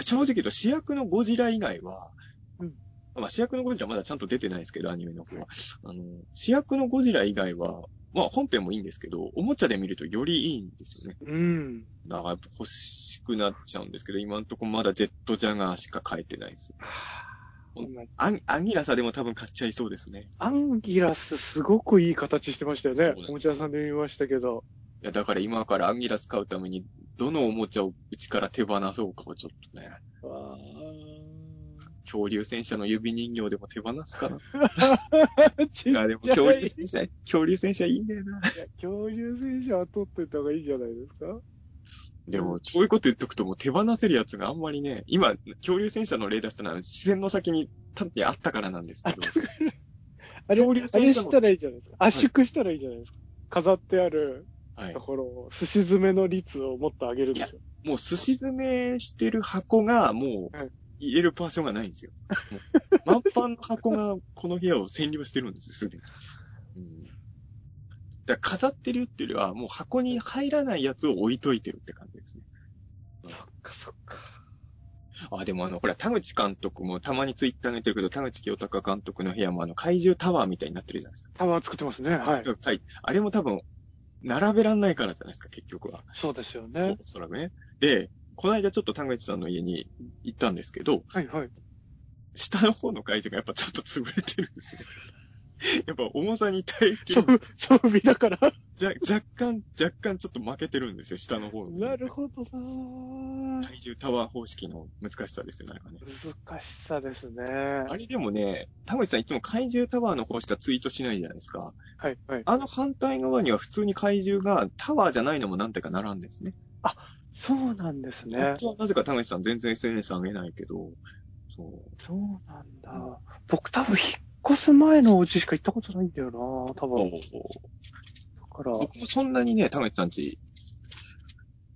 正直言うと主役のゴジラ以外は、うんまあ主役のゴジラまだちゃんと出てないですけど、アニメの方は。あの、主役のゴジラ以外は、まあ本編もいいんですけど、おもちゃで見るとよりいいんですよね。うん。だからやっぱ欲しくなっちゃうんですけど、今のところまだジェットジャガーしか買えてないです。アンアンギラサでも多分買っちゃいそうですね。アンギラスすごくいい形してましたよねおもちゃ屋さんで見ましたけど。いや、だから今からアンギラス買うために、どのおもちゃをうちから手放そうかをちょっとね。わ恐竜戦車の指人形でも手放すかな。ー ちっいや、でもちゃい恐竜戦車、恐竜戦車いいんだよな。恐竜戦車は取っといた方がいいじゃないですか？でも、そういうこと言っとくともう手放せるやつがあんまりね、今、恐竜戦車の例出したのは自然の先に立ってあったからなんですけど、あれ、恐竜あれ戦車のしたらいいじゃないですか。圧縮したらいいじゃないですか。飾ってあるはいと。ころを、寿司詰めの率をもっと上げるんですよ。もう寿司詰めしてる箱がもうはい入れる場所がないんですよ。満帆の箱がこの部屋を占領してるんですよ、すでに。うん、だから飾ってるっていうよりは、もう箱に入らないやつを置いといてるって感じですね。そっかそっか。あ、でもあの、ほら、田口監督もたまにツイッターに言ってるけど、田口清隆監督の部屋もあの、怪獣タワーみたいになってるじゃないですか。タワー作ってますね。はい。はい。あれも多分、並べらんないからじゃないですか、結局は。そうですよね。おそらくね。で、この間ちょっと田口さんの家に行ったんですけど、はいはい。下の方の会場がやっぱちょっと潰れてるんですね。やっぱ重さに耐えきれ装装備だから。じゃ若干、若干ちょっと負けてるんですよ、下の方の。なるほどなぁ体重タワー方式の難しさですよね、あれはね。難しさですね。あれでもね、田口さんいつも怪獣タワーの方しかツイートしないじゃないですか。はいはい。あの反対側には普通に怪獣がタワーじゃないのも何てか並んでるんですね。そうなんですね本。当はなぜか田口さん全然 SNS 上げないけど、そう。そうなんだ。僕多分引っ越す前のお家しか行ったことないんだよな多分。だから、僕もそんなにね、田口さんち、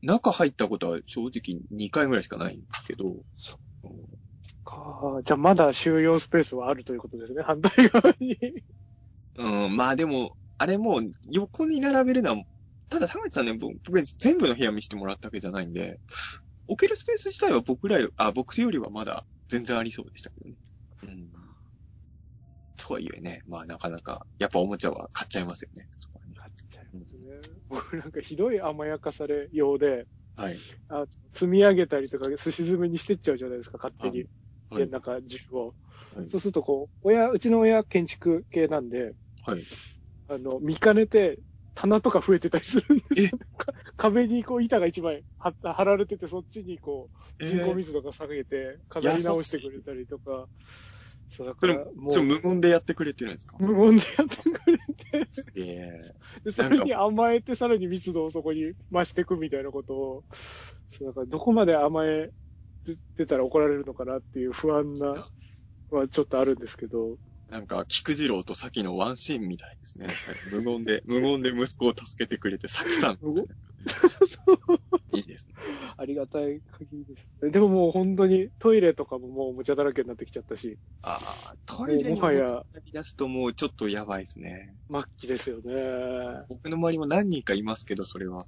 中入ったことは正直2回ぐらいしかないんですけど、そうんかじゃあまだ収容スペースはあるということですね。反対側に。うん、まあでも、あれもう横に並べるのは、ただ田口さんね、僕僕全部の部屋見せてもらったわけじゃないんで、置けるスペース自体は僕らよ、あ、僕よりはまだ全然ありそうでしたけどね。うん。とはいえね、まあなかなか、やっぱおもちゃは買っちゃいますよね。買っちゃいますね。僕なんかひどい甘やかされようで、はい。あ積み上げたりとか、寿司詰めにしてっちゃうじゃないですか、勝手に。はい家の中中を。はいそうするとこう、親、うちの親建築系なんで、はい。あの、見かねて、棚とか増えてたりするんですよ。か壁にこう板が一枚貼られてて、そっちにこう、人工密度が下げて、飾り直してくれたりとか。そう、だそれから、もちょ、無言でやってくれてるんですか？無言でやってくれて、すげえ。でそれに甘えて、さらに密度をそこに増していくみたいなことを、そう、だからどこまで甘えてたら怒られるのかなっていう不安な、はちょっとあるんですけど、なんか、菊次郎と咲のワンシーンみたいですね。無言で、無言で息子を助けてくれて、咲さん。いいですね。ありがたい限りです。でももう本当にトイレとかももうおもちゃだらけになってきちゃったし、ああ、トイレにもはや飛び出すともうちょっとやばいですね。末期ですよね。僕の周りも何人かいますけど、それは。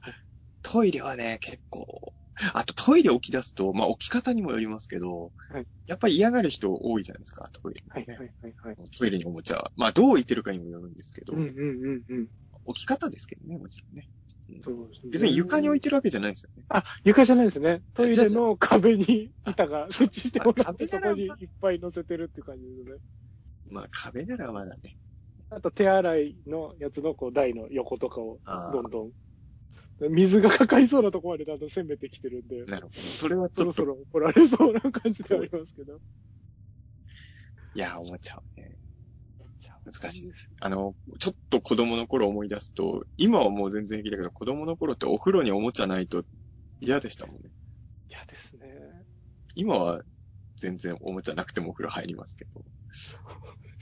トイレはね、結構。あとトイレ置き出すと、まあ置き方にもよりますけど、はいやっぱり嫌がる人多いじゃないですか、トイレ、はいはいはいはい。トイレにおもちゃ。まあどう置いてるかにもよるんですけど、うんうんうんうん。置き方ですけどね、もちろんね。そうですね別に床に置いてるわけじゃないですよね。あ、床じゃないですね。トイレの壁に板が設置してもらって、そこにいっぱい乗せてるって感じですね。まあ壁ならまだね。あと手洗いのやつのこう台の横とかをどんどん水がかかりそうなところまでだんだん攻めてきてるんで、なるほど。それはそろそろ怒られそうな感じでありますけど。いや、おもちゃはね、難しい。あの、ちょっと子供の頃思い出すと、今はもう全然平気だけど、子供の頃ってお風呂におもちゃないと嫌でしたもんね。嫌ですね。今は全然おもちゃなくてもお風呂入りますけど。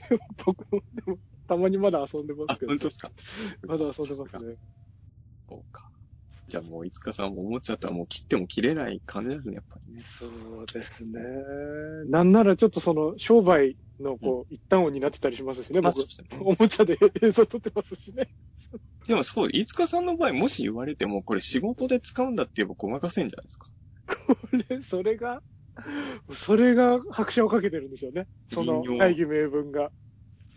で も僕も、でも、たまにまだ遊んでまあす、けど。本当ですか？まだ遊んでますね。そうか。じゃあもう、いつかさんもおもちゃとはもう切っても切れない感じですね、やっぱりね。そうですね。なんならちょっとその、商売のこう、一端を担ってたりしますしね、僕まあそう。ですねおもちゃで映像撮ってますしね。でもそう、いつかさんの場合、もし言われても、これ仕事で使うんだって言えばごまかせんじゃないですか。これ、それが、それが拍車をかけてるんですよね。その大義名分が。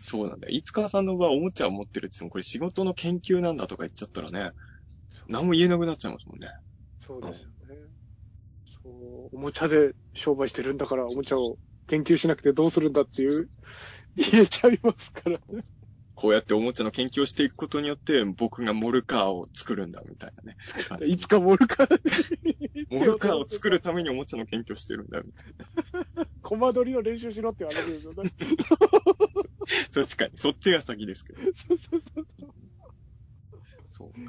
そうなんだよ。いつかさんの場合、おもちゃを持ってるって言っても、これ仕事の研究なんだとか言っちゃったらね、何も言えなくなっちゃいますもんね。そうですよね。そう、おもちゃで商売してるんだから、おもちゃを研究しなくてどうするんだっていう、言えちゃいますからね。こうやっておもちゃの研究をしていくことによって、僕がモルカーを作るんだ、みたいなね。いつかモルカーモルカーを作るためにおもちゃの研究をしてるんだ、みたいコマ撮りの練習しろって言われよね。な。確かに、そっちが先ですけど。そうそうそう。そうか。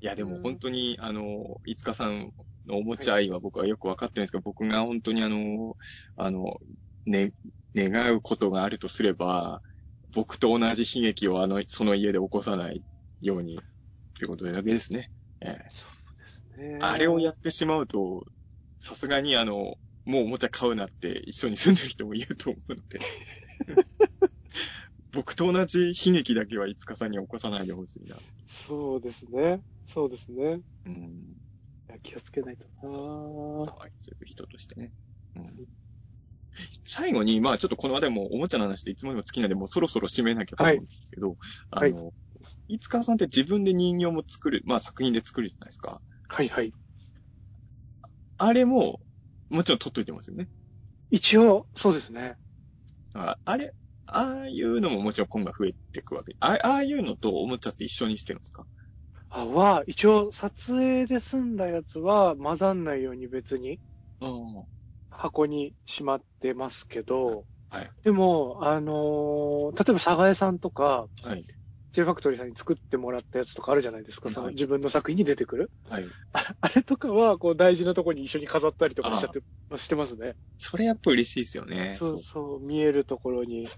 いや、でも本当に、あの、いつかさんのおもちゃ愛は僕はよくわかってるんですけど、僕が本当にあの、あの、ね、願うことがあるとすれば、僕と同じ悲劇をあの、その家で起こさないように、ってことだけですね。ええあれをやってしまうと、さすがにあの、もうおもちゃ買うなって一緒に住んでる人もいると思うので。僕と同じ悲劇だけはいつかさんに起こさないでほしいな。そうですね。そうですね。うん。いや気をつけないとな愛する人としてね。うん。最後に、まあちょっとこの話題もおもちゃの話でいつもでも好きなんで、もうそろそろ締めなきゃと思うんですけど、あの、いつかさんって自分で人形も作る、まあ作品で作るじゃないですか。はいはい。あれも、もちろん撮っといてますよね。一応、そうですね。ああれ、ああいうのももちろん今後増えていくわけ。あああいうのとおもちゃって一緒にしてるんですか？あは、一応、撮影で済んだやつは混ざんないように別にあ箱にしまってますけど、はい。でも、あのー例えば、佐賀江さんとか、はい。J ファクトリーさんに作ってもらったやつとかあるじゃないですか、自分の作品に出てくる。はい。あ あれとかは、こう、大事なとこに一緒に飾ったりとかしちゃって、してますね。それやっぱ嬉しいですよね。そうそう、見えるところに。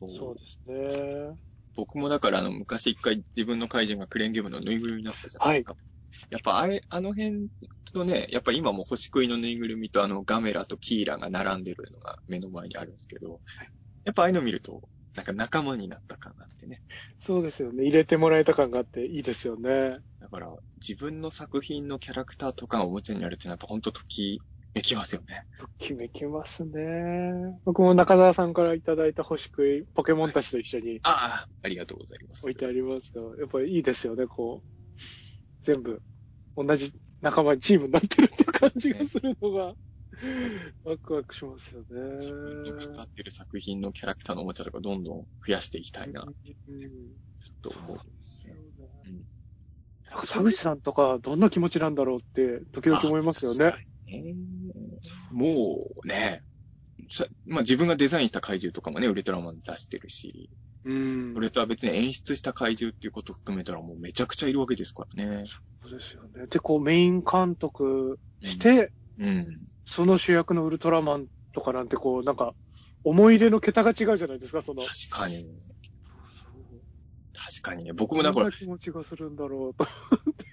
そうそうですね。僕もだからあの、昔一回自分の怪人がクレーンゲームのぬいぐるみになったじゃないですか。やっぱあれ、あの辺とね、やっぱ今も星食いのぬいぐるみとあのガメラとキーラが並んでるのが目の前にあるんですけど、やっぱああいうの見ると、なんか仲間になった感があってね。そうですよね。入れてもらえた感があっていいですよね。だから自分の作品のキャラクターとかがおもちゃになるってのはやっぱほんとときめきますよね。ときめきますね。僕も中澤さんからいただいた星食い、ポケモンたちと一緒にああ、ありがとうございます。置いてありますが、やっぱりいいですよね、こう。全部、同じ仲間にチームになってるって感じがするのが、ワクワクしますよね。自分のってる作品のキャラクターのおもちゃとかどんどん増やしていきたいな、うんと思う。うんなんか田口さんとか、どんな気持ちなんだろうって、時々思いますよね。もうね、さまあ自分がデザインした怪獣とかもね、ウルトラマン出してるし、うん。それとは別に演出した怪獣っていうことを含めたらもうめちゃくちゃいるわけですからね。そうですよね。で、こう、メイン監督して、うん。その主役のウルトラマンとかなんて、こう、なんか、思い入れの桁が違うじゃないですか、その。確かに。そう確かにね。僕もだからどんな、気持ちがするんだろうと。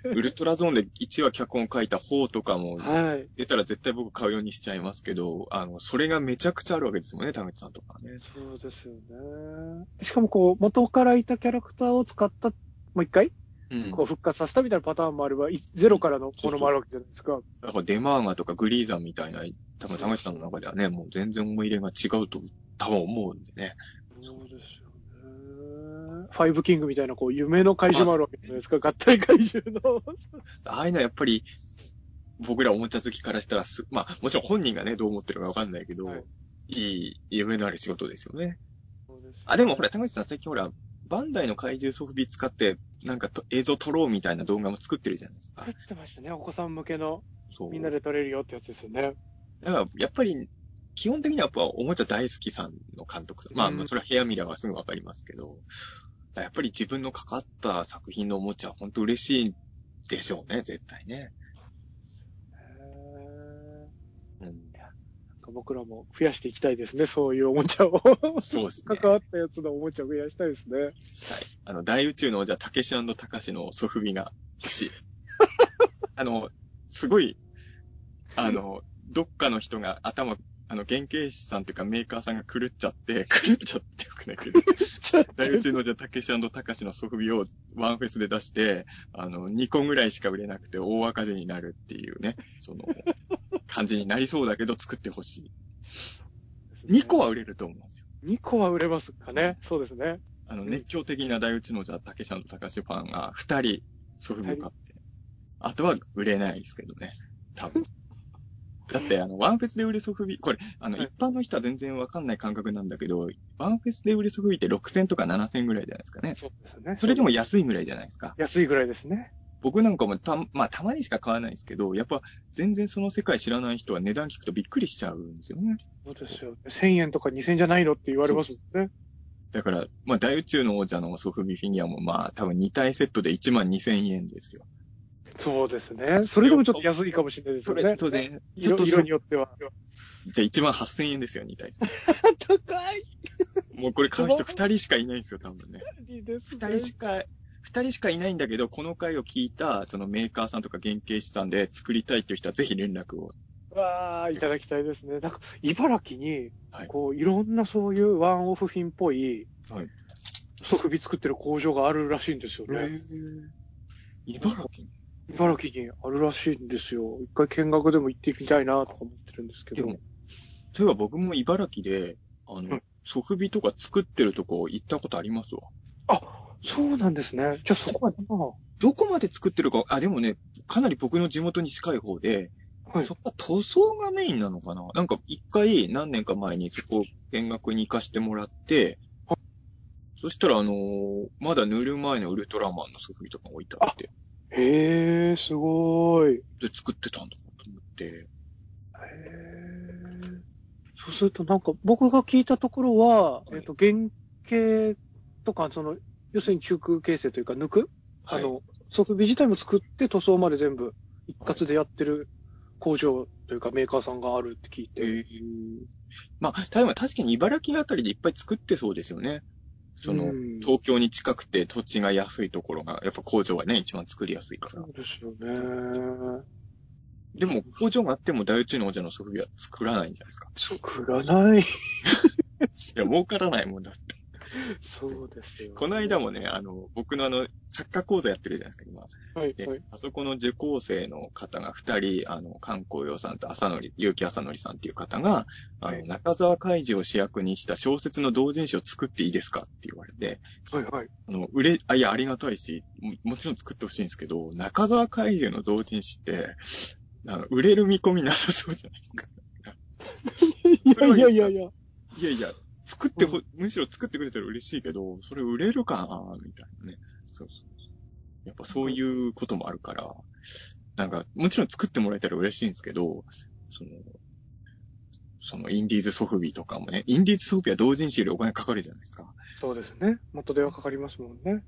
ウルトラゾーンで1話脚本書いた方とかも、はい。出たら絶対僕買うようにしちゃいますけど、あの、それがめちゃくちゃあるわけですもんね、田口さんとかね。そうですよね。しかもこう、元からいたキャラクターを使った、もう一回、うん。こう復活させたみたいなパターンもあれば、いゼロからのものもあるわけじゃないですか。だからデマーガとかグリーザンみたいな、多分田口さんの中ではね、もう全然思い入れが違うと多分思うんでね。そうです。ファイブキングみたいな、こう、夢の怪獣もあるわけじゃないですか。合体怪獣の。ああいうのはやっぱり、僕らおもちゃ好きからしたらす、まあ、もちろん本人がね、どう思ってるかわかんないけど、はいい、い夢のある仕事ですよね。そうですよあ、でもほら、田口さん最近ほら、バンダイの怪獣ソフビ使って、なんかと映像撮ろうみたいな動画も作ってるじゃないですか。作ってましたね。お子さん向けの、そう。みんなで撮れるよってやつですよね。だから、やっぱり、基本的にはやっぱおもちゃ大好きさんの監督。まあ、うんそれはヘアミラーはすぐわかりますけど、やっぱり自分のかかった作品のおもちゃは本当嬉しいでしょうね、絶対ね。へうん。ーなんか僕らも増やしていきたいですね。そういうおもちゃを。そうですね。関わったやつのおもちゃを増やしたいですね。はい。あの、大宇宙の王者、たけしたかしのソフビが欲しい。あの、すごい、あの、どっかの人が頭、あの、原型師さんっていうかメーカーさんが狂っちゃって、狂っちゃってよくない？けど、大宇宙の王者、たけしたかしのソフビをワンフェスで出して、あの、2個ぐらいしか売れなくて大赤字になるっていうね、その、感じになりそうだけど作ってほしい。2個は売れると思うんですよ。2個は売れますかね？そうですね。あの、うん熱狂的な大内のじゃ、竹下の高橋ファンが二人、ソフビを買って。あとは売れないですけどね。多分。だって、あの、ワンフェスで売るソフビ、これ、あの、はい一般の人は全然わかんない感覚なんだけど、ワンフェスで売るソフビって6000とか7000ぐらいじゃないですかね。そうですね。それでも安いぐらいじゃないですか。安いぐらいですね。僕なんかもた、まあ、たまにしか買わないですけど、やっぱ、全然その世界知らない人は値段聞くとびっくりしちゃうんですよね。そうですよ。1000円とか2000円じゃないのって言われますもんね。だから、まあ、大宇宙の王者のソフビフィギュアも、まあ、多分2体セットで1万2000円ですよ。そうですね。それでもちょっと安いかもしれないですそれ、よね。当然、ちょっ色と色によっては。じゃあ1万8000円ですよ、2体。高いもうこれ買う人2人しかいないんですよ、多分ね。です2人しか、二人しかいないんだけど、この回を聞いた、そのメーカーさんとか原型師さんで作りたいっていう人はぜひ連絡を。わあ、いただきたいですね。なんか、茨城にはい、こう、いろんなそういうワンオフ品っぽい、はいソフビ作ってる工場があるらしいんですよね。茨城茨城にあるらしいんですよ。一回見学でも行ってみたいなとか思ってるんですけど。でも、そういえば僕も茨城で、あのうん、ソフビとか作ってるとこ行ったことありますわ。あ、そうなんですね。じゃあそこは、どこまで作ってるか、あ、でもね、かなり僕の地元に近い方で、はいそこは塗装がメインなのかな？なんか一回何年か前にそこ見学に行かしてもらって、そしたらあのーまだ塗る前のウルトラマンのソフビとか置いてあって、へえ、すごい。へで作ってたんだと思って、え。そうするとなんか僕が聞いたところは、はいえっと、原型とか、その、要するに中空形成というか抜く、はいあの、ソフビ自体も作って塗装まで全部一括でやってる工場というかメーカーさんがあるって聞いて。えーまあ、ただ確かに茨城あたりでいっぱい作ってそうですよね。その、うん東京に近くて土地が安いところが、やっぱ工場がね、一番作りやすいからそ。うですよね。でも、工場があっても大宇宙の王者のソフビは作らないんじゃないですか。作らない。いや、儲からないもんだって。そうですよ、この間もね、あの、僕のあの、サッカー講座やってるじゃないですか、今。はい、で、はい。あそこの受講生の方が二人、あの、観光洋さんと浅野、結城浅野さんっていう方が、あの、はい中沢海二を主役にした小説の同人誌を作っていいですかって言われて、はい、はい。あの、売れ、あ、いや、ありがたいし、ももちろん作ってほしいんですけど、中沢怪獣の同人誌って、あの、売れる見込みなさそうじゃないですか。いやいやいやいや。いやいや、作ってほ、むしろ作ってくれたら嬉しいけど、それ売れるかなみたいなね。そうそう。やっぱそういうこともあるから、なんか、もちろん作ってもらえたら嬉しいんですけど、その、そのインディーズソフビとかもね、インディーズソフビは同人誌よりお金かかるじゃないですか。そうですね。元手はかかりますもんね。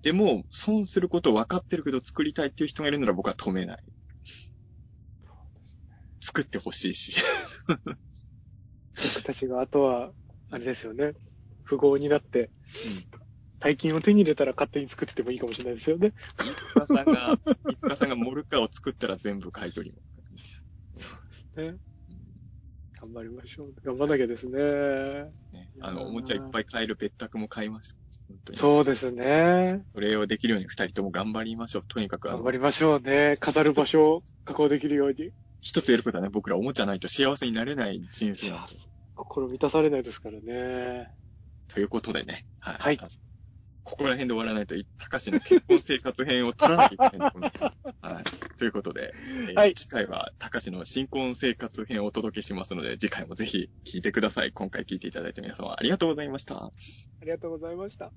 でも、損すること分かってるけど作りたいっていう人がいるなら僕は止めない。作ってほしいし。僕たちがあとは、あれですよね。富豪になって、うん大金を手に入れたら勝手に作っててもいいかもしれないですよね。一家さんが、一家さんがモルカーを作ったら全部買い取ります。ね。頑張りましょう。頑張らなきゃですね。ね、あの、おもちゃいっぱい買える別宅も買いましょう。そうですね。それをできるように二人とも頑張りましょう。とにかく、頑張、りましょうね。飾る場所を確保できるように。一つやることはね、僕らおもちゃないと幸せになれない新種なんで。心満たされないですからね。ということでね。はい。はいここら辺で終わらないと、高橋の結婚生活編を取らなきゃいけないと思います。はい。ということで、えーはい次回は高橋の新婚生活編をお届けしますので、次回もぜひ聞いてください。今回聞いていただいた皆様ありがとうございました。ありがとうございました。